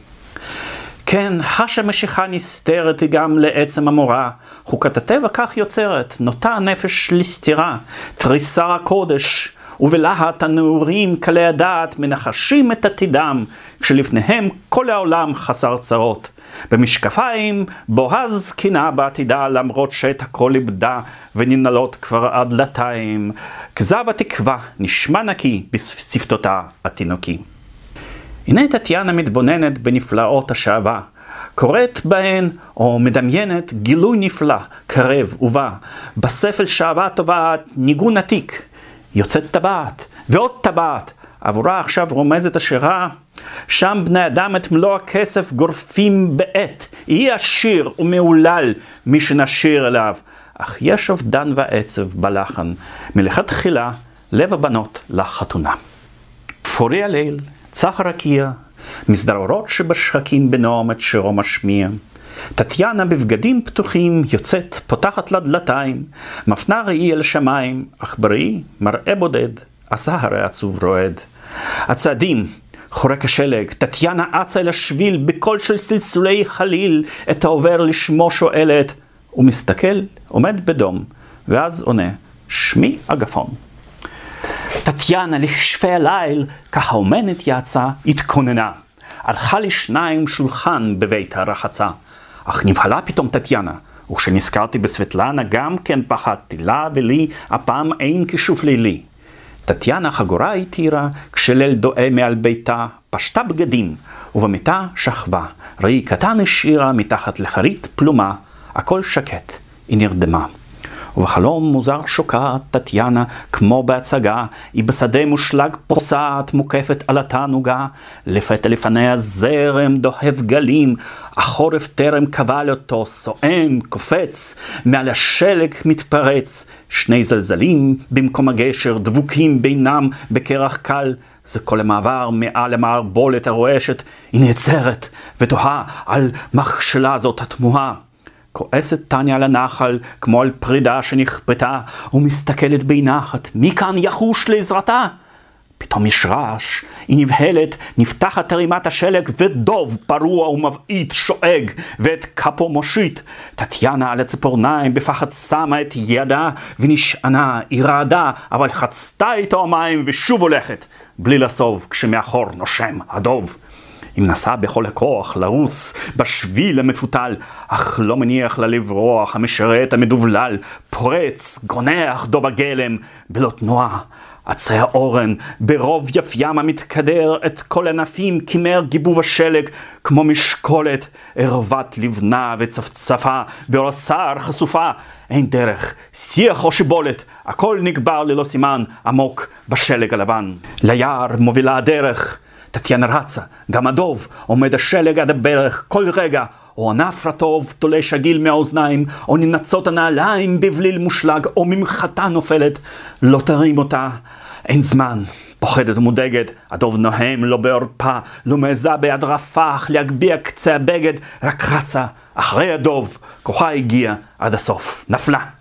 כן, חשה משיכה נסתרת גם לעצם המורה, חוקת הטבע כך יוצרת, נוטה הנפש לסתירה, תריסר הקודש, ובלהט הנעורים קלי הדעת מנחשים את עתידם, כשלפניהם כל העולם חסר צרות. במשקפיים בוהז קינה בעתידה למרות שאת הכל איבדה וננעלות כבר עד דלתיים. כזב התקווה נשמע נקי בשפתותה התינוקי. הנה טטיאנה מתבוננת בנפלאות השעווה, קוראת בהן או מדמיינת גילוי נפלא, קרב ובא, בספל שעווה טובעת ניגון עתיק, יוצאת טבעת ועוד טבעת, עבורה עכשיו רומזת השירה, שם בני אדם את מלוא הכסף גורפים בעת, יהי עשיר ומהולל מי שנשיר אליו. אך יש אובדן ועצב בלחן, מלכתחילה לב הבנות לחתונה. פורי הליל, צח הרקיע, מסדרורות שבשחקים בנועם את שירו משמיע. טטיאנה בבגדים פתוחים יוצאת, פותחת לה דלתיים, מפנה ראי אל שמיים, אך בראי מראה בודד, עשה הרי עצוב רועד. הצעדים, חורק השלג, טטיאנה אצה אל השביל בקול של סלסולי חליל, את העובר לשמו שואלת, הוא מסתכל, עומד בדום, ואז עונה, שמי אגפון. טטיאנה לכשפי הליל, ככה אומנת יצאה, התכוננה. הלכה לשניים שולחן בבית הרחצה. אך נבהלה פתאום טטיאנה, וכשנזכרתי בסבטלנה גם כן פחדתי, לה ולי הפעם אין כישוף לילי. טטיאנה חגורה התירה, כשליל דואה מעל ביתה, פשטה בגדים, ובמיטה שכבה. ראי קטן השאירה מתחת לחרית פלומה, הכל שקט, היא נרדמה. ובחלום מוזר שוקעת טטיאנה, כמו בהצגה, היא בשדה מושלג פוסעת, מוקפת על התענוגה, לפתע לפניה זרם דוהב גלים, החורף טרם קבל אותו, סואן, קופץ, מעל השלג מתפרץ, שני זלזלים במקום הגשר, דבוקים בינם בקרח קל, זה כל המעבר מעל למערבולת הרועשת, היא נעצרת ותוהה על מכשלה זאת התמוהה. כועסת טניה על הנחל, כמו על פרידה שנכפתה, ומסתכלת בנחת, מי כאן יחוש לעזרתה? פתאום יש רעש, היא נבהלת, נפתחת תרימת השלג, ודוב פרוע ומבעית שואג, ואת כפו מושיט. טטיאנה על הציפורניים בפחד שמה את ידה, ונשענה, היא רעדה, אבל חצתה איתו המים ושוב הולכת, בלי לסוב, כשמאחור נושם הדוב. היא מנסה בכל הכוח לרוס בשביל המפותל, אך לא מניח לה לברוח המשרת המדובלל, פורץ, גונח דוב הגלם, בלא תנועה. עצי האורן, ברוב יפיים המתקדר, את כל ענפים כימר גיבוב השלג, כמו משקולת, ערוות לבנה וצפצפה, בעושר חשופה, אין דרך, שיח או שיבולת, הכל נגבר ללא סימן, עמוק בשלג הלבן. ליער מובילה הדרך. טטיאנה רצה, גם הדוב, עומד השלג עד הברך, כל רגע, או ענף רטוב תולש הגיל מהאוזניים, או ננצות הנעליים בבליל מושלג, או ממחטה נופלת, לא תרים אותה, אין זמן. פוחדת ומודאגת, הדוב נוהם לא בעורפה, לא מעזה ביד רפח להגביה קצה הבגד, רק רצה אחרי הדוב, כוחה הגיע עד הסוף, נפלה.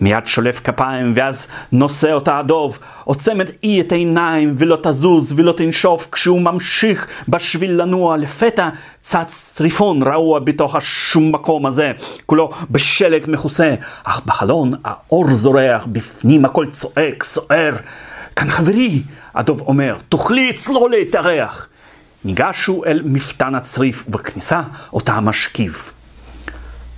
מיד שולף כפיים, ואז נושא אותה הדוב, עוצמת אי את העיניים, ולא תזוז ולא תנשוף, כשהוא ממשיך בשביל לנוע, לפתע צץ צריפון רעוע בתוך השום מקום הזה, כולו בשלג מכוסה, אך בחלון האור זורח, בפנים הכל צועק, סוער. כאן חברי, הדוב אומר, תוכלי אצלו להתארח. ניגשו אל מפתן הצריף, ובכניסה אותה משכיב.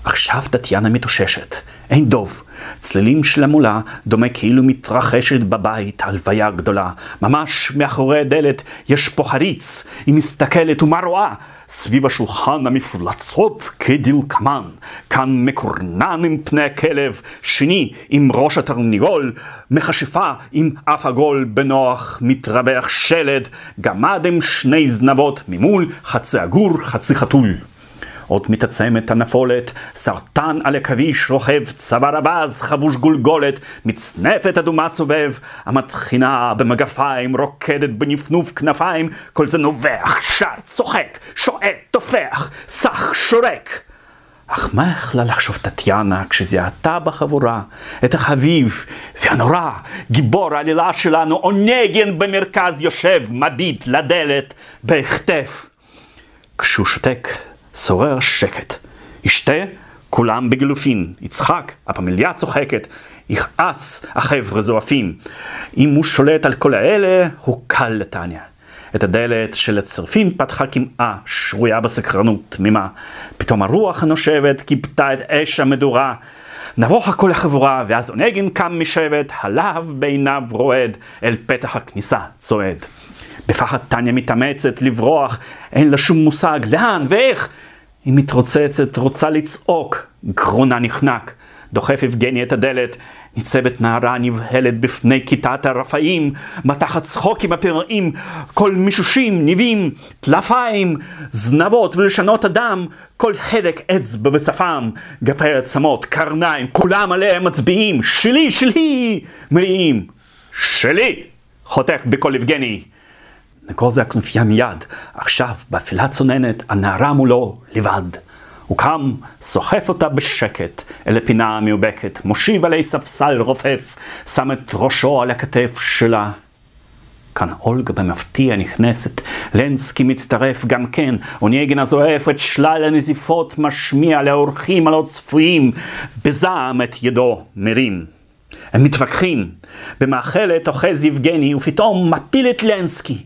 עכשיו טטיאנה מתאוששת, אין דוב. צלילים של המולה דומה כאילו מתרחשת בבית הלוויה גדולה. ממש מאחורי הדלת יש פה חריץ, היא מסתכלת ומה רואה? סביב השולחן המפלצות כדלקמן. כאן מקורנן עם פני הכלב, שני עם ראש התרניגול, מכשפה עם אף עגול בנוח, מתרווח שלד, גמד עם שני זנבות ממול, חצי עגור, חצי חתול. עוד מתעצמת הנפולת, סרטן על עכביש רוכב, צוואר הבז חבוש גולגולת, מצנפת אדומה סובב, המטחינה במגפיים, רוקדת בנפנוף כנפיים, כל זה נובח, שר, צוחק, שועט, טופח, סח, שורק. אך מה יכלה לחשוב טטיאנה כשזיהתה בחבורה את החביב והנורא, גיבור העלילה שלנו, אונגן במרכז יושב, מביט לדלת, בהכתף. כשהוא שותק, שורר שקט. ישתה, כולם בגילופין. יצחק, הפמליה צוחקת. יכעס, החבר'ה זועפים. אם הוא שולט על כל האלה, הוא קל לטניה. את הדלת של הצרפין פתחה קמעה, שרויה בסקרנות תמימה. פתאום הרוח הנושבת כיבתה את אש המדורה. נבוך הכל החבורה, ואז אונגן קם משבט, הלהב בעיניו רועד, אל פתח הכניסה צועד. בפחד טניה מתאמצת לברוח, אין לה שום מושג לאן ואיך. היא מתרוצצת, רוצה לצעוק, גרונה נחנק. דוחף יבגני את הדלת, ניצבת נערה נבהלת בפני כיתת הרפאים, מתחת צחוק עם הפרעים, כל מישושים, ניבים, טלפיים, זנבות ולשנות אדם, כל הדק אצבע בשפם, גפי עצמות, קרניים, כולם עליהם מצביעים, שלי, שלי, מריעים, שלי, חותך בקול יבגני. נגוז הכנופיה מיד, עכשיו, באפילה צוננת, הנערה מולו, לבד. הוא קם, סוחף אותה בשקט אל הפינה המאובקת, מושיב עלי ספסל רופף, שם את ראשו על הכתף שלה. כאן אולגה במפתיע נכנסת, לנסקי מצטרף גם כן, ונייגן הזועף את שלל הנזיפות משמיע לאורחים הלא צפויים, בזעם את ידו מרים. הם מתווכחים, במאכלת אוחז יבגני, ופתאום מפיל את לנסקי.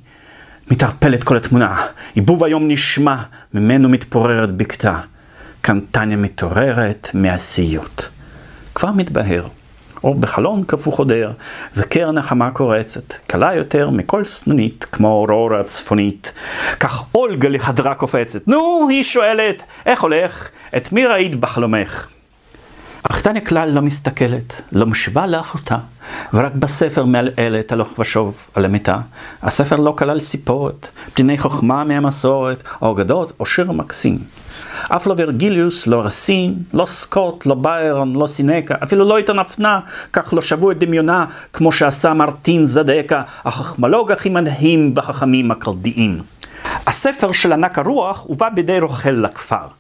מתערפלת כל התמונה, עיבוב היום נשמע, ממנו מתפוררת בקתה. כאן טניה מתעוררת מהסיוט. כבר מתבהר. אור בחלון קפוא חודר, וקרן החמה קורצת, קלה יותר מכל סנונית, כמו אורורה הצפונית. כך אולגה לחדרה קופצת. נו, היא שואלת, איך הולך? את מי ראית בחלומך? אך טניה כלל לא מסתכלת, לא משווה לאחותה, ורק בספר מעלעלת הלוך ושוב על המיטה. הספר לא כלל סיפורת, פתיני חוכמה מהמסורת, או אגדות, או שיר מקסים. אף לא ורגליוס, לא רסין, לא סקוט, לא ביירון, לא סינקה, אפילו לא עיתון הפנה, כך לא שבו את דמיונה, כמו שעשה מרטין זדקה, החכמולוג הכי מדהים בחכמים הקרדיים. הספר של ענק הרוח הובא בידי רוכל לכפר.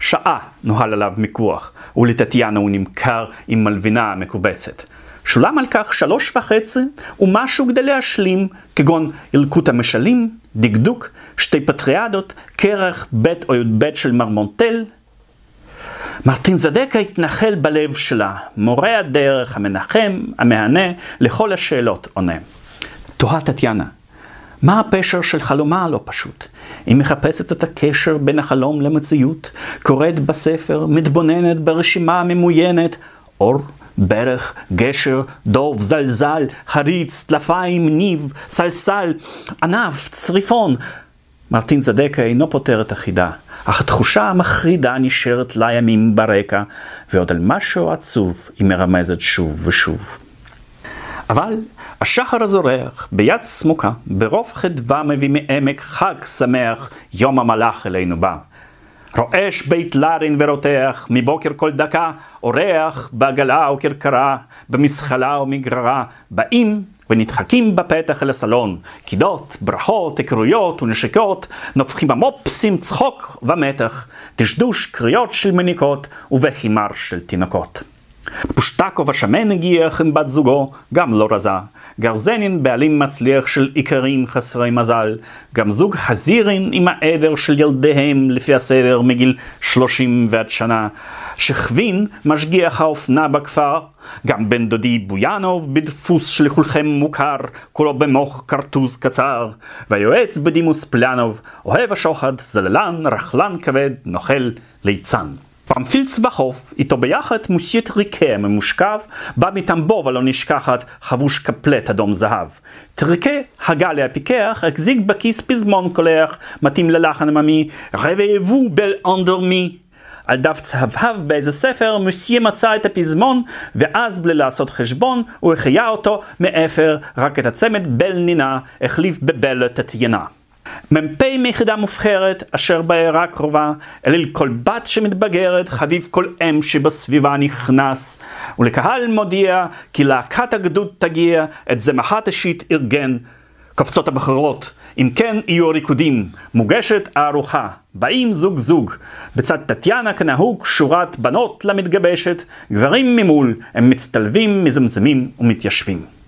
שעה נוהל עליו מיקוח, ולטטיאנה הוא נמכר עם מלבינה מקובצת. שולם על כך שלוש וחצי ומשהו כדי להשלים, כגון ילקוט המשלים, דקדוק, שתי פטריאדות, כרך ב' או י"ב של מרמונטל. מרטין זדקה התנחל בלב שלה, מורה הדרך, המנחם, המהנה, לכל השאלות עונה. תוהה טטיאנה, מה הפשר של חלומה הלא פשוט? היא מחפשת את הקשר בין החלום למציאות, קוראת בספר, מתבוננת ברשימה הממוינת, אור ברך, גשר, דוב, זלזל, חריץ, טלפיים, ניב, סלסל, ענף, צריפון. מרטין זדקה אינו פותר את החידה, אך התחושה המחרידה נשארת לימים ברקע, ועוד על משהו עצוב היא מרמזת שוב ושוב. אבל השחר הזורח, ביד סמוקה, ברוב חדווה מביא מעמק חג שמח, יום המלאך אלינו בא. רועש בית לרין ורותח, מבוקר כל דקה, אורח בעגלה וכרכרה, במזחלה ומגררה, באים ונדחקים בפתח אל הסלון, קידות, ברכות, היכרויות ונשיקות, נופחים המופסים צחוק ומתח, דשדוש קריאות של מניקות ובחימר של תינוקות. פושטקוב השמן הגיח עם בת זוגו, גם לא רזה. גרזנין בעלים מצליח של איכרים חסרי מזל. גם זוג חזירין עם העדר של ילדיהם לפי הסדר מגיל שלושים ועד שנה. שכבין משגיח האופנה בכפר. גם בן דודי בויאנוב בדפוס שלכולכם מוכר, כולו במוח כרטוז קצר. והיועץ בדימוס פלנוב, אוהב השוחד, זללן, רכלן כבד, נוכל ליצן. פמפילץ בחוף, איתו ביחד מוסיית ריקה ממושכב, בא מטמבוב הלא נשכחת, חבוש קפלט אדום זהב. טריקה, הגה להפיקח, החזיק בכיס פזמון קולח, מתאים ללחן עממי, רבעבו בל אנדורמי. על דף צהבהב באיזה ספר, מוסיה מצא את הפזמון, ואז בלי לעשות חשבון, הוא החיה אותו מאפר, רק את הצמד בל נינה, החליף בבל תתיינה. מ"פ מיחידה מובחרת אשר בעיירה קרובה, אליל כל בת שמתבגרת, חביב כל אם שבסביבה נכנס, ולקהל מודיע כי להקת הגדוד תגיע, את זמחת אישית ארגן. קופצות הבחורות, אם כן יהיו ריקודים, מוגשת הארוחה, באים זוג זוג, בצד טטיאנה כנהוג שורת בנות למתגבשת, גברים ממול, הם מצטלבים, מזמזמים ומתיישבים.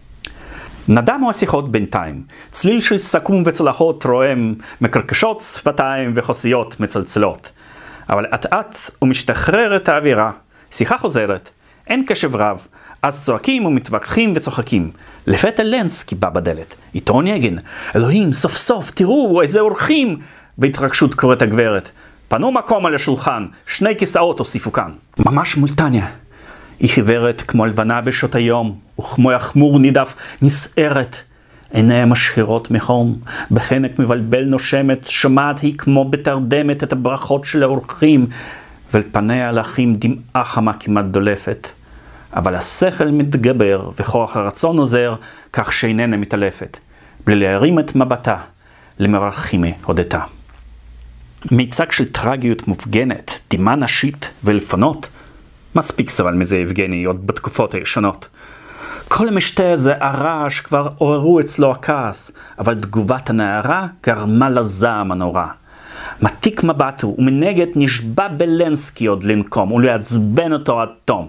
נדמו השיחות בינתיים, צליל של סכו"ם וצלחות רועם, מקרקשות שפתיים וכוסיות מצלצלות. אבל אט אט ומשתחררת האווירה, שיחה חוזרת, אין קשב רב, אז צועקים ומתווכחים וצוחקים. לפתע לנסקי בא בדלת, איתו נייגן, אלוהים, סוף סוף, תראו, איזה אורחים! בהתרגשות קוראת הגברת. פנו מקום על השולחן, שני כיסאות הוסיפו כאן. ממש מול טניה. היא חיוורת כמו הלבנה בשעות היום, וכמו יחמור נידף נסערת. עיניה משחירות מחום, בחנק מבלבל נושמת, שומעת היא כמו בתרדמת את הברכות של האורחים, ואל פניה לאחים דמעה חמה כמעט דולפת. אבל השכל מתגבר, וכוח הרצון עוזר, כך שאיננה מתעלפת, בלי להרים את מבטה למרחימי הודתה. מיצג של טרגיות מופגנת, דמעה נשית ולפנות, מספיק סבל מזה יבגני עוד בתקופות הישנות. כל המשתה הזה, הרעש, כבר עוררו אצלו הכעס, אבל תגובת הנערה גרמה לזעם הנורא. מתיק מבט הוא, ומנגד נשבע בלנסקי עוד לנקום ולעצבן אותו עד תום.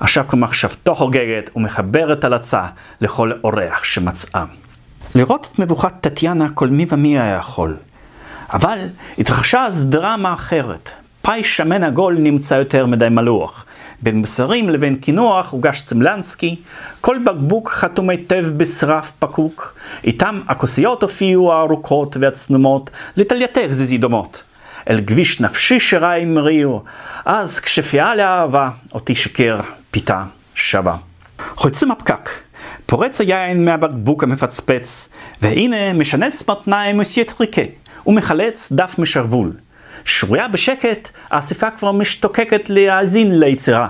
עכשיו כמחשבתו חוגגת ומחברת הלצה לכל אורח שמצאה. לראות את מבוכת טטיאנה כל מי ומי היה יכול. אבל התרחשה אז דרמה אחרת, פאי שמן עגול נמצא יותר מדי מלוח. בין בשרים לבין קינוח הוגש צמלנסקי, כל בקבוק חתום היטב בשרף פקוק, איתם הכוסיות הופיעו הארוכות והצנומות, לטלייתך זיזי דומות. אל כביש נפשי שרה המריאו, אז כשפיעה לאהבה, אותי שקר פיתה שבה. חולצים הפקק, פורץ היין מהבקבוק המפצפץ, והנה משנס מותניים מסיית ריקה, ומחלץ דף משרוול. שרויה בשקט, האספה כבר משתוקקת להאזין ליצירה.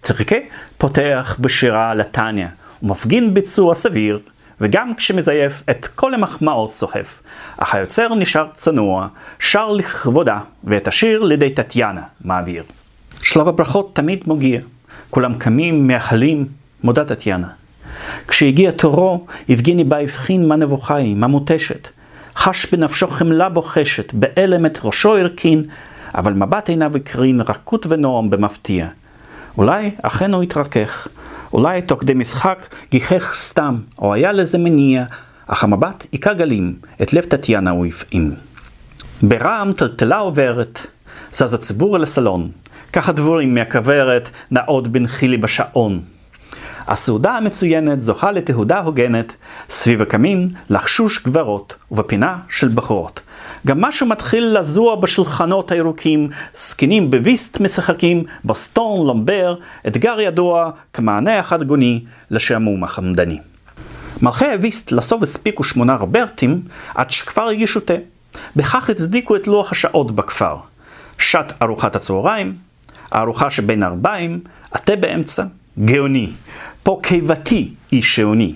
טריקה פותח בשירה לטניה, ומפגין ביצוע סביר, וגם כשמזייף את כל המחמאות סוחף. אך היוצר נשאר צנוע, שר לכבודה, ואת השיר לידי טטיאנה מעביר. שלב הברכות תמיד מגיע. כולם קמים, מייחלים, מודה טטיאנה. כשהגיע תורו, יבגיני בא הבחין מה נבוכה היא, מה מותשת. חש בנפשו חמלה בוחשת, באלם את ראשו הרכין, אבל מבט עיניו הקרין רכות ונועם במפתיע. אולי אכן הוא התרכך, אולי תוך כדי משחק גיחך סתם, או היה לזה מניע, אך המבט היכה גלים, את לב טטיאנה הוא הפעים. ברעם טלטלה עוברת, זז הציבור אל הסלון, כך הדבורים מהכוורת, נעוד בן חילי בשעון. הסעודה המצוינת זוכה לתהודה הוגנת, סביב הקמין לחשוש גברות ובפינה של בחורות. גם משהו מתחיל לזוע בשולחנות הירוקים, זקנים בביסט משחקים, בוסטון, לומבר, אתגר ידוע כמענה החדגוני לשעמום החמדני. מלכי הביסט לסוף הספיקו שמונה רוברטים עד שכבר הגישו תה. בכך הצדיקו את לוח השעות בכפר. שעת ארוחת הצהריים, הארוחה שבין ארבעים, התה באמצע, גאוני. פה קיבתי איש שעוני.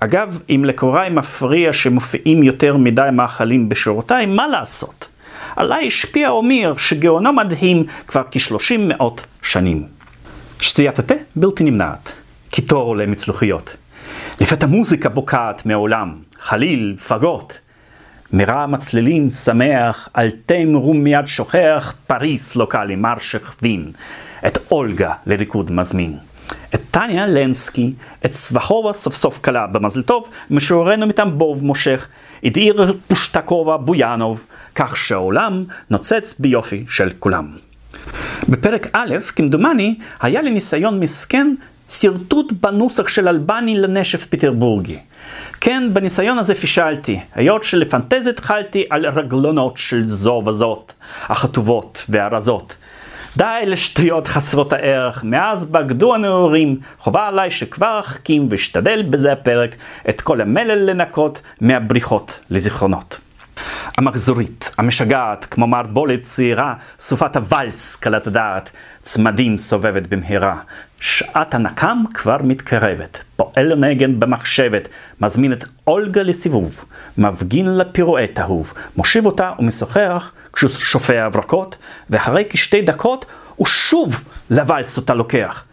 אגב, אם לקוראי מפריע שמופיעים יותר מדי מאכלים בשורותיי, מה לעשות? עליי השפיע אומיר שגאונו מדהים כבר כשלושים מאות שנים. שתיית התה בלתי נמנעת, קיטור עולה מצלוחיות. לפתע מוזיקה בוקעת מעולם, חליל, פגות. מרע מצלילים שמח, על תה מרום מיד שוכח, פריס לוקאלי, מר שכבין. את אולגה לריקוד מזמין. את טניה לנסקי, את סבחובה סוף סוף קלה במזל טוב, משוררנו מטמבוב מושך, את עיר פושטקובה בויאנוב, כך שהעולם נוצץ ביופי של כולם. בפרק א', כמדומני, היה לי ניסיון מסכן שרטוט בנוסח של אלבני לנשף פטרבורגי. כן, בניסיון הזה פישלתי, היות שלפנטז התחלתי על רגלונות של זו וזאת, החטובות והרזות. די לשטויות חסרות הערך, מאז בגדו הנעורים, חובה עליי שכבר אחכים ואשתדל בזה הפרק את כל המלל לנקות מהבריחות לזיכרונות. המחזורית, המשגעת, כמו מערבולת צעירה, סופת הוואלס קלת הדעת, צמדים סובבת במהרה. שעת הנקם כבר מתקרבת, פועל נגן במחשבת, מזמין את אולגה לסיבוב, מפגין לפירואט אהוב, מושיב אותה ומשוחח כשהוא שופע הברקות, ואחרי כשתי דקות הוא שוב לוואלס אותה לוקח.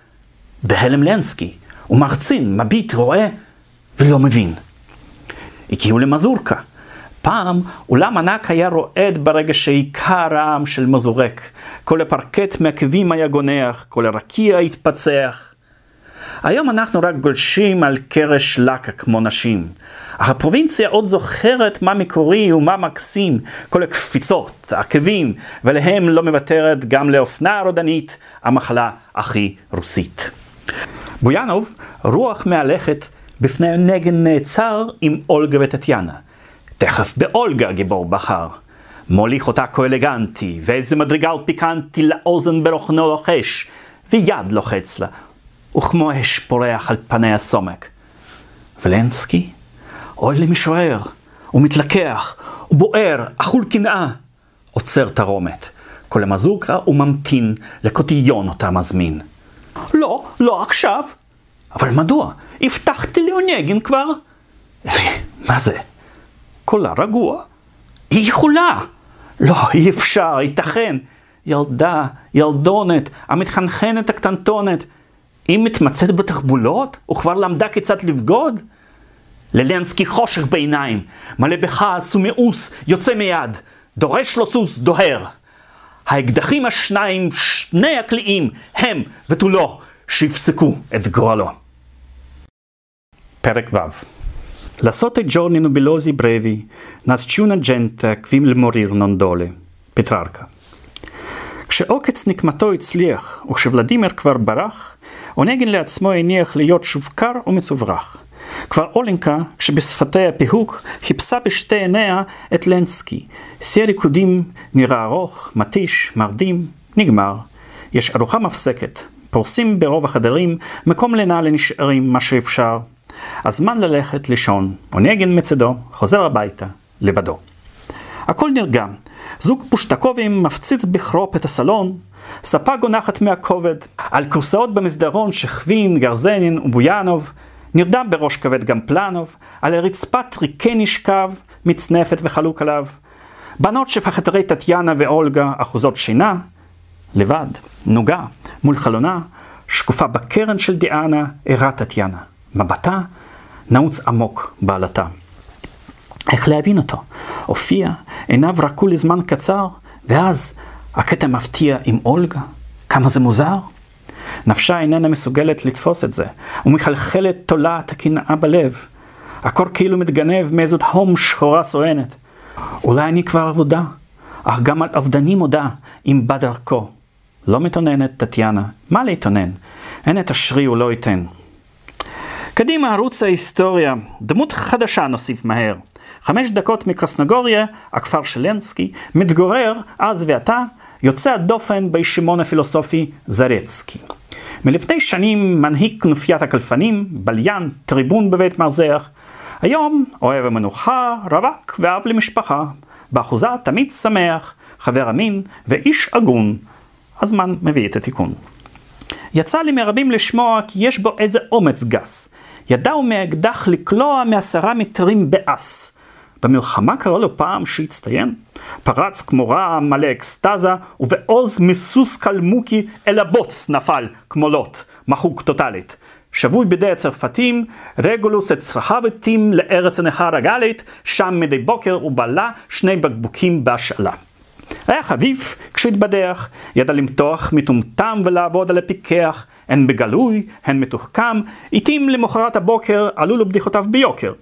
בהלם לנסקי, הוא מרצין, מביט, רואה, ולא מבין. הגיעו למזורקה. פעם אולם ענק היה רועד ברגע שעיקר העם של מזורק. כל הפרקט מהקווים היה גונח, כל הרקיע התפצח. היום אנחנו רק גולשים על קרש לקה כמו נשים. הפרובינציה עוד זוכרת מה מקורי ומה מקסים, כל הקפיצות, העקבים, ולהם לא מוותרת גם לאופנה רודנית, המחלה הכי רוסית. בויאנוב, רוח מהלכת בפני הנגן נעצר עם אולגה וטטיאנה. תכף באולגה גיבור בחר. מוליך אותה כה אלגנטי, ואיזה מדרגל פיקנטי לאוזן ברוכנו לוחש, ויד לוחץ לה, וכמו אש פורח על פני הסומק. ולנסקי, אוי למשוער, הוא מתלקח, הוא בוער, אכול קנאה. עוצר תרומת. כל המזוקה הוא ממתין לקוטיון אותה מזמין. לא, לא עכשיו. אבל מדוע? הבטחתי לאונגין כבר. מה זה? קולה רגוע. היא יכולה. לא, אי אפשר, ייתכן. ילדה, ילדונת, המתחנחנת הקטנטונת. היא מתמצאת בתחבולות, וכבר למדה כיצד לבגוד? ללנסקי חושך בעיניים, מלא בכעס ומאוס, יוצא מיד, דורש לו סוס, דוהר. האקדחים השניים, שני הקליעים, הם ותו לא, שיפסקו את גורלו. פרק ו' La sotto giorni nubilosi brevi nasce una gente qui il morir non dole. פטררקה. כשעוקץ נקמתו הצליח, וכשוולדימיר כבר ברח, אונגן לעצמו הניח להיות שוב קר ומצוברח. כבר אולנקה, כשבשפתי הפיהוק, חיפשה בשתי עיניה את לנסקי. שיא הריקודים נראה ארוך, מתיש, מרדים, נגמר. יש ארוחה מפסקת. פורסים ברוב החדרים מקום לינה לנשארים מה שאפשר. הזמן ללכת לישון, אונגן מצדו, חוזר הביתה, לבדו. הכל נרגע. זוג פושטקובים מפציץ בכרופ את הסלון, ספה גונחת מהכובד, על כורסאות במסדרון שכבין, גרזנין ובויאנוב, נרדם בראש כבד גם פלנוב, על הרצפת ריקי נשכב, מצנפת וחלוק עליו. בנות שפחתרי טטיאנה ואולגה אחוזות שינה, לבד, נוגה, מול חלונה, שקופה בקרן של דיאנה, ערה טטיאנה. מבטה נעוץ עמוק בעלתה. איך להבין אותו? הופיע, עיניו רקו לזמן קצר, ואז הקטע מפתיע עם אולגה. כמה זה מוזר? נפשה איננה מסוגלת לתפוס את זה, ומחלחלת תולעת הקנאה בלב. הקור כאילו מתגנב מאיזו הום שחורה סואנת. אולי אני כבר אבודה, אך גם על אבדני מודה, אם בא דרכו. לא מתאוננת טטיאנה, מה להתאונן? הנה תשרי הוא לא ייתן. קדימה, ערוץ ההיסטוריה. דמות חדשה נוסיף מהר. חמש דקות מקרסנגוריה, הכפר שלנסקי, מתגורר אז ועתה יוצא הדופן בישימון הפילוסופי זרצקי. מלפני שנים מנהיג כנופיית הקלפנים, בליין, טריבון בבית מרזח. היום אוהב המנוחה, רווק ואב למשפחה. באחוזה תמיד שמח, חבר אמין ואיש הגון. הזמן מביא את התיקון. יצא לי מרבים לשמוע כי יש בו איזה אומץ גס. ידעו מאקדח לקלוע מעשרה מטרים באס. במלחמה קרה לו פעם שהצטיין. פרץ כמו רע מלא אקסטזה, ובעוז מסוס קלמוקי אל הבוץ נפל כמו לוט, מחוק טוטאלית. שבוי בידי הצרפתים, רגולוס את צרכיו התאים לארץ הנכר הגלית, שם מדי בוקר הוא בלע שני בקבוקים בהשאלה. היה חביב כשהתבדח, ידע למתוח מטומטם ולעבוד על הפיקח, הן בגלוי, הן מתוחכם, התאים למחרת הבוקר עלו לו בדיחותיו ביוקר.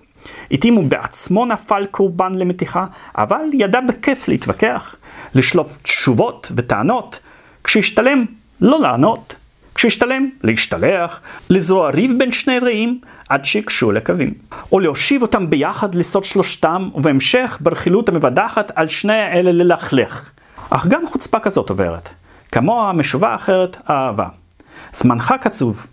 לעתים הוא בעצמו נפל קורבן למתיחה, אבל ידע בכיף להתווכח, לשלוף תשובות וטענות, כשהשתלם לא לענות, כשהשתלם להשתלח, לזרוע ריב בין שני רעים, עד שיגשו לקווים. או להושיב אותם ביחד לסוד שלושתם, ובהמשך ברכילות המבדחת על שני האלה ללכלך. אך גם חוצפה כזאת עוברת. כמוה משובה אחרת, אהבה. זמנך קצוב,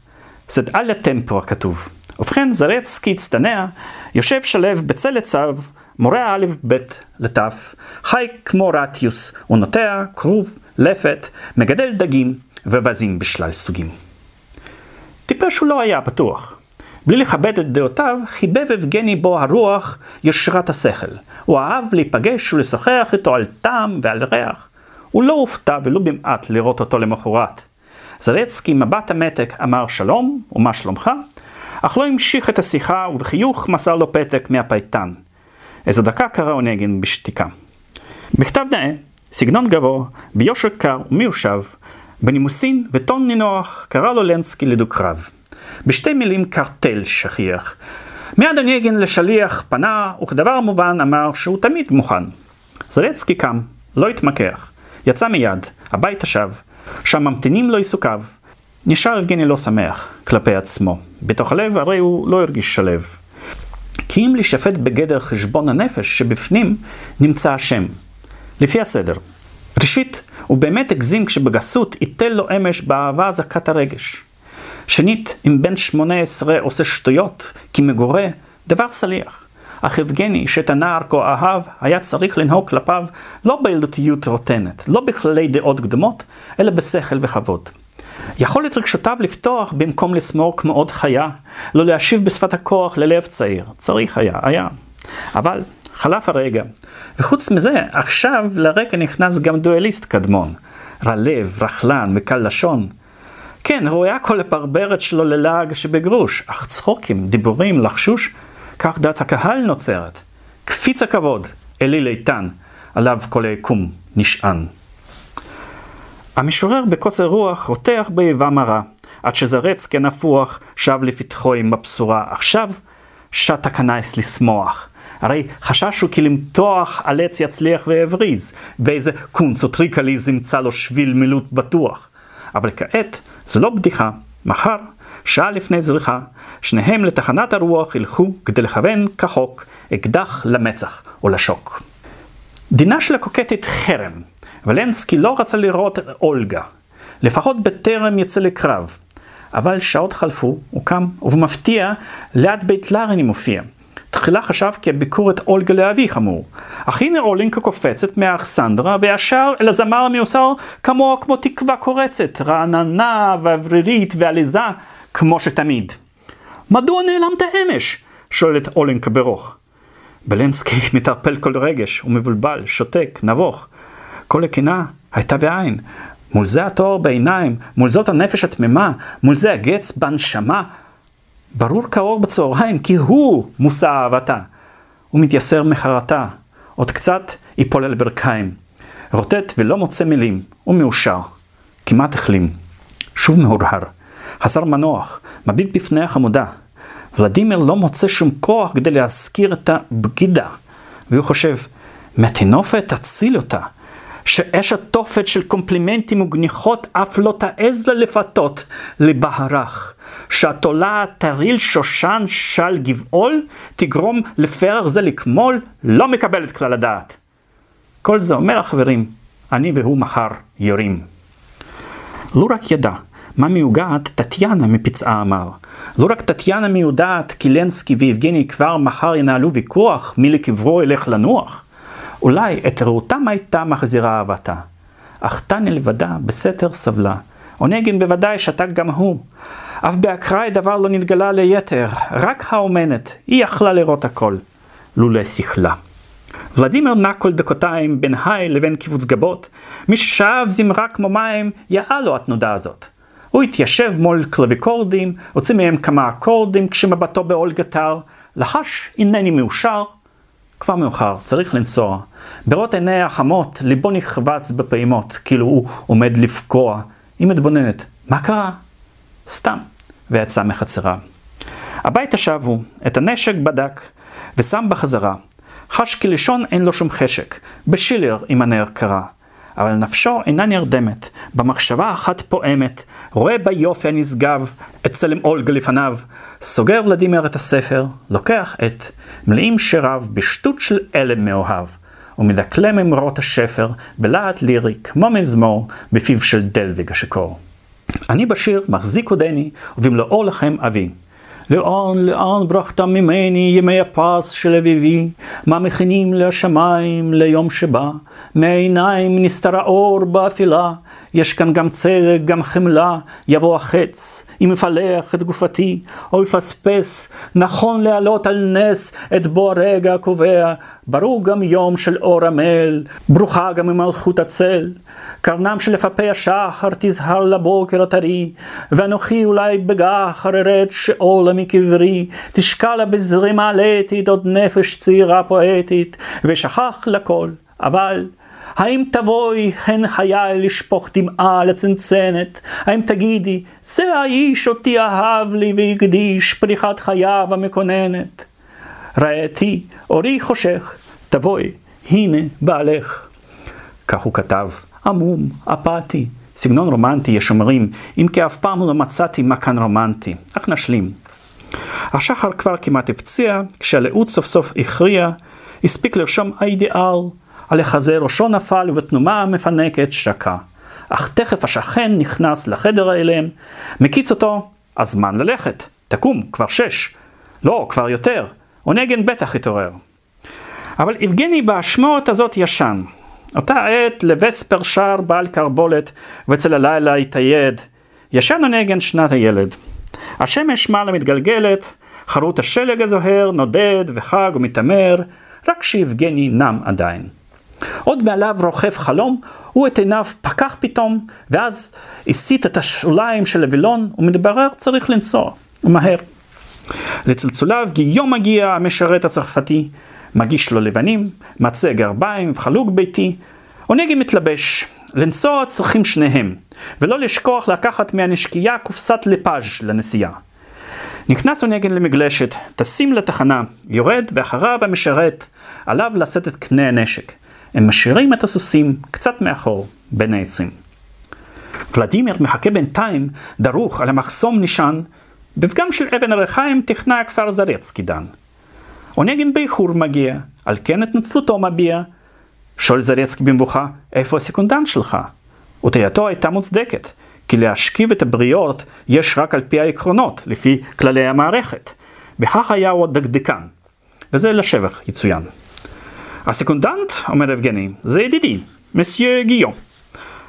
זד אליה טמפור כתוב. ובכן, זרצקי הצטנע, יושב שלו בצל עצב, מורה א' ב' לת', חי כמו רטיוס, הוא נוטע, כרוב, לפת, מגדל דגים ובזים בשלל סוגים. טיפש הוא לא היה בטוח. בלי לכבד את דעותיו, חיבב אבגני בו הרוח יושרת השכל. הוא אהב להיפגש ולשוחח איתו על טעם ועל ריח. הוא לא הופתע ולו במעט לראות אותו למחרת. זרצקי מבט המתק אמר שלום, ומה שלומך? אך לא המשיך את השיחה ובחיוך מסר לו פתק מהפייטן. איזו דקה קרא אונגן בשתיקה. בכתב נאה, סגנון גבוה, ביושר קר ומיושב, בנימוסין וטון נינוח, קרא לו לנסקי לדו-קרב. בשתי מילים קרטל שכיח. מיד אונגן לשליח פנה, וכדבר מובן אמר שהוא תמיד מוכן. זרצקי קם, לא התמקח, יצא מיד, הביתה שב, שם ממתינים לו עיסוקיו. נשאר יבגני לא שמח כלפי עצמו. בתוך הלב הרי הוא לא הרגיש שלו. כי אם להישפט בגדר חשבון הנפש שבפנים נמצא השם. לפי הסדר. ראשית, הוא באמת הגזים כשבגסות ייתן לו אמש באהבה זכת הרגש. שנית, אם בן שמונה עשרה עושה שטויות, כי מגורה, דבר סליח. אך יבגני, שאת הנער כה אהב, היה צריך לנהוג כלפיו לא בילדותיות רוטנת, לא בכללי דעות קדומות, אלא בשכל וכבוד. יכול את רגשותיו לפתוח במקום לסמור כמו עוד חיה, לא להשיב בשפת הכוח ללב צעיר. צריך היה, היה. אבל חלף הרגע. וחוץ מזה, עכשיו לרקע נכנס גם דואליסט קדמון. רע לב, רכלן וקל לשון. כן, הוא היה כל הפרברת שלו ללעג שבגרוש, אך צחוקים, דיבורים, לחשוש, כך דעת הקהל נוצרת. קפיץ הכבוד, אליל איתן, עליו כל היקום נשען. המשורר בקוצר רוח רותח באיבה מרה, עד שזרץ כנפוח שב לפתחו עם הבשורה. עכשיו שט הכנס לשמוח. הרי חשש הוא כי למתוח על עץ יצליח והבריז, באיזה קונץ או טריקליז ימצא לו שביל מילוט בטוח. אבל כעת זה לא בדיחה, מחר, שעה לפני זריחה, שניהם לתחנת הרוח ילכו כדי לכוון כחוק אקדח למצח או לשוק. דינה של הקוקטית חרם, ולנסקי לא רצה לראות את אולגה, לפחות בטרם יצא לקרב. אבל שעות חלפו, הוא קם, ובמפתיע, ליד בית לרני מופיע. תחילה חשב כי הביקור את אולגה לאבי חמור. אך הנה אולינקה קופצת מאכסנדרה, וישר אל הזמר המיוסר כמוה כמו תקווה קורצת, רעננה ואוורירית ועליזה, כמו שתמיד. מדוע נעלמת אמש? שואלת אולינקה ברוך. בלנסקי מטרפל כל רגש, הוא מבולבל, שותק, נבוך. כל הקינה הייתה בעין. מול זה התואר בעיניים, מול זאת הנפש התמימה, מול זה הגץ בנשמה. ברור כאור בצהריים, כי הוא מושא אהבתה. הוא מתייסר מחרטה, עוד קצת ייפול על ברכיים. רוטט ולא מוצא מילים, הוא מאושר. כמעט החלים. שוב מהורהר. חסר מנוח, מביט בפני החמודה. ולדימיר לא מוצא שום כוח כדי להזכיר את הבגידה. והוא חושב, מהטינופת תציל אותה. שאש התופת של קומפלימנטים וגניחות אף לא תעז לה לפתות לבהרך, שהתולעת תריל שושן של גבעול תגרום לפרח זה לקמול, לא מקבל את כלל הדעת. כל זה אומר החברים, אני והוא מחר יורים. לו רק ידע מה מיוגעת טטיאנה מפצעה אמר. לא רק טטיאנה מיודעת, קילנסקי ויבגני כבר מחר ינהלו ויכוח מי לקברו ילך לנוח. אולי את רעותם הייתה מחזירה אהבתה. אך טניה לבדה בסתר סבלה. אונגין בוודאי שתק גם הוא. אף באקראי דבר לא נתגלה ליתר, רק האומנת, היא יכלה לראות הכל. לולא שכלה. ולדימיר נע כל דקותיים בין היי לבין קיבוץ גבות, מי ששאב זמרה כמו מים, יאה לו התנודה הזאת. הוא התיישב מול קלוויקורדים, הוציא מהם כמה אקורדים כשמבטו בעול גטר, לחש, הנני מאושר. כבר מאוחר, צריך לנסוע. ברות עיני החמות, ליבו נחבץ בפעימות, כאילו הוא עומד לפגוע. היא מתבוננת, מה קרה? סתם. ויצא מחצרה. הביתה שבו, את הנשק בדק, ושם בחזרה. חש כי לשון אין לו שום חשק, בשילר עם הנר קרה. אבל נפשו אינה נרדמת, במחשבה אחת פועמת, רואה ביופי הנשגב את צלם אולגה לפניו, סוגר ולדימיר את הספר, לוקח את מלאים שיריו בשטות של אלם מאוהב, ומדקלם אמרות השפר בלהט לירי כמו מזמור בפיו של דלוויג השקור. אני בשיר מחזיק עודני, ובמלואו לכם אבי. לאן, לאן ברחת ממני ימי הפס של אביבי, מה מכינים לשמיים ליום שבא, מעיניים נסתר האור באפילה, יש כאן גם צדק, גם חמלה, יבוא החץ, אם יפלח את גופתי, או יפספס, נכון להעלות על נס את בוא הרגע הקובע, ברור גם יום של אור המל, ברוכה גם ממלכות הצל. קרנם של אפפי השחר תזהר לבוקר הטרי, ואנוכי אולי בגח ארד שאולה מקברי, תשקע בזרימה עלתית עוד נפש צעירה פואטית, ושכח לכל, אבל האם תבואי הן חיי לשפוך דמעה לצנצנת? האם תגידי, זה האיש אותי אהב לי והקדיש פריחת חייו המקוננת? רעייתי, אורי חושך, תבואי, הנה בעלך. כך הוא כתב, עמום, אפתי, סגנון רומנטי, יש אומרים, אם כי אף פעם לא מצאתי מה כאן רומנטי. אך נשלים. השחר כבר כמעט הפציע, כשהלאות סוף סוף הכריע, הספיק לרשום האידיאל, על החזה ראשו נפל ובתנומה המפנקת שקע. אך תכף השכן נכנס לחדר האלם, מקיץ אותו, הזמן ללכת, תקום, כבר שש. לא, כבר יותר. אונגן בטח התעורר. אבל יבגני באשמורת הזאת ישן. אותה עת לווספר שר בעל קרבולת, ואצל הלילה התאייד. ישן אונגן שנת הילד. השמש מעלה מתגלגלת, חרוט השלג הזוהר נודד וחג ומתעמר, רק שיבגני נם עדיין. עוד מעליו רוכב חלום, הוא את עיניו פקח פתאום, ואז הסיט את השוליים של הווילון, ומתברר צריך לנסוע, ומהר. לצלצוליו גיום מגיע המשרת הצרפתי, מגיש לו לבנים, מצה גרביים וחלוק ביתי, אונגי מתלבש, לנסוע צריכים שניהם, ולא לשכוח לקחת מהנשקייה קופסת לפאז' לנסיעה. נכנס אונגן למגלשת, טסים לתחנה, יורד ואחריו המשרת, עליו לשאת את קנה הנשק. הם משאירים את הסוסים קצת מאחור, בין העצים. ולדימיר מחכה בינתיים דרוך על המחסום נשען, בפגם של אבן הריחיים תכנע הכפר זרצקי דן. אונגין באיחור מגיע, על כן התנצלותו מביע. שואל זרצקי במבוכה, איפה הסקונדנט שלך? וטעייתו הייתה מוצדקת, כי להשכיב את הבריות יש רק על פי העקרונות, לפי כללי המערכת. בכך היה הוא דקדקן, וזה לשבח יצוין. הסקונדנט, אומר אבגני, זה ידידי, מסייה גיו.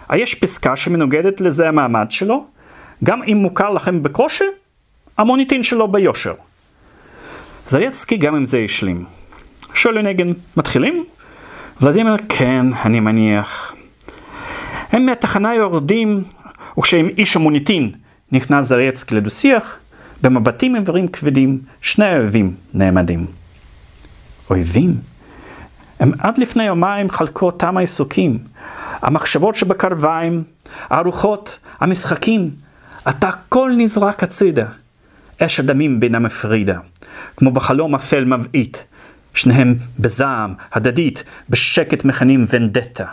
היש פסקה שמנוגדת לזה המעמד שלו, גם אם מוכר לכם בקושי, המוניטין שלו ביושר. זייצקי גם עם זה השלים. שואל נגן, מתחילים? ולדימיר, כן, אני מניח. הם מהתחנה יורדים, וכשעם איש המוניטין נכנס זרייצקי לדו-שיח, במבטים איברים כבדים, שני אויבים נעמדים. אויבים? הם עד לפני יומיים חלקו אותם העיסוקים. המחשבות שבקרביים, הארוחות, המשחקים, עתה הכל נזרק הצידה. אש הדמים בינה מפרידה, כמו בחלום אפל מבעית, שניהם בזעם, הדדית, בשקט מכנים ונדטה.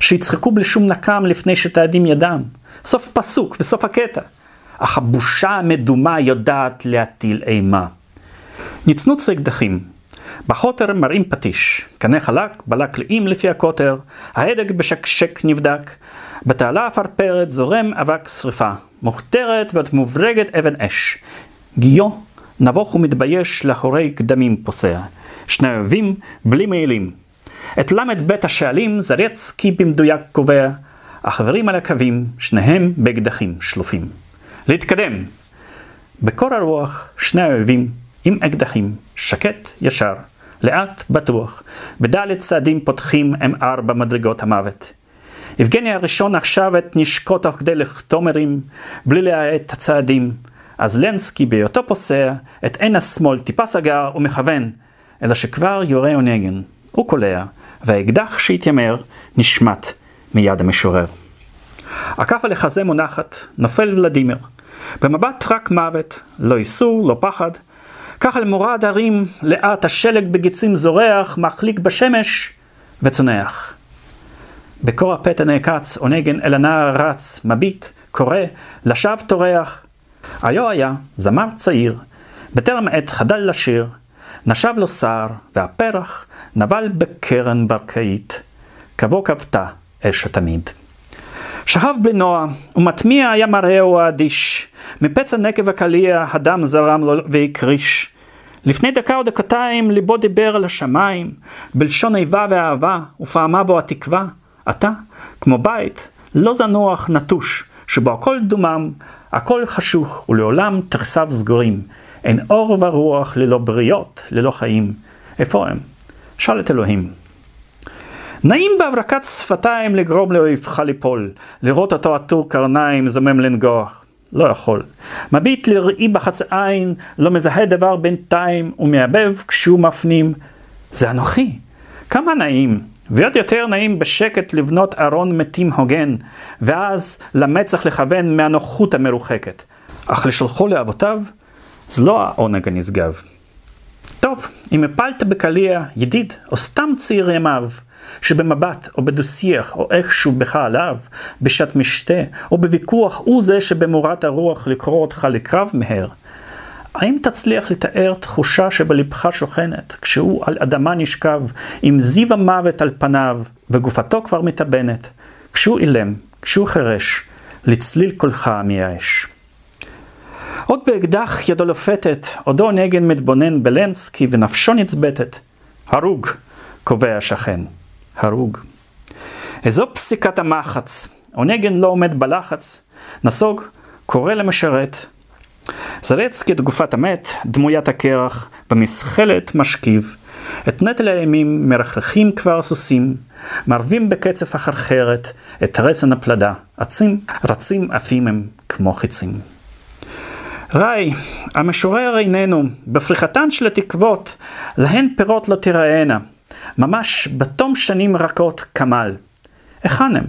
שיצחקו בלי שום נקם לפני שתאדים ידם. סוף פסוק וסוף הקטע. אך הבושה המדומה יודעת להטיל אימה. נצנוץ אקדחים. בחוטר מראים פטיש, קנה חלק, בלק לאים לפי הקוטר, ההדק בשקשק נבדק, בתעלה עפרפרת זורם אבק שרפה, מוכתרת ועוד מוברגת אבן אש. גיו, נבוך ומתבייש לאחורי קדמים פוסע. שני אויבים בלי מעילים. את ל"ב השאלים זרצקי במדויק קובע, החברים על הקווים, שניהם באקדחים שלופים. להתקדם. בקור הרוח, שני האויבים עם אקדחים, שקט, ישר, לאט, בטוח. בדלת צעדים פותחים הם ארבע מדרגות המוות. יבגני הראשון עכשיו את נשקו תוך כדי לכתומרים, בלי להאט הצעדים. אז לנסקי בהיותו פוסע, את עין השמאל טיפה סגר ומכוון, אלא שכבר יורה אונגן. הוא קולע, והאקדח שהתיימר נשמט מיד המשורר. הכף על החזה מונחת, נופל ולדימיר. במבט רק מוות, לא איסור, לא פחד. ככה למורד הרים, לאט השלג בגיצים זורח, מחליק בשמש וצונח. בקור הפתע נעקץ, עונגן אל הנער רץ, מביט, קורא, לשווא טורח. היו היה זמר צעיר, בטרם עת חדל לשיר, נשב לו סער, והפרח נבל בקרן ברקאית, כבו כבתה אש התמיד. שכב בנוע, ומטמיע היה מראהו האדיש. מפצע נקב הקליע הדם זרם לו והקריש. לפני דקה או דקתיים ליבו דיבר על השמיים, בלשון איבה ואהבה, ופעמה בו התקווה. אתה, כמו בית, לא זנוח נטוש, שבו הכל דומם, הכל חשוך, ולעולם תרסיו סגורים. אין אור ורוח ללא בריות, ללא חיים. איפה הם? שאל את אלוהים. נעים בהברקת שפתיים לגרום לאויבך ליפול, לראות אותו עטור קרניים זומם לנגוח. לא יכול. מביט לראי בחץ עין, לא מזהה דבר בינתיים, ומייבב כשהוא מפנים. זה אנוכי. כמה נעים, ועוד יותר נעים בשקט לבנות ארון מתים הוגן, ואז למצח לכוון מהנוחות המרוחקת. אך לשלחו לאבותיו, זה לא העונג הנשגב. טוב, אם הפלת בקליע ידיד, או סתם צעיר ימיו, שבמבט או בדו-שיח או איכשהו בך עליו, בשעת משתה או בוויכוח הוא זה שבמורת הרוח לקרוא אותך לקרב מהר. האם תצליח לתאר תחושה שבלבך שוכנת, כשהוא על אדמה נשכב, עם זיו המוות על פניו, וגופתו כבר מתאבנת, כשהוא אילם, כשהוא חירש, לצליל קולך מייאש. עוד באקדח ידו לופתת, עודו נגן מתבונן בלנסקי ונפשו נצבטת. הרוג, קובע השכן. הרוג. איזו פסיקת המחץ, אונגן לא עומד בלחץ, נסוג, קורא למשרת. זרצקי את גופת המת, דמוית הקרח, במסחלת משכיב. את נטל הימים מרחרחים כבר סוסים, מרבים בקצף החרחרת, את רסן הפלדה, עצים, רצים עפים הם כמו חיצים. ראי, המשורר איננו, בפריחתן של התקוות, להן פירות לא תיראינה. ממש בתום שנים רכות כמל. היכן הם?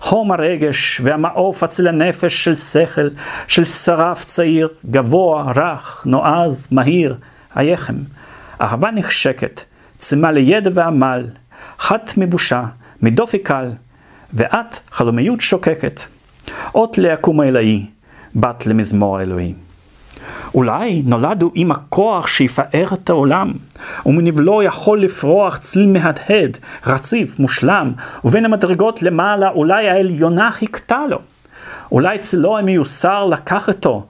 חום הרגש והמעוף אצל הנפש של שכל, של שרף צעיר, גבוה, רך, נועז, מהיר, היחם. אהבה נחשקת, צימה לידע ועמל, חת מבושה, מדופי קל, ואת חלומיות שוקקת. אות ליקום האלוהי, בת למזמור האלוהי. אולי נולדו עם הכוח שיפאר את העולם, ומנבלו יכול לפרוח צליל מהדהד, רציף, מושלם, ובין המדרגות למעלה אולי העליונה חיכתה לו. אולי צלו המיוסר לקח אותו,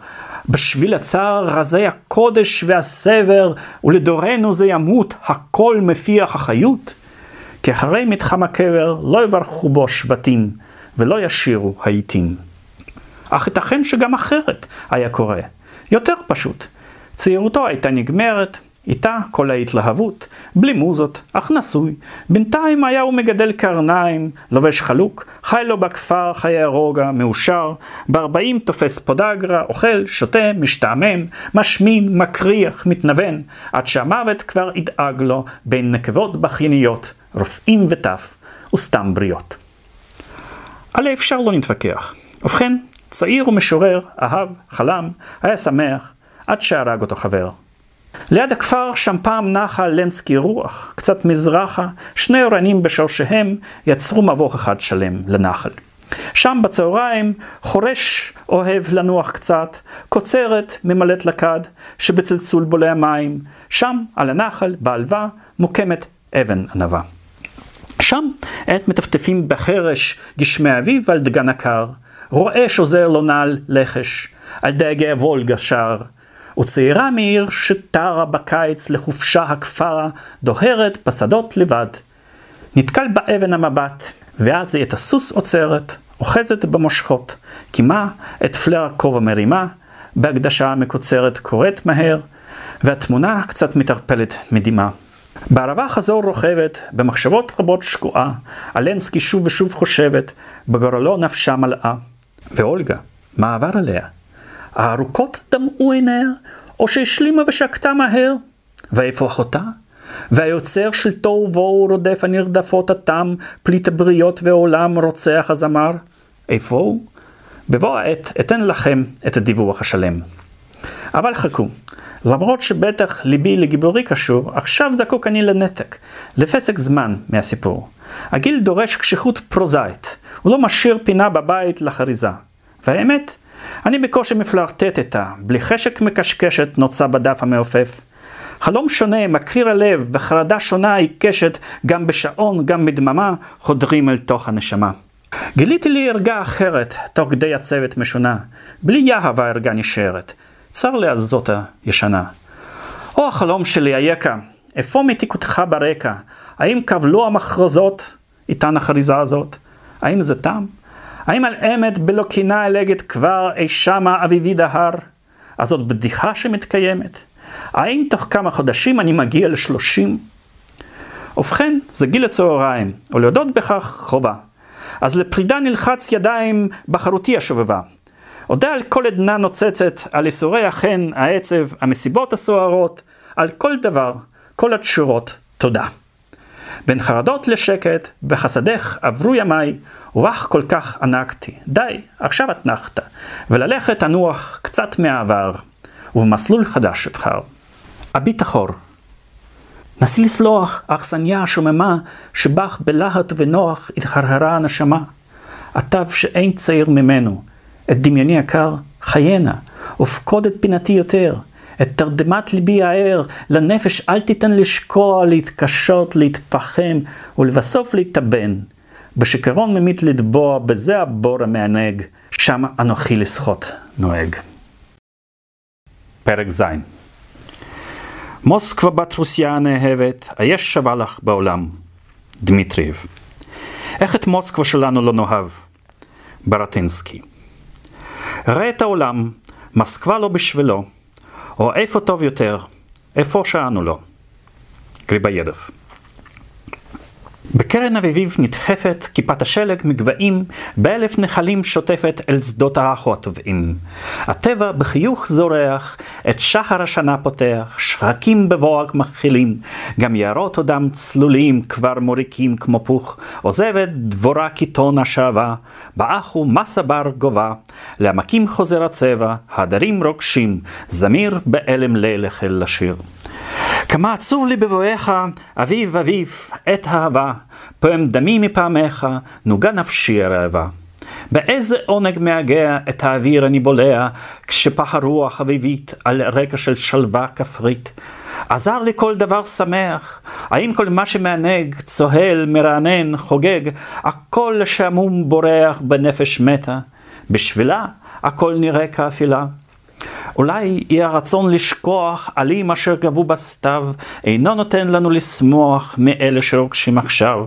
בשביל הצער רזי הקודש והסבר, ולדורנו זה ימות, הכל מפיח החיות. כי אחרי מתחם הקבר לא יברכו בו שבטים, ולא ישירו העיתים. אך ייתכן שגם אחרת היה קורה. יותר פשוט. צעירותו הייתה נגמרת, איתה כל ההתלהבות, בלי מוזות, אך נשוי. בינתיים היה הוא מגדל קרניים, לובש חלוק, חי לו בכפר חיי הרוגע, מאושר, בארבעים תופס פודגרה, אוכל, שותה, משתעמם, משמין, מקריח, מתנוון, עד שהמוות כבר ידאג לו בין נקבות בכייניות, רופאים וטף, וסתם בריות. על האפשר לא נתווכח. ובכן, צעיר ומשורר, אהב, חלם, היה שמח, עד שהרג אותו חבר. ליד הכפר שם פעם נחה לנסקי רוח, קצת מזרחה, שני אורנים בשורשיהם יצרו מבוך אחד שלם לנחל. שם בצהריים חורש אוהב לנוח קצת, קוצרת ממלאת לקד, שבצלצול בולע מים, שם על הנחל, בעלווה, מוקמת אבן ענווה. שם עת מטפטפים בחרש גשמי אביב על דגן הקר, רואה שוזר לו נעל לחש, על דאגי הוולגה שר, וצעירה מעיר שטרה בקיץ לחופשה הכפרה, דוהרת בשדות לבד. נתקל באבן המבט, ואז היא את הסוס עוצרת, אוחזת במושכות, קימה את פלר הכובע מרימה, בהקדשה מקוצרת קוראת מהר, והתמונה קצת מתערפלת מדמעה. בערבה חזור רוכבת, במחשבות רבות שקועה, אלנסקי שוב ושוב חושבת, בגורלו נפשה מלאה. ואולגה, מה עבר עליה? הארוכות דמעו עיניה, או שהשלימה ושקטה מהר? ואיפה אחותה? והיוצר של תוהו ובוהו רודף הנרדפות התם, פליט הבריות ועולם רוצח הזמר? איפה הוא? בבוא העת אתן לכם את הדיווח השלם. אבל חכו, למרות שבטח ליבי לגיבורי קשור, עכשיו זקוק אני לנתק, לפסק זמן מהסיפור. הגיל דורש קשיחות פרוזאית, הוא לא משאיר פינה בבית לחריזה. והאמת, אני בקושי מפלרטטת, בלי חשק מקשקשת נוצה בדף המעופף. חלום שונה, מקריר הלב, בחרדה שונה עיקשת, גם בשעון, גם בדממה, חודרים אל תוך הנשמה. גיליתי לי ערגה אחרת, תוך כדי הצוות משונה. בלי יהב הערגה נשארת. צר לי על זאת הישנה. או החלום שלי, היקה, איפה מתיקותך ברקע? האם קבלו המכרזות איתן החריזה הזאת? האם זה תם? האם על אמת בלא קינה אלגת כבר אי שמה אביבי דהר? אז זאת בדיחה שמתקיימת? האם תוך כמה חודשים אני מגיע לשלושים? ובכן, זה גיל הצהריים, ולהודות בכך חובה. אז לפרידה נלחץ ידיים בחרותי השובבה. אודה על כל עדנה נוצצת, על ייסורי החן, העצב, המסיבות הסוערות, על כל דבר, כל התשורות, תודה. בין חרדות לשקט, בחסדך עברו ימיי, ובך כל כך ענקתי. די, עכשיו את נחת, וללכת אנוח קצת מהעבר, ובמסלול חדש אבחר. אביט אחור. נסי לסלוח, אכסניה השוממה, שבך בלהט ובנוח התחרהרה הנשמה. עטב שאין צעיר ממנו, את דמיוני הקר, חיינה, ופקוד את פינתי יותר. את תרדמת ליבי הער, לנפש אל תיתן לשקוע, להתקשות, להתפחם, ולבסוף להתאבן. בשיכרון ממית לטבוע, בזה הבור המענג, שם אנוכי לשחות נוהג. פרק ז' מוסקבה בת רוסיה הנאהבת, היש שווה לך בעולם. דמיטריב. איך את מוסקבה שלנו לא נאהב? ברטינסקי. ראה את העולם, מוסקבה לא בשבילו, או איפה טוב יותר, איפה שאנו לו. גריביידוב. בקרן אביביב נדחפת כיפת השלג מגבהים, באלף נחלים שוטפת אל שדות האחו הטובעים. הטבע בחיוך זורח, את שחר השנה פותח, שחקים בבוהק מכחילים, גם יערות עודם צלולים כבר מוריקים כמו פוך, עוזבת דבורה קיטון השעבה, באחו מסה בר גובה, לעמקים חוזר הצבע, הדרים רוקשים, זמיר באלם ליל החל לשיר. כמה עצוב לי בבואך, אביב אביב, עת אהבה, פועם דמי מפעמך, נוגה נפשי הרעבה. באיזה עונג מהגע את האוויר אני בולע, כשפח הרוח אביבית על רקע של שלווה כפרית. עזר לי כל דבר שמח, האם כל מה שמענג, צוהל, מרענן, חוגג, הכל לשעמום בורח בנפש מתה. בשבילה הכל נראה כאפילה. אולי יהיה הרצון לשכוח עלים אשר גבו בסתיו, אינו נותן לנו לשמוח מאלה שרוקשים עכשיו,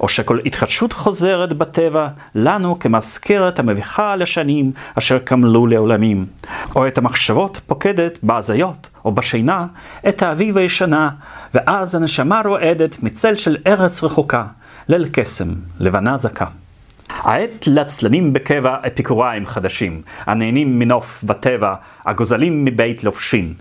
או שכל התחדשות חוזרת בטבע לנו כמזכרת המביכה לשנים אשר קמלו לעולמים, או את המחשבות פוקדת בהזיות או בשינה את האביב הישנה, ואז הנשמה רועדת מצל של ארץ רחוקה, ליל קסם, לבנה זכה. העת לצלנים בקבע אפיקוריים חדשים, הנהנים מנוף וטבע, הגוזלים מבית לובשין.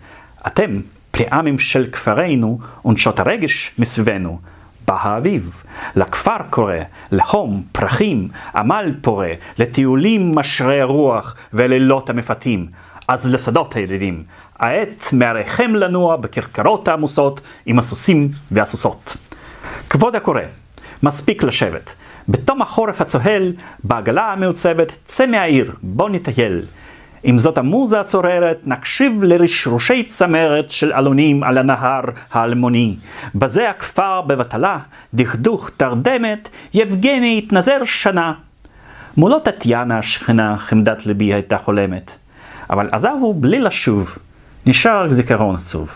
אתם, פרי עמים של כפרינו, ונשות הרגש מסביבנו. בא האביב, לכפר קורא, לחום, פרחים, עמל פורה, לטיולים משרי רוח ולילות המפתים. אז לשדות הידידים, העת מעריכם לנוע בכרכרות העמוסות עם הסוסים והסוסות. כבוד הקורא, מספיק לשבת. בתום החורף הצוהל, בעגלה המעוצבת, צא מהעיר, בוא נטייל. אם זאת המוזה הצוררת, נקשיב לרשרושי צמרת של אלונים על הנהר האלמוני. בזה הכפר בבטלה, דכדוך תרדמת, יבגני התנזר שנה. מולו טטיאנה השכנה, חמדת ליבי הייתה חולמת. אבל עזבו בלי לשוב, נשאר רק זיכרון עצוב.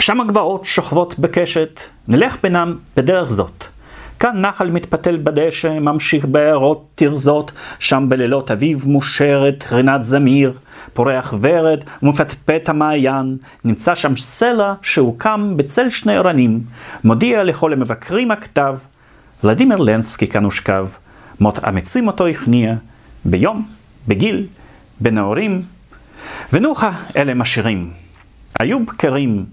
שם הגבעות שוכבות בקשת, נלך בינם בדרך זאת. כאן נחל מתפתל בדשא, ממשיך בעיירות תרזות, שם בלילות אביב מושרת רינת זמיר, פורח ורד ומפטפט המעיין, נמצא שם סלע שהוקם בצל שני אורנים, מודיע לכל המבקרים הכתב, ולדימיר לנסקי כאן הושכב, מות אמיצים אותו הכניע, ביום, בגיל, בנעורים, ונוחה אלה הם השירים. היו בקרים,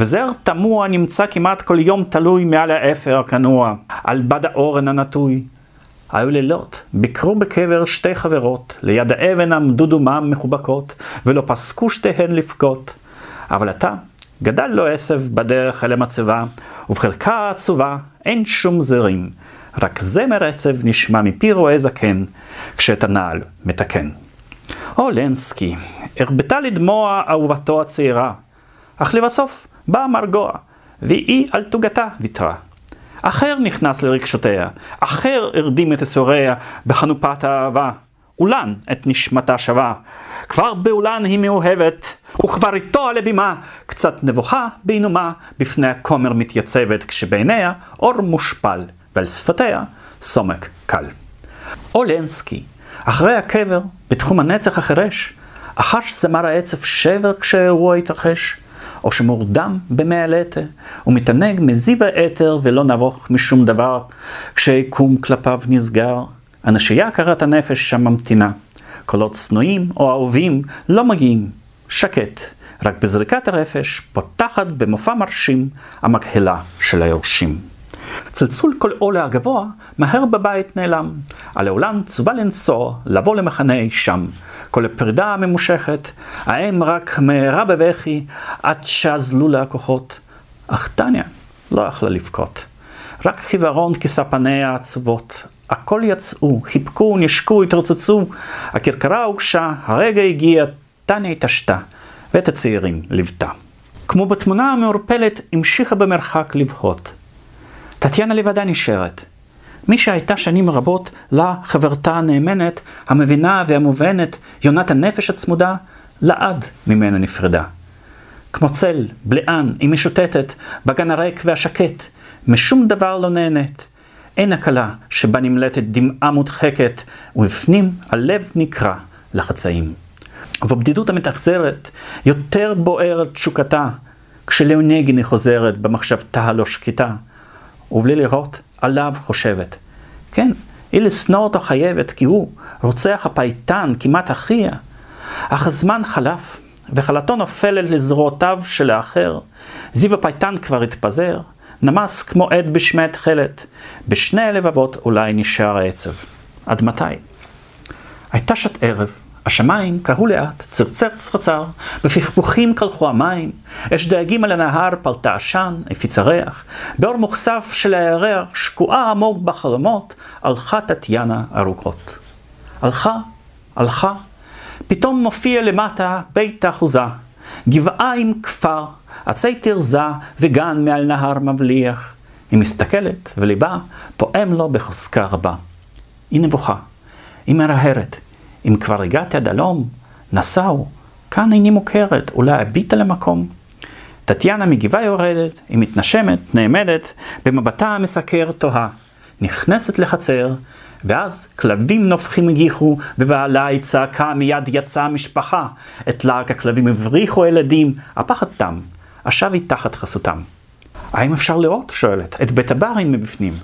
וזר תמוה נמצא כמעט כל יום תלוי מעל האפר הכנוע, על בד האורן הנטוי. היו לילות, ביקרו בקבר שתי חברות, ליד האבן עמדו דומם מחובקות, ולא פסקו שתיהן לבכות. אבל אתה, גדל לו עשב בדרך אל המצבה, ובחלקה העצובה אין שום זרים, רק זמר עצב נשמע מפי רועה זקן, כשאת הנעל מתקן. או לנסקי, הרבתה לדמוע אהובתו הצעירה, אך לבסוף באה מרגוע, והיא על תוגתה ויתרה. אחר נכנס לרגשותיה, אחר הרדים את אסוריה בחנופת האהבה. אולן את נשמתה שווה. כבר באולן היא מאוהבת, וכבר איתו על הבימה, קצת נבוכה בעינומה, בפני הכומר מתייצבת, כשבעיניה אור מושפל, ועל שפתיה סומק קל. אולנסקי, אחרי הקבר, בתחום הנצח החירש, אחש זמר העצב שבר כשהאירוע התרחש. או שמורדם במאה לטה, ומתענג מזיו האתר ולא נבוך משום דבר, כשיקום כלפיו נסגר. הנשייה קרת הנפש שם ממתינה. קולות שנואים או אהובים לא מגיעים. שקט, רק בזריקת הרפש פותחת במופע מרשים המקהלה של היורשים. צלצול כל עולה הגבוה מהר בבית נעלם. הלעולן צובה לנסוע, לבוא למחנה שם. כל הפרידה הממושכת, האם רק מהרה בבכי עד שאזלו לה הכוחות. אך טניה לא יכלה לבכות. רק חיוורון כיסה פניה העצובות. הכל יצאו, חיבקו, נשקו, התרוצצו. הכרכרה הוגשה, הרגע הגיע, טניה התעשתה, ואת הצעירים ליוותה. כמו בתמונה המעורפלת, המשיכה במרחק לבהות. טטיאנה לבדה נשארת. מי שהייתה שנים רבות לה חברתה הנאמנת, המבינה והמובנת, יונת הנפש הצמודה, לעד ממנה נפרדה. כמו צל, בליען, היא משוטטת, בגן הריק והשקט, משום דבר לא נהנית. אין הקלה שבה נמלטת דמעה מודחקת, ובפנים הלב נקרע לחצאים. ובבדידות המתאכזרת, יותר בוערת תשוקתה, כשלאונגין היא חוזרת במחשבתה הלא שקטה. ובלי לראות, עליו חושבת. כן, היא לשנוא אותו חייבת, כי הוא רוצח הפייטן, כמעט אחיה. אך הזמן חלף, וחלתו נופלת לזרועותיו של האחר. זיו הפייטן כבר התפזר, נמס כמו עד בשמי תכלת. בשני הלבבות אולי נשאר העצב. עד מתי? הייתה שעת ערב, השמיים קראו לאט, צרצר צרצר, בפכפוכים קלחו המים, אש דאגים על הנהר פלטה עשן, הפיצה ריח, באור מוכסף של הירח, שקועה עמוק בחלומות, הלכה טטיאנה ארוכות. הלכה, הלכה, פתאום מופיע למטה בית האחוזה, גבעה עם כפר, עצי תרזה וגן מעל נהר מבליח. היא מסתכלת, וליבה פועם לו בחוזקה רבה. היא נבוכה, היא מרהרת. אם כבר הגעתי עד הלום, נסעו, כאן איני מוכרת, אולי הביטה למקום. טטיאנה מגבעה יורדת, היא מתנשמת, נעמדת, במבטה המסקר תוהה. נכנסת לחצר, ואז כלבים נופחים הגיחו, ובעלה היא צעקה, מיד יצאה המשפחה. את לעג הכלבים הבריחו הילדים, הפחד תם, עכשיו היא תחת חסותם. האם אפשר לראות? שואלת, את בית הברים מבפנים.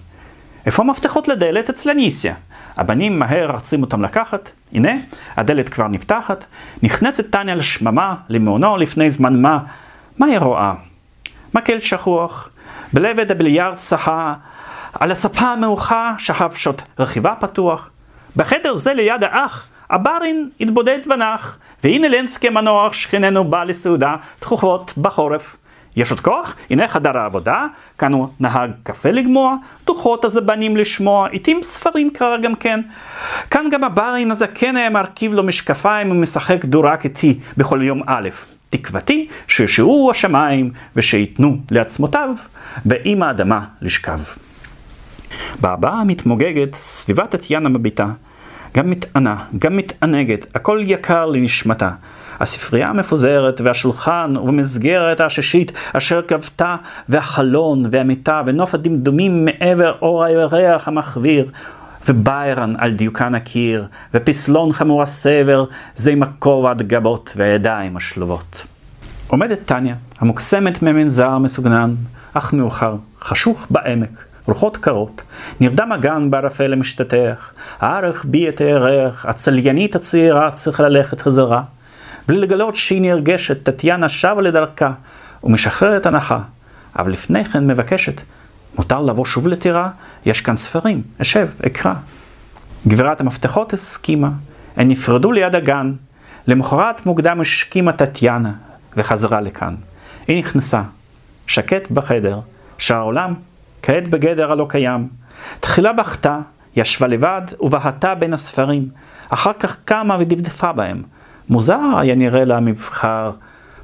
איפה המפתחות לדלת אצל אניסיה? הבנים מהר רצים אותם לקחת, הנה, הדלת כבר נפתחת, נכנסת טניה לשממה, למעונו לפני זמן מה. מה היא רואה? מקל שכוח, בלבד הבליארד סחה, על הספה המאוחה שכב שוט רכיבה פתוח. בחדר זה ליד האח, הברין התבודד ונח, והנה לנסקי מנוח שכננו בא לסעודה תכופות בחורף. יש עוד כוח? הנה חדר העבודה, כאן הוא נהג קפה לגמוע, דוחות הזבנים לשמוע, עיתים ספרים קרא גם כן. כאן גם הברין הזקן היה מרכיב לו משקפיים ומשחק דורק איתי בכל יום א'. תקוותי שישאו השמיים ושייתנו לעצמותיו, באם האדמה לשכב. בהבעה המתמוגגת, סביבת טטיאנה מביטה, גם מתענה, גם מתענגת, הכל יקר לנשמתה. הספרייה המפוזרת והשולחן ובמסגרת העששית אשר כבתה והחלון והמיטה ונוף הדמדומים מעבר אור הירח המחוויר וביירן על דיוקן הקיר ופסלון חמור הסבר זה עם הכובע עד גבות והידיים השלובות. עומדת טניה, המוקסמת ממנזר מסוגנן, אך מאוחר, חשוך בעמק, רוחות קרות, נרדם הגן בערפל למשתתח, הארך בי את הירח, הצליינית הצעירה צריכה ללכת חזרה. בלי לגלות שהיא נרגשת, טטיאנה שבה לדרכה ומשחררת הנחה, אבל לפני כן מבקשת, מותר לבוא שוב לטירה? יש כאן ספרים, אשב, אקרא. גבירת המפתחות הסכימה, הן נפרדו ליד הגן. למחרת מוקדם השכימה טטיאנה וחזרה לכאן. היא נכנסה, שקט בחדר, שהעולם כעת בגדר הלא קיים. תחילה בכתה, ישבה לבד ובהתה בין הספרים, אחר כך קמה ודפדפה בהם. מוזר היה נראה לה המבחר.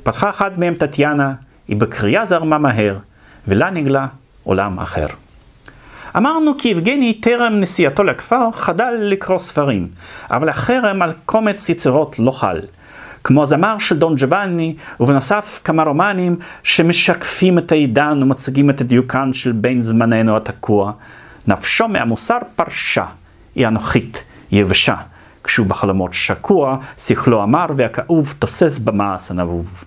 פתחה אחת מהם טטיאנה, היא בקריאה זרמה מהר, ולה נגלה עולם אחר. אמרנו כי יבגני טרם נסיעתו לכפר חדל לקרוא ספרים, אבל החרם על קומץ יצירות לא חל. כמו הזמר של דון ג'ובאני, ובנוסף כמה רומנים שמשקפים את העידן ומציגים את הדיוקן של בין זמננו התקוע. נפשו מהמוסר פרשה, היא אנוכית, יבשה. כשהוא בחלומות שקוע, שכלו המר והכאוב תוסס במעש הנבוב.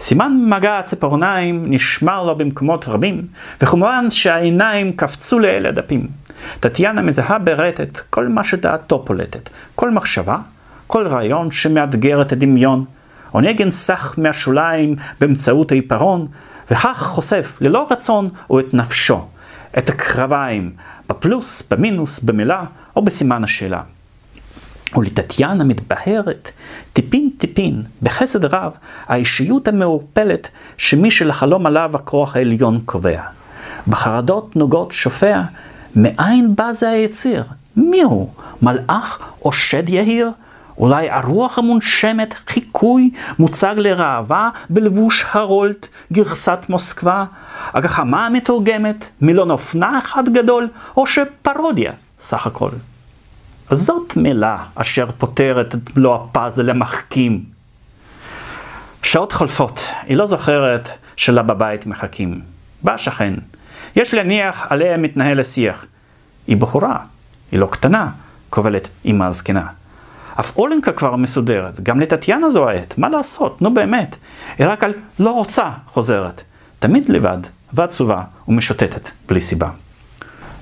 סימן מגע הציפורניים נשמר לו במקומות רבים, וכמובן שהעיניים קפצו לאל הדפים. טטיאנה מזהה ברטט כל מה שדעתו פולטת, כל מחשבה, כל רעיון שמאתגר את הדמיון. עונגן סח מהשוליים באמצעות העיפרון, וכך חושף ללא רצון הוא את נפשו, את הקרביים, בפלוס, במינוס, במילה או בסימן השאלה. ולטטיאנה מתבהרת טיפין טיפין, בחסד רב, האישיות המעורפלת שמי שלחלום עליו הכוח העליון קובע. בחרדות נוגות שופע, מאין בא זה היציר? מי הוא? מלאך או שד יהיר? אולי הרוח המונשמת, חיקוי, מוצג לראווה בלבוש הרולט, גרסת מוסקבה? הגחמה המתורגמת, מילון אופנה אחד גדול, או שפרודיה, סך הכל. זאת מילה אשר פותרת את מלוא הפאזל למחכים. שעות חולפות, היא לא זוכרת שלה בבית מחכים. בא שכן, יש להניח עליה מתנהל השיח. היא בחורה, היא לא קטנה, קובלת אמא הזקנה. אף אולנקה כבר מסודרת, גם לטטיאנה זו העת, מה לעשות, נו באמת. היא רק על לא רוצה חוזרת. תמיד לבד, ועצובה ומשוטטת, בלי סיבה.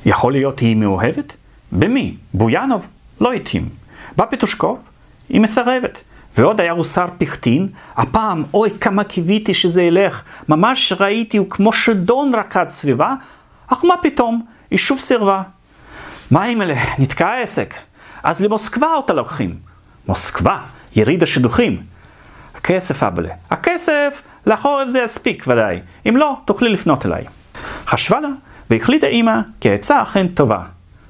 יכול להיות היא מאוהבת? במי? בויאנוב? לא התאים. בא פטושקוב, היא מסרבת. ועוד היה רוסר פיכטין, הפעם, אוי כמה קיוויתי שזה ילך, ממש ראיתי, הוא כמו שדון רקד סביבה, אך מה פתאום, היא שוב סירבה. מה אם אלה, נתקע העסק. אז למוסקבה אותה לוקחים. מוסקבה, יריד השידוכים. הכסף אבלה. הכסף, לחורף זה יספיק ודאי. אם לא, תוכלי לפנות אליי. חשבה לה, והחליטה אימא כי העצה אכן טובה.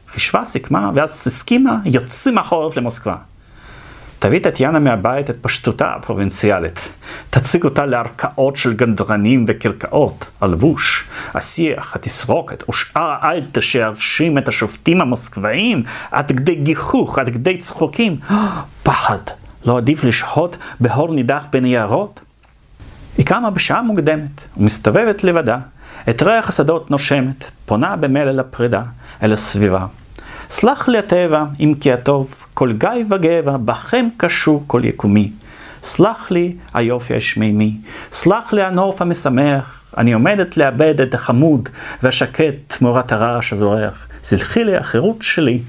חישבה, סיכמה, ואז הסכימה, יוצאים מהחורף למוסקבה. תביא טטיאנה מהבית את פשטותה הפרובינציאלית. תציג אותה לערכאות של גנדרנים וקרקעות, הלבוש, השיח, התסרוקת ושאר האלטה שירשים את השופטים המוסקבאים עד כדי גיחוך, עד כדי צחוקים. פחד, לא עדיף לשהות בהור נידח בין יערות? היא קמה בשעה מוקדמת ומסתובבת לבדה, את ריח השדות נושמת, פונה במלל הפרידה אל הסביבה. סלח לי הטבע, אם כי הטוב, כל גיא וגבע, בכם קשור כל יקומי. סלח לי היופי השמימי, סלח לי הנוף המשמח, אני עומדת לאבד את החמוד והשקט תמורת הרעש הזורח. סלחי לי החירות שלי,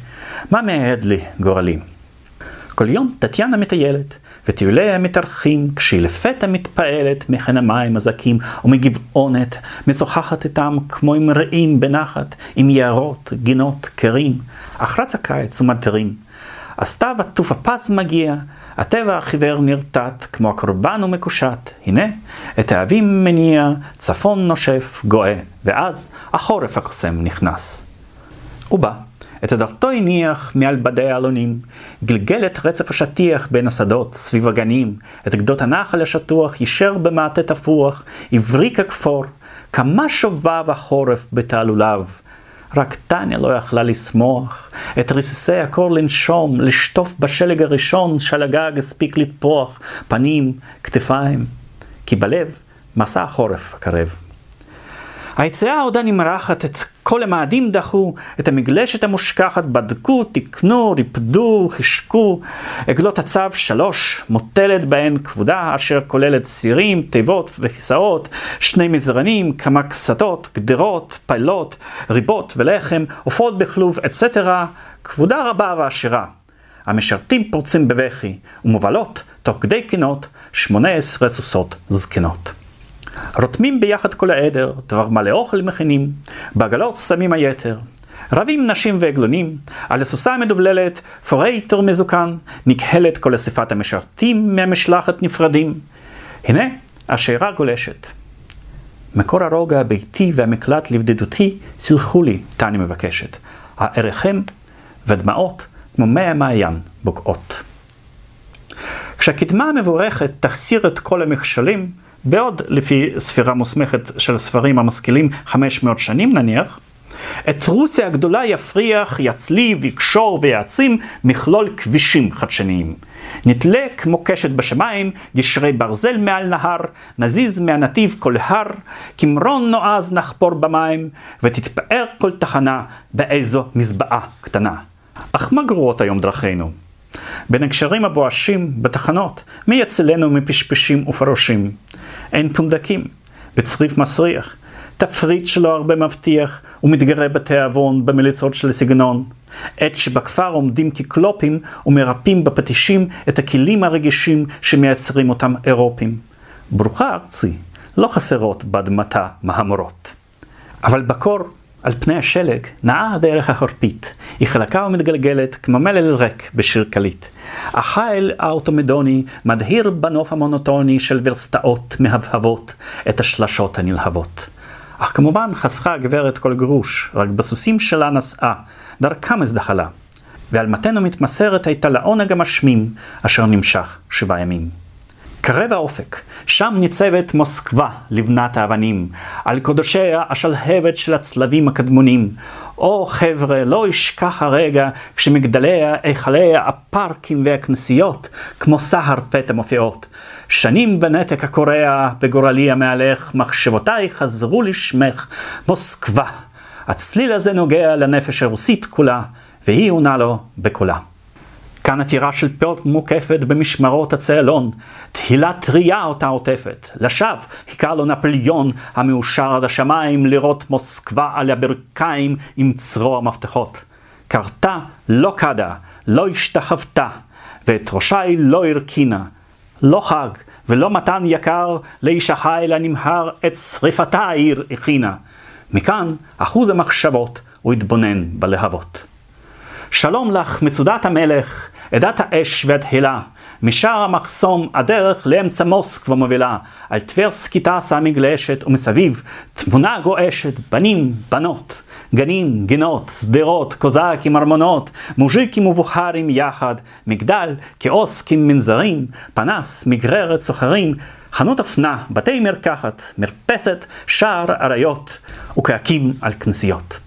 מה מהד לי גורלי? כל יום טטיאנה מטיילת, וטיוליה מתארחים, כשהיא לפתע מתפעלת מחן המים הזקים ומגבעונת, משוחחת איתם כמו עם רעים בנחת, עם יערות, גינות, קרים, אך רץ הקיץ ומטרים. הסתיו עטוף הפז מגיע, הטבע החיוור נרטט, כמו הקורבן ומקושט. הנה, את האבים מניע, צפון נושף, גואה, ואז החורף הקוסם נכנס. הוא בא. את הדרתו הניח מעל בדי העלונים, גלגל את רצף השטיח בין השדות, סביב הגנים, את גדות הנחל השטוח, יישר במעטה תפוח, הבריק הכפור, כמה שובב החורף בתעלוליו. רק טניה לא יכלה לשמוח, את רסיסי הקור לנשום, לשטוף בשלג הראשון שלגג הספיק לטפוח, פנים, כתפיים, כי בלב מסע החורף הקרב. היציאה עודה נמרחת, את כל המאדים דחו, את המגלשת המושכחת בדקו, תיקנו, ריפדו, חישקו. עגלות הצו שלוש, מוטלת בהן כבודה, אשר כוללת סירים, תיבות וכיסאות, שני מזרנים, כמה קסתות, גדרות, פיילות, ריבות ולחם, עופות בכלוב, אצטרה, כבודה רבה ועשירה. המשרתים פורצים בבכי, ומובלות, תוך כדי קינות, שמונה עשרה סוסות זקנות. רותמים ביחד כל העדר, דבר מלא אוכל מכינים, בעגלות שמים היתר. רבים נשים ועגלונים, על הסוסה המדובללת, פורייטר מזוקן, נקהלת כל אספת המשרתים מהמשלחת נפרדים. הנה, השיירה גולשת. מקור הרוגע הביתי והמקלט לבדידותי, סלחו לי, תני מבקשת. הערכם ודמעות כמו מי המעיין בוקעות. כשהקדמה המבורכת תחסיר את כל המכשולים, בעוד לפי ספירה מוסמכת של הספרים המשכילים 500 שנים נניח, את רוסיה הגדולה יפריח, יצליב, יקשור ויעצים מכלול כבישים חדשניים. נתלה כמו קשת בשמיים, גשרי ברזל מעל נהר, נזיז מהנתיב כל הר, כמרון נועז נחפור במים, ותתפאר כל תחנה באיזו מזבעה קטנה. אך מה גרועות היום דרכינו? בין הקשרים הבואשים בתחנות, מי יצילנו מפשפשים ופרושים? אין פונדקים, בצריף מסריח, תפריט שלא הרבה מבטיח, ומתגרה בתיאבון במליצות של סגנון. עת שבכפר עומדים כקלופים ומרפאים בפטישים את הכלים הרגישים שמייצרים אותם אירופים. ברוכה ארצי, לא חסרות באדמתה מהמורות. אבל בקור על פני השלג נעה הדרך החורפית, היא חלקה ומתגלגלת כמו מלל ריק בשיר קליט. החיל האוטומדוני מדהיר בנוף המונוטוני של ורסטאות מהבהבות את השלשות הנלהבות. אך כמובן חסכה הגברת כל גרוש, רק בסוסים שלה נסעה, דרכם הזדחלה. ועל מתנו מתמסרת הייתה לעונג המשמים, אשר נמשך שבעה ימים. קרב האופק, שם ניצבת מוסקבה לבנת האבנים, על קודשיה השלהבת של הצלבים הקדמונים. או חבר'ה, לא ישכח הרגע כשמגדליה, היכליה, הפארקים והכנסיות, כמו סהר פתע מופיעות. שנים בנתק הקורע, בגורלי המהלך, מחשבותיי חזרו לשמך, מוסקבה. הצליל הזה נוגע לנפש הרוסית כולה, והיא עונה לו בקולה. כאן עתירה של פאות מוקפת במשמרות הצאלון, תהילה טריה אותה עוטפת. לשווא חיכה לו נפוליאון המאושר עד השמיים לראות מוסקבה על הברכיים עם צרור המפתחות. קרתה לא קדה, לא השתחוותה, ואת ראשה היא לא הרכינה. לא חג ולא מתן יקר לאיש החיל הנמהר את שריפתה העיר הכינה. מכאן אחוז המחשבות הוא התבונן בלהבות. שלום לך, מצודת המלך, עדת האש והתהילה, משער המחסום הדרך לאמצע מוסקבה מובילה, על טברסקי טסה מגלשת ומסביב תמונה גועשת, בנים, בנות, גנים, גינות, שדרות, קוזקים, ארמונות, מוז'יקים ובוכרים יחד, מגדל, כאוסקים מנזרים, פנס, מגררת סוחרים, חנות אופנה, בתי מרקחת, מרפסת, שער אריות, וקעקים על כנסיות.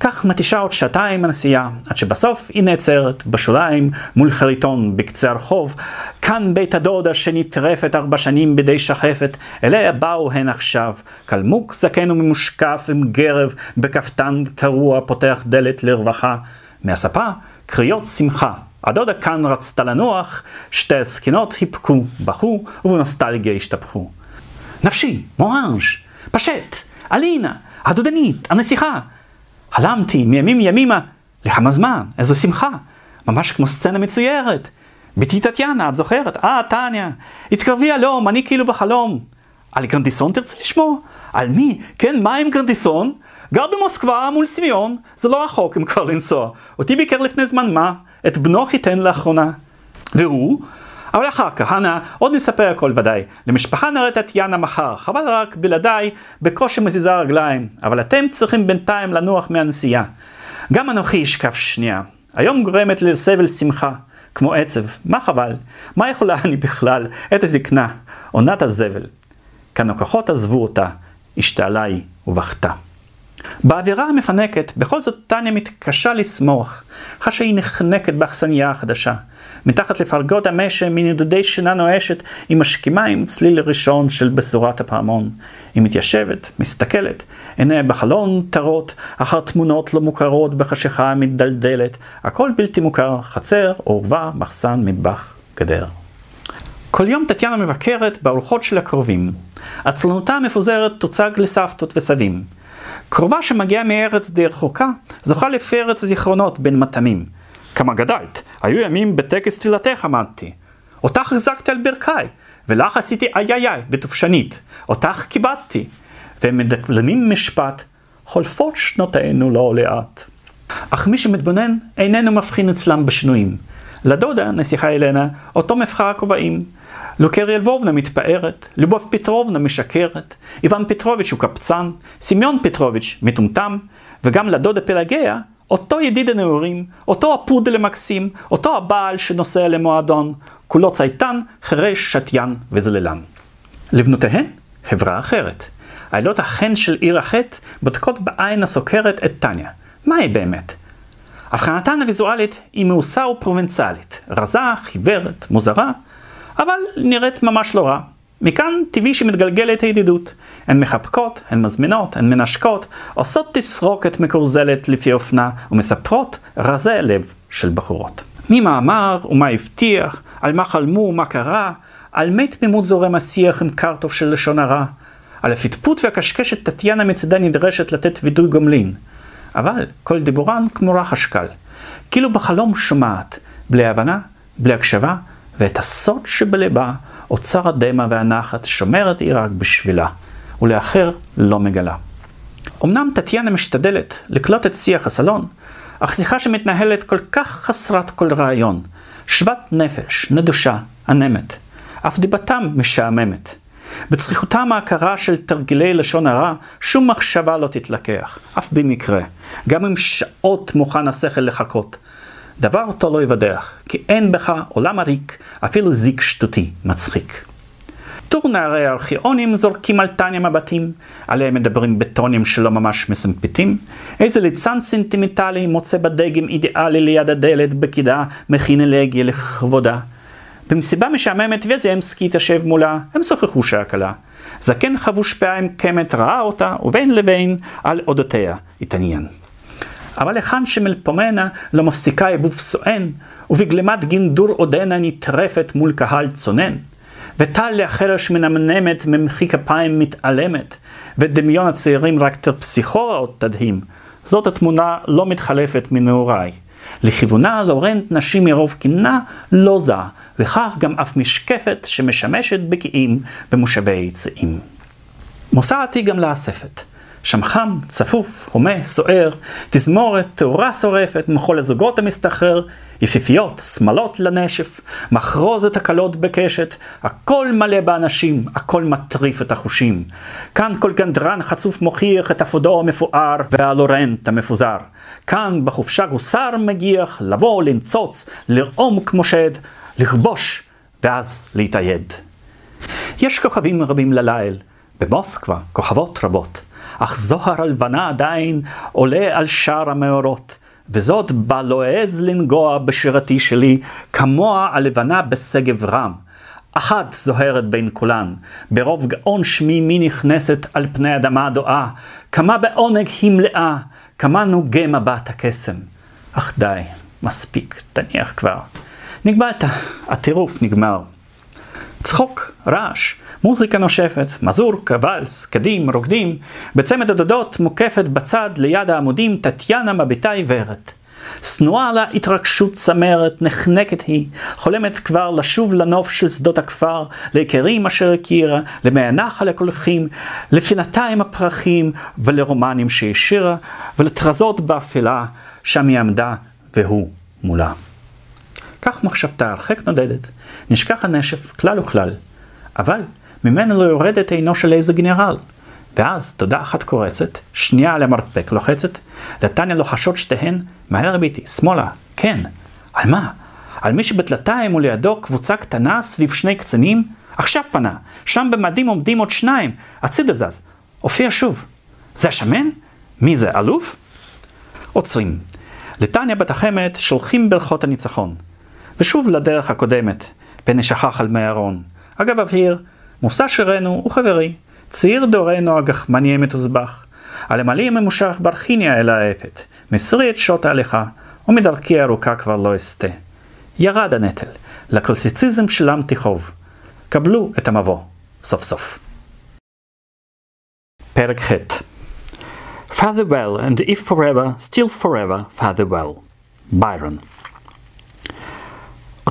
כך מתישה עוד שעתיים הנסיעה, עד שבסוף היא נעצרת בשוליים מול חריטון בקצה הרחוב. כאן בית הדודה שנטרפת ארבע שנים בידי שחפת, אליה באו הן עכשיו. קלמוק זקן וממושקף עם גרב, בכפתן קרוע פותח דלת לרווחה. מהספה קריאות שמחה. הדודה כאן רצתה לנוח, שתי הזקנות היפקו, בכו, ובנוסטלגיה השתפכו. נפשי, מואנג', פשט, אלינה, הדודנית, הנסיכה. חלמתי מימים ימימה, לכמה זמן, איזו שמחה, ממש כמו סצנה מצוירת. בתי טטיאנה, את זוכרת? אה, טניה, התקרבי הלום, אני כאילו בחלום. על גרנדיסון תרצה לשמוע? על מי? כן, מה עם גרנדיסון? גר במוסקבה מול סמיון, זה לא רחוק אם כבר לנסוע. אותי ביקר לפני זמן מה, את בנו חיתן לאחרונה. והוא, אבל אחר כהנא, עוד נספר הכל ודאי. למשפחה נראה טטיאנה מחר, חבל רק בלעדיי בקושי מזיזה רגליים, אבל אתם צריכים בינתיים לנוח מהנסיעה. גם אנוכי אשכב שנייה. היום גורמת לסבל שמחה, כמו עצב. מה חבל? מה יכולה אני בכלל? עת הזקנה, עונת הזבל. כאן הכוחות עזבו אותה, השתעלה היא ובכתה. באווירה המפנקת, בכל זאת טניה מתקשה לשמוח, חשה היא נחנקת באכסניה החדשה. מתחת לפרגות המשם, מנדודי שינה נואשת, היא משכימה עם צליל ראשון של בשורת הפעמון. היא מתיישבת, מסתכלת, עיניה בחלון טרות, אחר תמונות לא מוכרות בחשיכה המתדלדלת, הכל בלתי מוכר, חצר, עורבה, מחסן, מטבח, גדר. כל יום טטיאנה מבקרת בארוחות של הקרובים. עצלנותה המפוזרת תוצג לסבתות וסבים. קרובה שמגיעה מארץ די רחוקה, זוכה לפרץ זיכרונות בין מטעמים. כמה גדלת, היו ימים בטקס תפילתך עמדתי. אותך החזקתי על ברכיי, ולך עשיתי איי איי איי בתופשנית. אותך כיבדתי. והם מדקלמים משפט, חולפות שנותינו לא לאט. אך מי שמתבונן איננו מבחין אצלם בשינויים. לדודה, נסיכה אלנה, אותו מבחר הכובעים. לוקריה לבובנה מתפארת, לובוב פטרובנה משקרת, איוון פטרוביץ' הוא קפצן, סמיון פטרוביץ' מטומטם, וגם לדודה פלגיה, אותו ידיד הנעורים, אותו הפודל המקסים, אותו הבעל שנוסע למועדון, כולו צייתן, חירש, שתיין וזללן. לבנותיהן, חברה אחרת. העילות החן של עיר החטא בודקות בעין הסוקרת את טניה. מהי באמת? הבחנתן הוויזואלית היא מאוסה ופרובינציאלית, רזה, חיוורת, מוזרה, אבל נראית ממש לא רע. מכאן טבעי שמתגלגלת הידידות. הן מחבקות, הן מזמינות, הן מנשקות, עושות תסרוקת מקורזלת לפי אופנה, ומספרות רזי לב של בחורות. מי מה אמר ומה הבטיח, על מה חלמו ומה קרה, על מי תמימות זורם השיח עם קרטוב של לשון הרע. על הפטפוט והקשקשת טטיאנה מצדה נדרשת לתת וידוי גומלין. אבל כל דיבורן כמו רחש קל. כאילו בחלום שומעת, בלי הבנה, בלי הקשבה, ואת הסוד שבלבה, אוצר הדמע והנחת, שומרת היא רק בשבילה, ולאחר לא מגלה. אמנם טטיאנה משתדלת לקלוט את שיח הסלון, אך שיחה שמתנהלת כל כך חסרת כל רעיון, שוות נפש, נדושה, ענמת, אף דיבתם משעממת. בצריכותם ההכרה של תרגילי לשון הרע, שום מחשבה לא תתלקח, אף במקרה, גם אם שעות מוכן השכל לחכות. דבר אותו לא יבדח, כי אין בך עולם עריק, אפילו זיק שטותי מצחיק. טור נערי הארכיונים זורקים על טניה מבטים, עליהם מדברים בטונים שלא ממש מסמפתים. איזה ליצן סנטימנטלי מוצא בדגם אידיאלי ליד הדלת בקידה, מכין אלגיה לכבודה. במסיבה משעממת ויזמסקי התיישב מולה, הם שוחחו שעה קלה. זקן חבוש עם קמת ראה אותה, ובין לבין על אודותיה התעניין. אבל היכן שמלפומנה לא מפסיקה יבוב סואן, ובגלמת גינדור עודנה נטרפת מול קהל צונן. וטל לחרש מנמנמת ממחי כפיים מתעלמת, ודמיון הצעירים רק תרפסיכורה עוד תדהים. זאת התמונה לא מתחלפת מנעוריי. לכיוונה לורנט נשים מרוב קינה לא זע, וכך גם אף משקפת שמשמשת בקיאים במושבי צעים. מוסרתי גם לאספת. שם חם, צפוף, הומה, סוער, תזמורת, תאורה שורפת, מחול הזוגות המסתחרר, יפיפיות, שמלות לנשף, מחרוזת הקלות בקשת, הכל מלא באנשים, הכל מטריף את החושים. כאן כל גנדרן חצוף מוכיח את אפודו המפואר והלורנט המפוזר. כאן בחופשה גוסר מגיח, לבוא, לנצוץ, לרעום כמו שד, לכבוש, ואז להתאייד. יש כוכבים רבים לליל, במוסקבה כוכבות רבות. אך זוהר הלבנה עדיין עולה על שער המאורות, וזאת בה לא העז לנגוע בשירתי שלי, כמוה הלבנה בשגב רם. אחת זוהרת בין כולן, ברוב גאון שמי מי נכנסת על פני אדמה דואה, כמה בעונג היא מלאה, כמה נוגה מבט הקסם. אך די, מספיק, תניח כבר. נגמלת, הטירוף נגמר. צחוק, רעש, מוזיקה נושפת, מזורקה, ואלס, קדים, רוקדים, בצמד הדודות מוקפת בצד ליד העמודים טטיאנה מביטה עיוורת. שנואה לה התרגשות צמרת, נחנקת היא, חולמת כבר לשוב לנוף של שדות הכפר, להיכרים אשר הכירה, למי הנחל הקולחים, לפינתיים הפרחים, ולרומנים שהשאירה, ולטרזות באפלה, שם היא עמדה, והוא מולה. כך מחשבתה הרחק נודדת, נשכח הנשף כלל וכלל, אבל ממנו לא יורדת עינו של איזה גנרל. ואז תודה אחת קורצת, שנייה על המרפק לוחצת, לטניה לוחשות שתיהן, מהר ביתי, שמאלה, כן. על מה? על מי שבדלתיים ולידו קבוצה קטנה סביב שני קצינים? עכשיו פנה, שם במדים עומדים עוד שניים, הצידה זז, הופיע שוב. זה השמן? מי זה, אלוף? עוצרים. לטניה בת החמד שולחים ברכות הניצחון. ושוב לדרך הקודמת, פן נשכח על מי ארון. אגב אבהיר, מושא שירנו הוא חברי, צעיר דורנו הגחמני המתוזבח. על המעלי הממושך ברכיניה אל האפת, מסרי את שעות ההליכה, ומדרכי ארוכה כבר לא אסטה. ירד הנטל, לקלסיציזם שלמתי חוב. קבלו את המבוא, סוף סוף. פרק ח' Father well, and if forever, still forever, father well.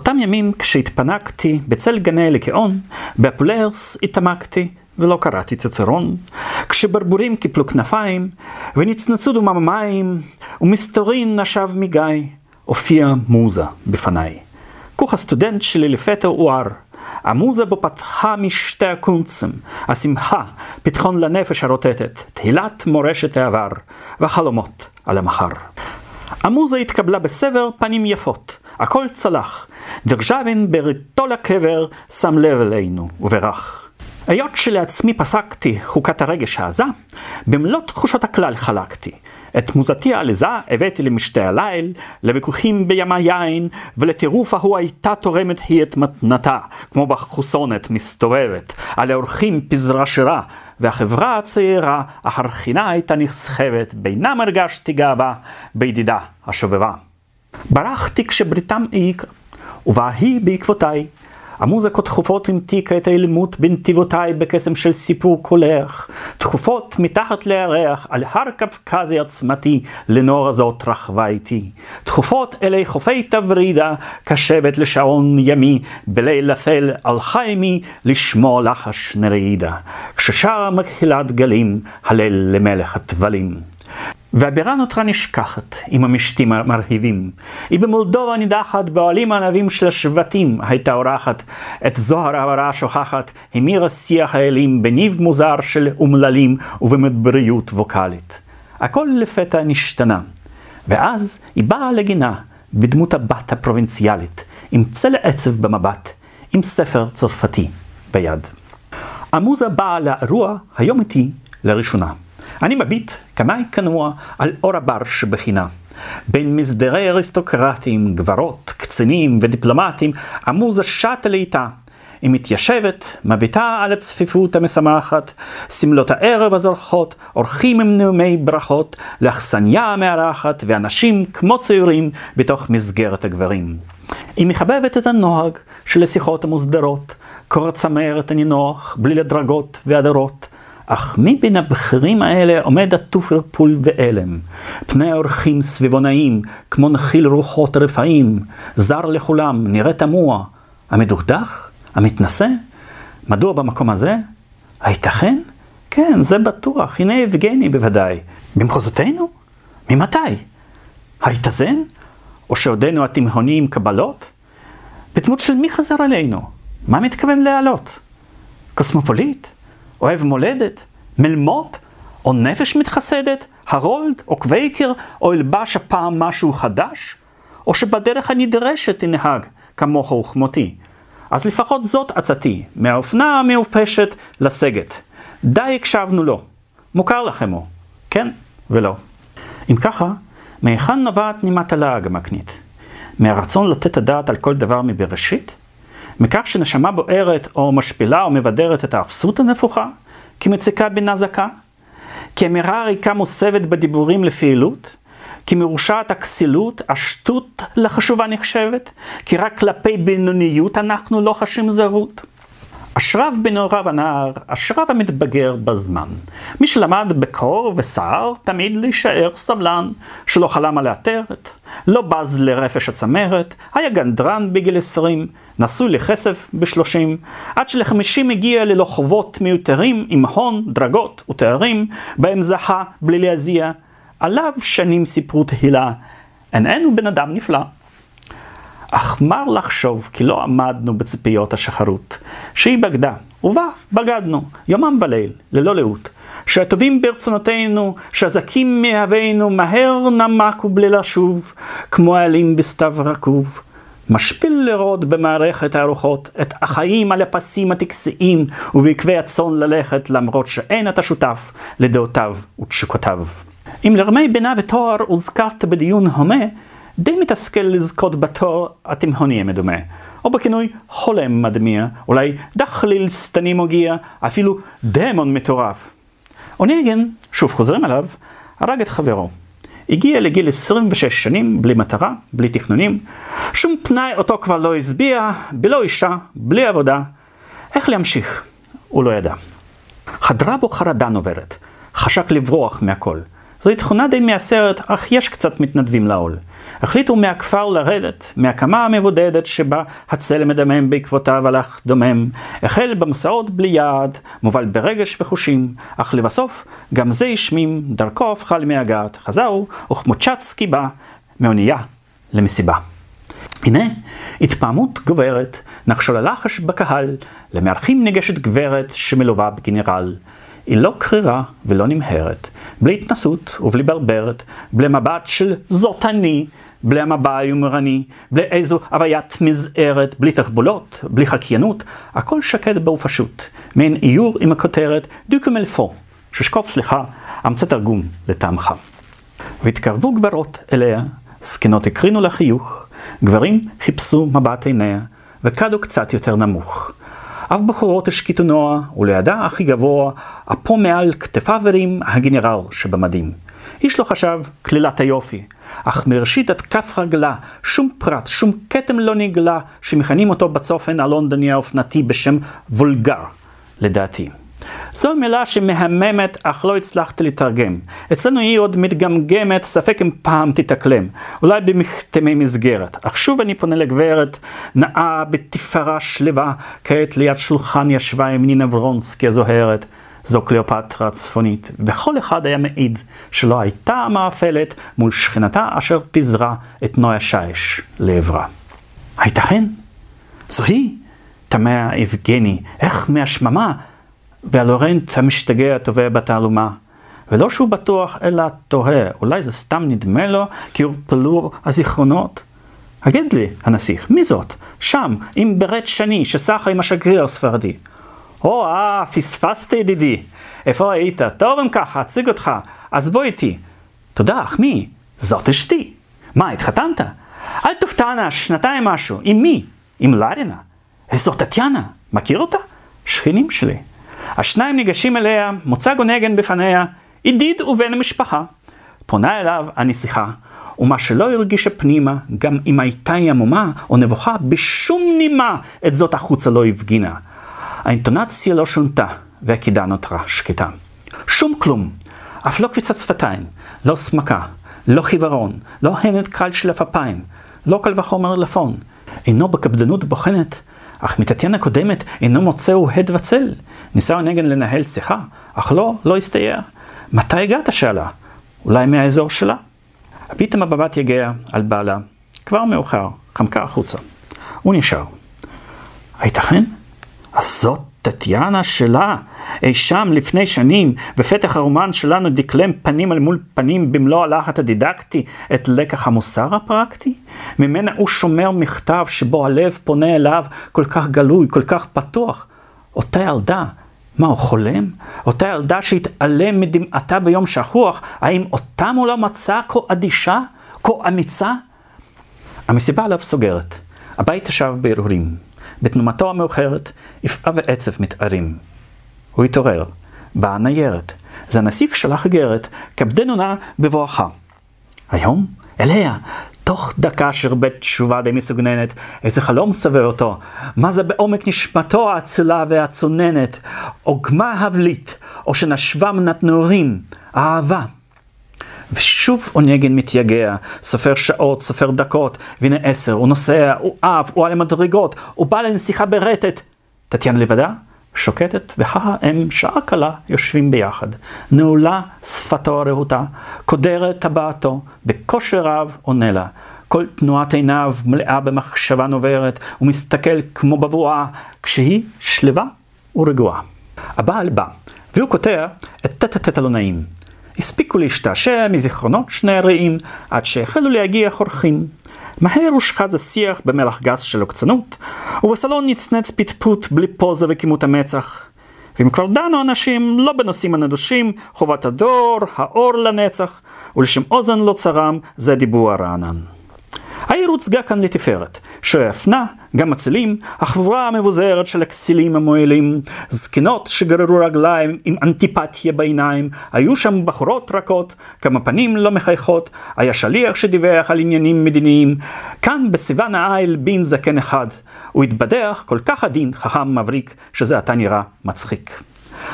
ביירון. אותם ימים כשהתפנקתי בצל גני אליקיון, בפולרס התעמקתי ולא קראתי צצרון, כשברבורים קיפלו כנפיים, ונצנצו דומם המים, ומסתורין נשב מגיא, הופיע מוזה בפניי. כוך הסטודנט שלי לפתע הואר, המוזה בו פתחה משתי הקונצים, השמחה, פתחון לנפש הרוטטת, תהילת מורשת העבר, והחלומות על המחר. המוזה התקבלה בסבר פנים יפות, הכל צלח. דרז'בין בריתו לקבר שם לב אלינו וברך. היות שלעצמי פסקתי חוקת הרגש העזה, במלוא תחושות הכלל חלקתי. את מוזתי העליזה הבאתי למשתה הליל, לוויכוחים בים היין, ולטירוף ההוא הייתה תורמת היא את מתנתה, כמו בחוסונת מסתובבת, על האורחים פזרה שירה, והחברה הצעירה, החרחינה הייתה נסחבת, בינם הרגשתי גאווה, בידידה השובבה. ברחתי כשבריתם העיקה, ובאה היא בעקבותיי. המוזיקות תכופות המתיקה את האלימות בנתיבותיי בקסם של סיפור קולך, תכופות מתחת לירח, על הר קפקזי עצמתי, לנור הזאת רכבה איתי. תכופות אלי חופי תברידה, כשבת לשעון ימי, בליל אפל על חיימי, לשמוע לחש נרעידה. כששרה מקהילת גלים, הלל למלך הטבלים. והבירה נותרה נשכחת עם המשתים המרהיבים. היא במולדובה נידחת, באוהלים הענבים של השבטים הייתה אורחת. את זוהר העברה השוכחת, המירה שיח האלים בניב מוזר של אומללים ובמדבריות ווקאלית. הכל לפתע נשתנה. ואז היא באה לגינה, בדמות הבת הפרובינציאלית, עם צל עצב במבט, עם ספר צרפתי ביד. המוזה באה לאירוע היום איתי לראשונה. אני מביט, קנאי כנוע, על אור הבר שבחינה. בין מסדרי אריסטוקרטים, גברות, קצינים ודיפלומטים, המוזה שטה לאיתה. היא מתיישבת, מביטה על הצפיפות המשמחת, סמלות הערב הזורחות, אורחים עם נאומי ברכות, לאכסניה המארחת, ואנשים כמו צעירים בתוך מסגרת הגברים. היא מחבבת את הנוהג של השיחות המוסדרות, קור צמרת הנינוח, בלי לדרגות והדרות. אך מי בין הבכירים האלה עומד עטוף ערפול ואלם? פני האורחים סביבונאים, כמו נחיל רוחות רפאים, זר לכולם, נראה תמוה. המדוכדך? המתנשא? מדוע במקום הזה? הייתכן? כן, זה בטוח, הנה יבגני בוודאי. במחוזותינו? ממתי? היתזן? או שעודנו התימהוני עם קבלות? בדמות של מי חזר עלינו? מה מתכוון להעלות? קוסמופוליט? אוהב מולדת, מלמות, או נפש מתחסדת, הרולד, או קווייקר, או ילבש הפעם משהו חדש, או שבדרך הנדרשת תנהג כמוך וכמותי. אז לפחות זאת עצתי, מהאופנה המעופשת לסגת. די הקשבנו לו. מוכר לכם הוא. כן ולא. אם ככה, מהיכן נובעת נימת הלעג המקנית? מהרצון לתת הדעת על כל דבר מבראשית? מכך שנשמה בוערת או משפילה או מבדרת את האפסות הנפוחה, כמציקה בנזקה, כאמירה ריקה מוסבת בדיבורים לפעילות, כי מרושעת הכסילות, השטות לחשובה נחשבת, כי רק כלפי בינוניות אנחנו לא חשים זרות. אשריו בנעוריו הנער, אשריו המתבגר בזמן. מי שלמד בקור וסער, תמיד להישאר סבלן, שלא חלם על העטרת, לא בז לרפש הצמרת, היה גנדרן בגיל עשרים, נשוי לכסף בשלושים, עד שלחמישים הגיע ללא חובות מיותרים עם הון, דרגות ותארים, בהם זכה בלי להזיע. עליו שנים סיפרו תהילה, איננו בן אדם נפלא. אך מר לחשוב כי לא עמדנו בציפיות השחרות, שהיא בגדה, ובה בגדנו, יומם וליל, ללא לאות. שהטובים ברצונותינו, שהזקים מאהבינו, מהר נמקו בלי לשוב, כמו העלים בסתיו רקוב. משפיל לראות במערכת הארוחות את החיים על הפסים הטקסיים ובעקבי הצאן ללכת למרות שאין אתה שותף לדעותיו ותשוקותיו. אם לרמי בינה ותואר הוזכרת בדיון הומה, די מתסכל לזכות בתואר התימהוני המדומה, או בכינוי חולם מדמיע, אולי דחליל שטני מוגיע, אפילו דמון מטורף. אוניגן, שוב חוזרים אליו, הרג את חברו. הגיע לגיל 26 שנים, בלי מטרה, בלי תכנונים, שום פנאי אותו כבר לא השביע, בלא אישה, בלי עבודה. איך להמשיך? הוא לא ידע. חדרה בו חרדה נוברת, חשק לברוח מהכל. זוהי תכונה די מהסרט, אך יש קצת מתנדבים לעול. החליטו מהכפר לרדת, מהקמה המבודדת שבה הצלם מדמם בעקבותיו הלך דומם. החל במסעות בלי יעד, מובל ברגש וחושים, אך לבסוף גם זה השמים, דרכו הפכה למי הגת, חזרו, וכמוצ'צקי בא מאונייה למסיבה. הנה, התפעמות גוברת, נחשול הלחש בקהל, למארחים ניגשת גברת שמלווה בגנרל. היא לא קרירה ולא נמהרת, בלי התנסות ובלי ברברת, בלי מבט של זאת אני, בלי המבע היומרני, בלי איזו הוויית מזערת, בלי תחבולות, בלי חקיינות, הכל שקט בו פשוט, מעין איור עם הכותרת דוקומלפו, ששקוף סליחה, אמצע תרגום לטעמך. והתקרבו גברות אליה, זקנות הקרינו לה חיוך, גברים חיפשו מבט עיניה, וקדו קצת יותר נמוך. אף בחורות השקיטו נוע, ולידה הכי גבוה, אפו מעל כתפיו הרים הגנרל שבמדים. איש לא חשב כלילת היופי, אך מראשית עד כף רגלה, שום פרט, שום כתם לא נגלה, שמכנים אותו בצופן הלונדוני האופנתי בשם וולגר, לדעתי. זו מילה שמהממת אך לא הצלחתי לתרגם. אצלנו היא עוד מתגמגמת, ספק אם פעם תתאקלם. אולי במכתמי מסגרת. אך שוב אני פונה לגברת, נאה בתפארה שלווה, כעת ליד שולחן ישבה עם נינה ורונסקי הזוהרת. זו קליאופטרה הצפונית, וכל אחד היה מעיד שלא הייתה המאפלת מול שכנתה אשר פיזרה את נויה שיש לעברה. הייתכן? זו היא? תמה יבגני, איך מהשממה? והלורנט המשתגע טובע בתעלומה. ולא שהוא בטוח, אלא תוהה, אולי זה סתם נדמה לו כי הורפלו הזיכרונות? הגיד לי, הנסיך, מי זאת? שם, עם ברט שני, שסחה עם השגריר הספרדי. או, אה, פספסת ידידי. איפה היית? טוב אם ככה, אציג אותך. אז בוא איתי. תודה, אך מי? זאת אשתי. מה, התחתנת? אל תופתענה, שנתיים משהו. עם מי? עם לרינה. איזו טטיאנה. מכיר אותה? שכנים שלי. השניים ניגשים אליה, מוצג ונגן בפניה, ידיד ובן המשפחה. פונה אליו הנסיכה, ומה שלא הרגישה פנימה, גם אם הייתה היא עמומה או נבוכה, בשום נימה את זאת החוצה לא הפגינה. האינטונציה לא שונתה, והקידה נותרה שקטה. שום כלום, אף לא קפיצת שפתיים, לא סמקה, לא חיוורון, לא הנת קל של אפיים, לא קל וחומר לפון. אינו בקפדנות בוחנת, אך מטטיין הקודמת אינו מוצאו הד וצל. ניסה הנגן לנהל שיחה, אך לא, לא הסתייע. מתי הגעת? שאלה. אולי מהאזור שלה? פתאום המבט יגע על בעלה, כבר מאוחר, חמקה החוצה. הוא נשאר. הייתכן? אז זאת טטיאנה שלה, אי שם לפני שנים, בפתח הרומן שלנו דקלם פנים על מול פנים במלוא הלחץ הדידקטי את לקח המוסר הפרקטי? ממנה הוא שומר מכתב שבו הלב פונה אליו כל כך גלוי, כל כך פתוח. אותה ילדה, מה, הוא חולם? אותה ילדה שהתעלם מדמעתה ביום שכוח, האם אותם הוא לא מצא כה אדישה? כה אמיצה? המסיבה עליו סוגרת. הבית ישב בהרהורים. בתנומתו המאוחרת, יפעה ועצב מתארים. הוא התעורר, באה ניירת. זה הנסיך שלח איגרת, כבדנו נא בבואך. היום? אליה, תוך דקה שרבט תשובה די מסוגננת, איזה חלום סבר אותו, מה זה בעומק נשמתו האצילה והצוננת, עוגמה הבלית, או שנשבה מנת נעורים, אהבה. ושוב אונגן מתייגע, סופר שעות, סופר דקות, והנה עשר, הוא נוסע, הוא עף, הוא על המדרגות, הוא בא לנסיכה ברטט. טטיאנה לבדה, שוקטת, וככה הם שעה קלה יושבים ביחד. נעולה שפתו הרהוטה, קודרת טבעתו, בכושר רב עונה לה. כל תנועת עיניו מלאה במחשבה נוברת, ומסתכל כמו בבואה, כשהיא שלווה ורגועה. הבעל בא, והוא קוטע את טטטט הלונאים. הספיקו להשתעשע מזיכרונות שני הרעים, עד שהחלו להגיע חורכים. מהר הושחז השיח במלח גס של עוקצנות, ובסלון נצנץ פטפוט בלי פוזה וכימות המצח. ואם כבר דנו אנשים לא בנושאים הנדושים, חובת הדור, האור לנצח, ולשם אוזן לא צרם, זה דיבור הרענן. העיר הוצגה כאן לתפארת, שהפנה גם מצילים, החבורה המבוזרת של הכסילים המועילים, זקנות שגררו רגליים עם אנטיפתיה בעיניים, היו שם בחורות רכות, כמה פנים לא מחייכות, היה שליח שדיווח על עניינים מדיניים, כאן בסיוון העיל בין זקן אחד, הוא התבדח כל כך עדין, חכם מבריק, שזה עתה נראה מצחיק.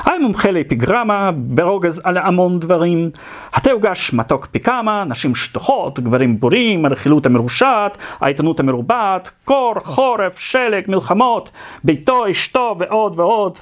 היה מומחה לאפיגרמה, ברוגז על המון דברים. התה הוגש מתוק פי כמה, נשים שטוחות, גברים בורים, הרכילות המרושעת, העיתונות המרובעת, קור, חורף, שלג, מלחמות, ביתו, אשתו ועוד ועוד.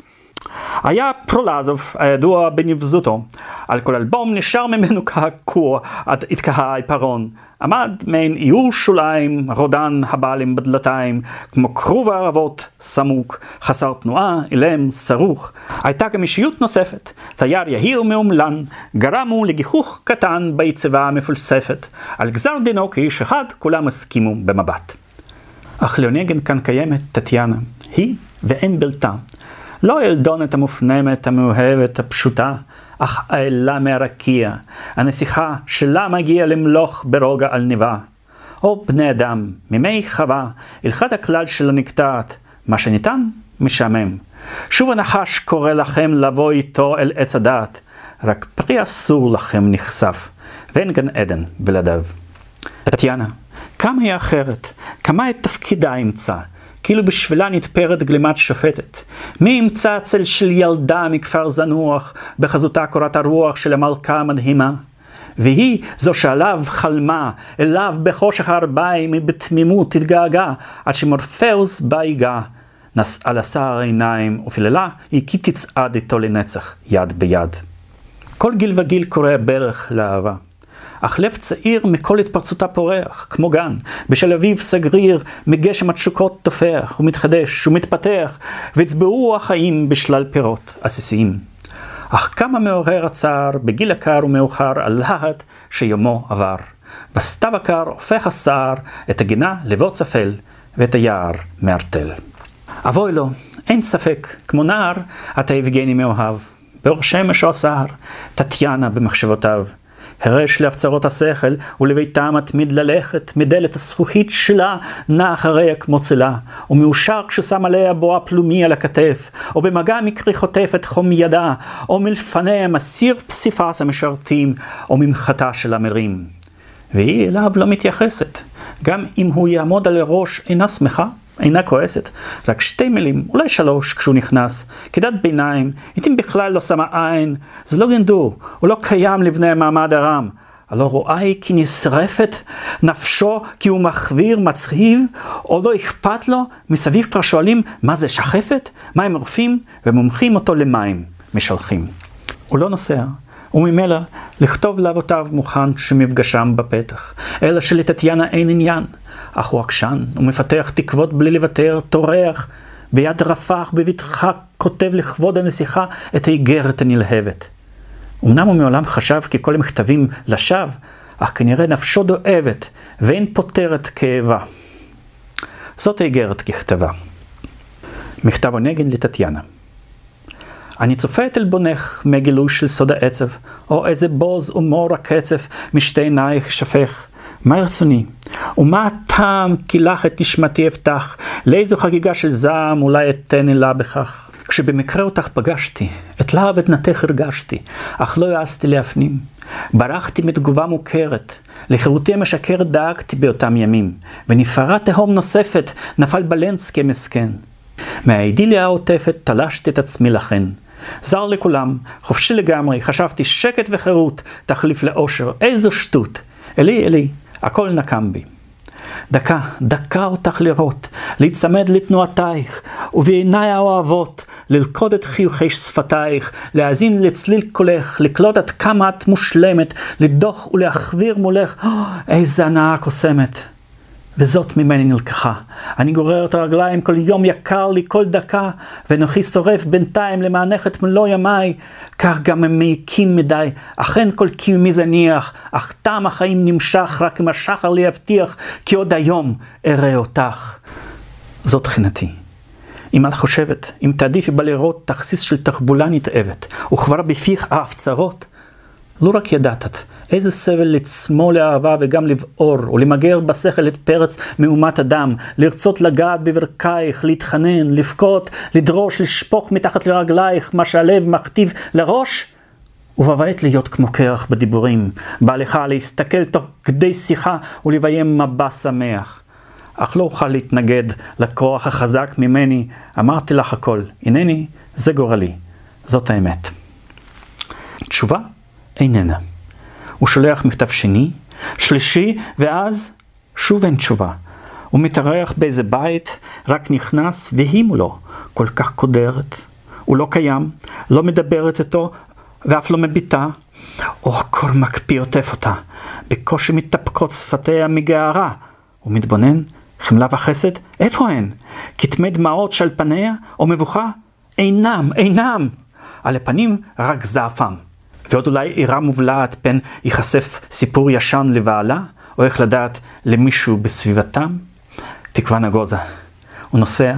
היה פרולזוב, הידוע בנבזותו. על כל אלבום נשר ממנו קעקוע עד התקהה העיפרון. עמד מעין איור שוליים, רודן הבעלים בדלתיים, כמו כרוב הערבות, סמוק, חסר תנועה, אילם, סרוך. הייתה גם אישיות נוספת, צייר יהיר מאומלן, גרמו לגיחוך קטן בעיצבה המפולספת. על גזר דינו כאיש אחד, כולם הסכימו במבט. אך לאונגן כאן קיימת טטיאנה, היא ואין בלתה. לא הילדונת המופנמת, המאוהבת, הפשוטה, אך האלה מהרקיע, הנסיכה שלה מגיע למלוך ברוגע על ניבה. או בני אדם, מימי חווה, הלכת הכלל שלא נקטעת, מה שניתן, משעמם. שוב הנחש קורא לכם לבוא איתו אל עץ הדעת, רק פרי אסור לכם נחשף, ואין גן עדן בלעדיו. טטיאנה, כמה היא אחרת, כמה את תפקידה ימצא, כאילו בשבילה נתפרת גלימת שופטת. מי ימצא צל של ילדה מכפר זנוח, בחזותה קורת הרוח של המלכה המדהימה? והיא זו שעליו חלמה, אליו בחושך הארבעים, בתמימות תתגעגע, עד שמורפאוס בה ייגע. נשאה לשר העיניים, ופיללה היא כי תצעד איתו לנצח, יד ביד. כל גיל וגיל קורא ברך לאהבה. אך לב צעיר מכל התפרצותה פורח, כמו גן, בשל אביב סגריר, מגשם התשוקות תופח, ומתחדש, ומתפתח, והצבעו החיים בשלל פירות עסיסיים. אך כמה מעורר הצער, בגיל הקר ומאוחר, על להט שיומו עבר. בסתיו הקר הופך הסער את הגינה לבוץ אפל, ואת היער מערטל. אבוי לו, אין ספק, כמו נער, אתה יבגני מאוהב. באור שמש או הסער, טטיאנה במחשבותיו. הרש להפצרות השכל, ולביתה מתמיד ללכת, מדלת הזכוכית שלה נע אחריה כמו צלה, ומאושר כששם עליה בואה פלומי על הכתף, או במגע מקרי חוטף את חום ידה, או מלפניה מסיר פסיפס המשרתים, או ממחטה של המרים. והיא אליו לא מתייחסת, גם אם הוא יעמוד על הראש אינה שמחה, אינה כועסת, רק שתי מילים, אולי שלוש, כשהוא נכנס, כדת ביניים, אם בכלל לא שמה עין, זה לא גנדור, הוא לא קיים לבני המעמד הרם. הלא רואה היא כי נשרפת נפשו כי הוא מחוויר, מצהיב, או לא אכפת לו, מסביב כבר שואלים מה זה שחפת, מה הם עורפים, ומומחים אותו למים, משלחים. הוא לא נוסע, וממילא לכתוב לאבותיו מוכן שמפגשם בפתח, אלא שלטטיאנה אין עניין. אך הוא עקשן, הוא מפתח תקוות בלי לוותר, טורח, ביד רפ"ח, בבטחה, כותב לכבוד הנסיכה את האיגרת הנלהבת. אמנם הוא מעולם חשב כי כל המכתבים לשווא, אך כנראה נפשו דואבת, ואין פותרת כאבה. זאת האיגרת ככתבה. מכתב הנגן לטטיאנה. אני צופה את עלבונך מגילוי של סוד העצב, או איזה בוז ומור הקצף משתי עינייך שפך. מה רצוני? ומה הטעם כי לך את נשמתי אפתח? לאיזו חגיגה של זעם אולי אתן אלה בכך? כשבמקרה אותך פגשתי, את להב עדנתך הרגשתי, אך לא העזתי להפנים. ברחתי מתגובה מוכרת, לחירותי המשקרת דאגתי באותם ימים, ונפערה תהום נוספת נפל בלנסקי מסכן. מהאידיליה העוטפת תלשתי את עצמי לכן. זר לכולם, חופשי לגמרי, חשבתי שקט וחירות, תחליף לאושר, איזו שטות. אלי, אלי, הכל נקם בי. דקה, דקה אותך לראות, להיצמד לתנועתייך, ובעיניי האוהבות, ללכוד את חיוכי שפתייך, להאזין לצליל קולך, לקלוט עד כמה את מושלמת, לדוח ולהחוויר מולך, oh, איזה הנאה קוסמת. וזאת ממני נלקחה. אני גורר את הרגליים, כל יום יקר לי, כל דקה, ואנוכי שורף בינתיים למענך את מלוא ימיי. כך גם הם מעיקים מדי, אכן כל קיומי זניח, אך טעם החיים נמשך, רק אם השחר לי יבטיח, כי עוד היום אראה אותך. זאת תחינתי. אם את חושבת, אם תעדיפי בה לראות תכסיס של תחבולה נתעבת, וכבר בפיך אף לא רק ידעת איזה סבל לצמו לאהבה וגם לבעור, ולמגר בשכל את פרץ מהומת אדם, לרצות לגעת בברכייך, להתחנן, לבכות, לדרוש, לשפוך מתחת לרגלייך מה שהלב מכתיב לראש, ובבעת להיות כמו קרח בדיבורים, לך להסתכל תוך כדי שיחה ולביים מבע שמח. אך לא אוכל להתנגד לכוח החזק ממני, אמרתי לך הכל, הנני, זה גורלי, זאת האמת. תשובה איננה. הוא שולח מכתב שני, שלישי, ואז שוב אין תשובה. הוא מתארח באיזה בית, רק נכנס, והיא מולו, כל כך קודרת. הוא לא קיים, לא מדברת איתו, ואף לא מביטה. או הקור מקפיא עוטף אותה, בקושי מתאפקות שפתיה מגערה. הוא מתבונן, חמלה וחסד, איפה הן? כתמי דמעות שעל פניה, או מבוכה? אינם, אינם. על הפנים רק זעפם. ועוד אולי עירה מובלעת פן ייחשף סיפור ישן לבעלה, או איך לדעת למישהו בסביבתם? תקווה נגוזה. הוא נוסע,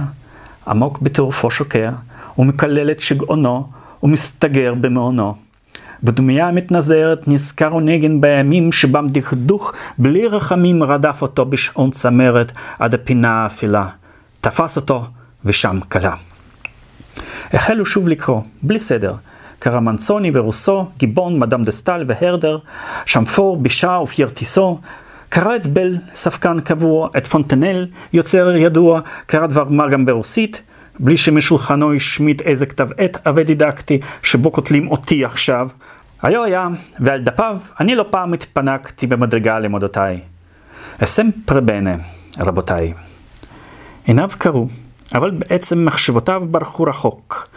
עמוק בטירופו שוקע, ומקלל את שגעונו, ומסתגר במעונו. בדומייה המתנזרת נזכר ונגן בימים שבם דכדוך בלי רחמים רדף אותו בשעון צמרת עד הפינה האפלה. תפס אותו ושם כלה. החלו שוב לקרוא, בלי סדר, קרמנצוני ורוסו, גיבון, מדאם דה סטל והרדר, שמפור, בישה ופיירטיסו, קרא את בל, ספקן קבוע, את פונטנל, יוצר ידוע, קרא דבר מה גם ברוסית, בלי שמשולחנו השמיט איזה כתב עת עבה דידקטי, שבו קוטלים אותי עכשיו. היו היה, ועל דפיו אני לא פעם התפנקתי במדרגה למודותיי. אסם פרבנה, רבותיי. עיניו קרו, אבל בעצם מחשבותיו ברחו רחוק.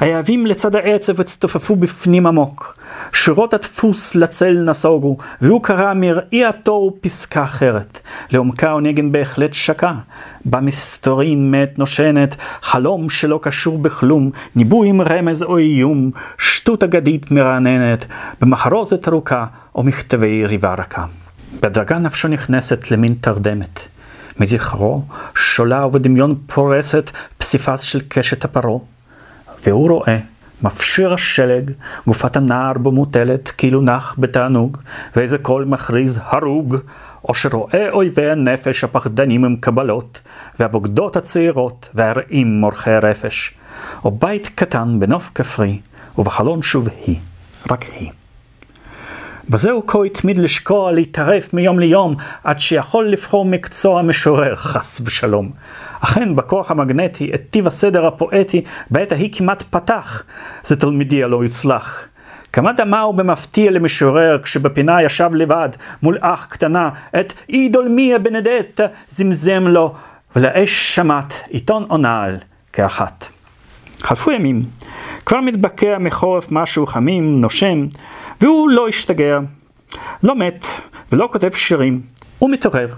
היהבים לצד העצב הצטופפו בפנים עמוק. שורות הדפוס לצל נסוגו, והוא קרא מראי התור פסקה אחרת. לעומקה ונגן בהחלט שקע. במסתורין מת נושנת, חלום שלא קשור בכלום, ניבוי עם רמז או איום, שטות אגדית מרעננת, במחרוזת ארוכה או מכתבי ריבה רכה. בדרגה נפשו נכנסת למין תרדמת. מזכרו שולה ובדמיון פורסת פסיפס של קשת הפרעה. והוא רואה מפשיר השלג, גופת הנער בו מוטלת, כאילו נח בתענוג, ואיזה קול מכריז הרוג, או שרואה אויבי הנפש הפחדנים עם קבלות, והבוגדות הצעירות, והרעים מורחי רפש, או בית קטן בנוף כפרי, ובחלון שוב היא, רק היא. בזהו כה התמיד לשקוע, להתערף מיום ליום, עד שיכול לבחור מקצוע משורר, חס ושלום. אכן, בכוח המגנטי, את טיב הסדר הפואטי, בעת ההיא כמעט פתח, זה תלמידי הלא יצלח. כמה דמהו במפתיע למשורר, כשבפינה ישב לבד, מול אח קטנה, את אידול מיה בנדטה, זמזם לו, ולאש שמט, עיתון או נעל, כאחת. חלפו ימים, כבר מתבקע מחורף משהו חמים, נושם, והוא לא השתגע, לא מת ולא כותב שירים, הוא מתעורר.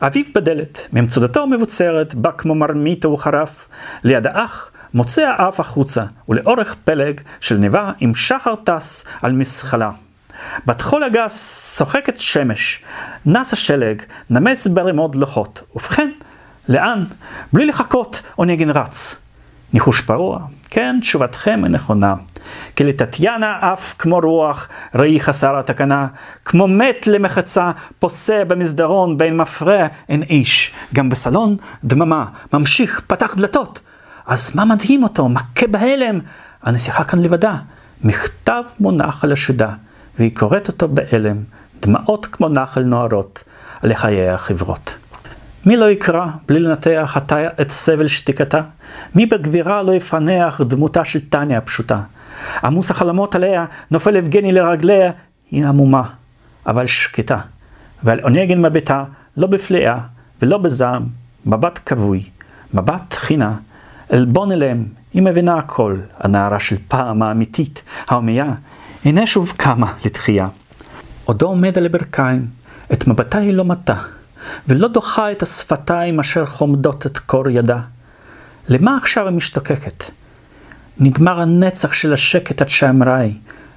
אביו בדלת, ממצודתו המבוצרת, בא כמו מרמית וחרף, ליד האח מוצא האף החוצה, ולאורך פלג של נבה עם שחר טס על מסחלה. בתחול הגס שוחקת שמש, נס השלג, נמס ברמוד לוחות, ובכן, לאן? בלי לחכות, עונגן רץ. ניחוש פרוע, כן, תשובתכם הנכונה. כי לטטיאנה אף כמו רוח, ראי חסר התקנה, כמו מת למחצה, פוסע במסדרון בין מפרע אין איש. גם בסלון דממה, ממשיך, פתח דלתות. אז מה מדהים אותו, מכה בהלם? הנסיכה כאן לבדה. מכתב מונח על השדה, והיא קוראת אותו בהלם, דמעות כמו נחל נוערות, לחיי החברות. מי לא יקרא בלי לנתח את סבל שתיקתה? מי בגבירה לא יפנח דמותה של טניה הפשוטה? עמוס החלומות עליה, נופל יבגני לרגליה, היא עמומה, אבל שקטה. ועל עונגן מביתה, לא בפליאה ולא בזעם, מבט כבוי, מבט חינה, עלבון אליהם, היא מבינה הכל, הנערה של פעם האמיתית, ההומייה, הנה שוב קמה לתחייה. עודו עומד על הברכיים, את מבטה היא לא מטה, ולא דוחה את השפתיים אשר חומדות את קור ידה. למה עכשיו היא משתוקקת? נגמר הנצח של השקט עד שאמרי,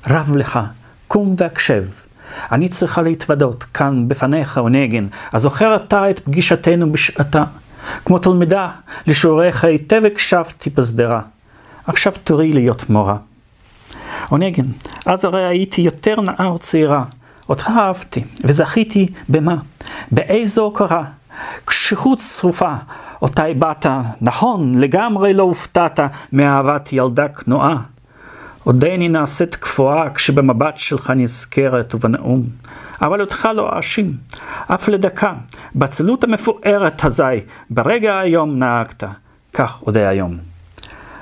רב לך, קום והקשב. אני צריכה להתוודות כאן בפניך, עונגן, הזוכר אתה את פגישתנו בשעתה. כמו תלמידה, לשיעוריך היטב הקשבתי בשדרה. עכשיו תורי להיות מורה. עונגן, אז הרי הייתי יותר נער צעירה. אותך אהבתי, וזכיתי במה? באיזו הוקרה? קשיחות צרופה, אותה הבעת, נכון, לגמרי לא הופתעת מאהבת ילדה כנועה. עודני נעשית קפואה כשבמבט שלך נזכרת ובנאום. אבל אותך לא אאשים, אף לדקה, בצלות המפוארת הזי, ברגע היום נהגת, כך אודה היום.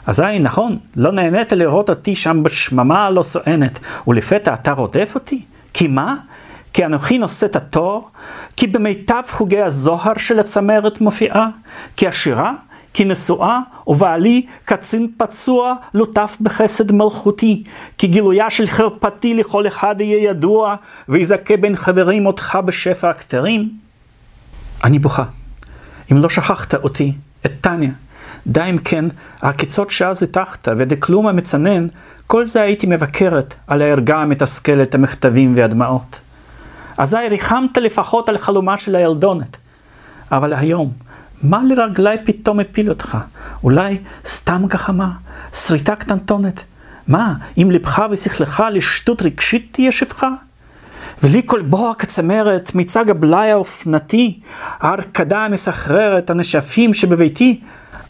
אזי נכון, לא נהנית לראות אותי שם בשממה הלא סואנת, ולפתע אתה רודף אותי? כי מה? כי אנוכי נושא את התור? כי במיטב חוגי הזוהר של הצמרת מופיעה? כי עשירה? כי נשואה, ובעלי קצין פצוע לוטף בחסד מלכותי, כי גילויה של חרפתי לכל אחד יהיה ידוע, ויזכה בין חברים אותך בשפע הכתרים? אני בוכה. אם לא שכחת אותי, את טניה, די אם כן, העקיצות שאז הטחת, ודכלום המצנן, כל זה הייתי מבקרת על הערגה המתסכלת, המכתבים והדמעות. אזי ריחמת לפחות על חלומה של הילדונת. אבל היום, מה לרגלי פתאום הפיל אותך? אולי סתם גחמה? שריטה קטנטונת? מה, אם לבך ושכלך לשטות רגשית תהיה שפחה? ולי כל בוע כצמרת, מצג הבלאי האופנתי, ההרקדה המסחררת, הנשפים שבביתי,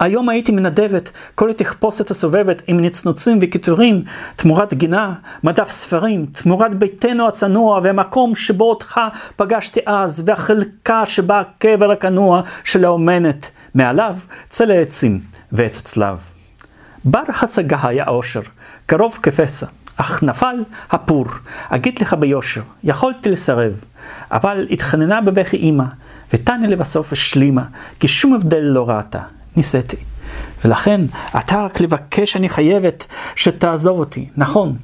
היום הייתי מנדבת כל התחפושת הסובבת עם נצנוצים וקיטורים, תמורת גינה, מדף ספרים, תמורת ביתנו הצנוע והמקום שבו אותך פגשתי אז, והחלקה שבה הקבר הכנוע של האומנת, מעליו צל העצים ועץ הצלב. בר השגה היה אושר, קרוב כפסע, אך נפל הפור, אגיד לך ביושר, יכולתי לסרב, אבל התחננה בבכי אמא, ותניה לבסוף השלימה, כי שום הבדל לא ראתה. ניסיתי. ולכן, אתה רק לבקש אני חייבת שתעזוב אותי. נכון,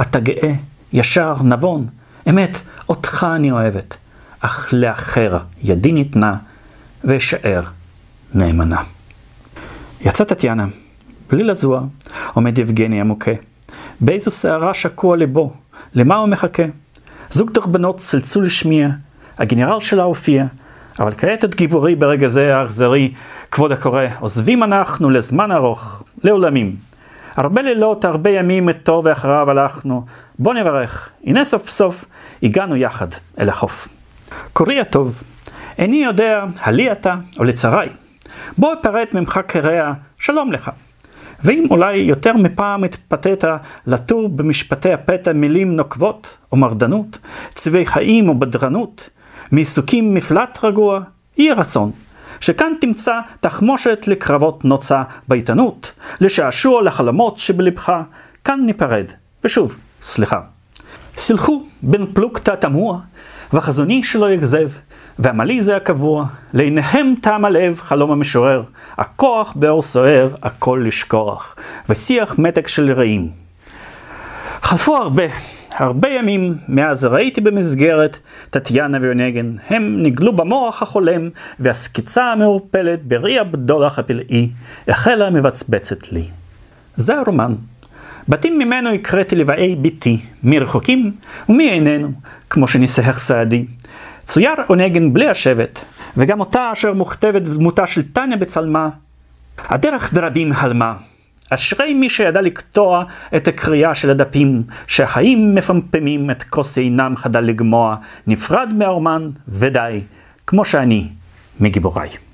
אתה גאה, ישר, נבון. אמת, אותך אני אוהבת. אך לאחר ידי ניתנה, ואשאר נאמנה. יצא טטיאנה, בלי לזוע, עומד יבגני המוכה. באיזו שערה שקוע לבו, למה הוא מחכה? זוג דרבנות צלצו לשמיע, הגנרל שלה הופיע, אבל כעת את גיבורי ברגע זה האכזרי, כבוד הקורא, עוזבים אנחנו לזמן ארוך, לעולמים. הרבה לילות, הרבה ימים תור ואחריו הלכנו, בוא נברך, הנה סוף סוף הגענו יחד אל החוף. קורי הטוב, איני יודע, הלי אתה או לצרי. בוא אפרט ממך קרע, שלום לך. ואם אולי יותר מפעם התפתית לטור במשפטי הפתע מילים נוקבות או מרדנות, צבעי חיים או בדרנות, מעיסוקים מפלט רגוע, יהי רצון. שכאן תמצא תחמושת לקרבות נוצה בעיתונות, לשעשוע לחלומות שבלבך, כאן ניפרד. ושוב, סליחה. סלחו בין פלוגתא תמוה, וחזוני שלא יגזב, ועמלי זה הקבוע, לעיניהם טעם הלב חלום המשורר, הכוח באור סוער, הכל לשכוח, ושיח מתק של רעים. חלפו הרבה, הרבה ימים מאז ראיתי במסגרת טטיאנה ויונגן, הם נגלו במוח החולם, והסקיצה המעורפלת בראי הבדולח הפלאי החלה מבצבצת לי. זה הרומן. בתים ממנו הקראתי לבאי ביתי, מי רחוקים ומי איננו, כמו שניסח סעדי. צויר עונגן בלי השבט, וגם אותה אשר מוכתבת דמותה של טניה בצלמה. הדרך ברבים הלמה. אשרי מי שידע לקטוע את הקריאה של הדפים, שהחיים מפמפמים את כוס עינם חדל לגמוע, נפרד מהאומן ודי, כמו שאני מגיבוריי.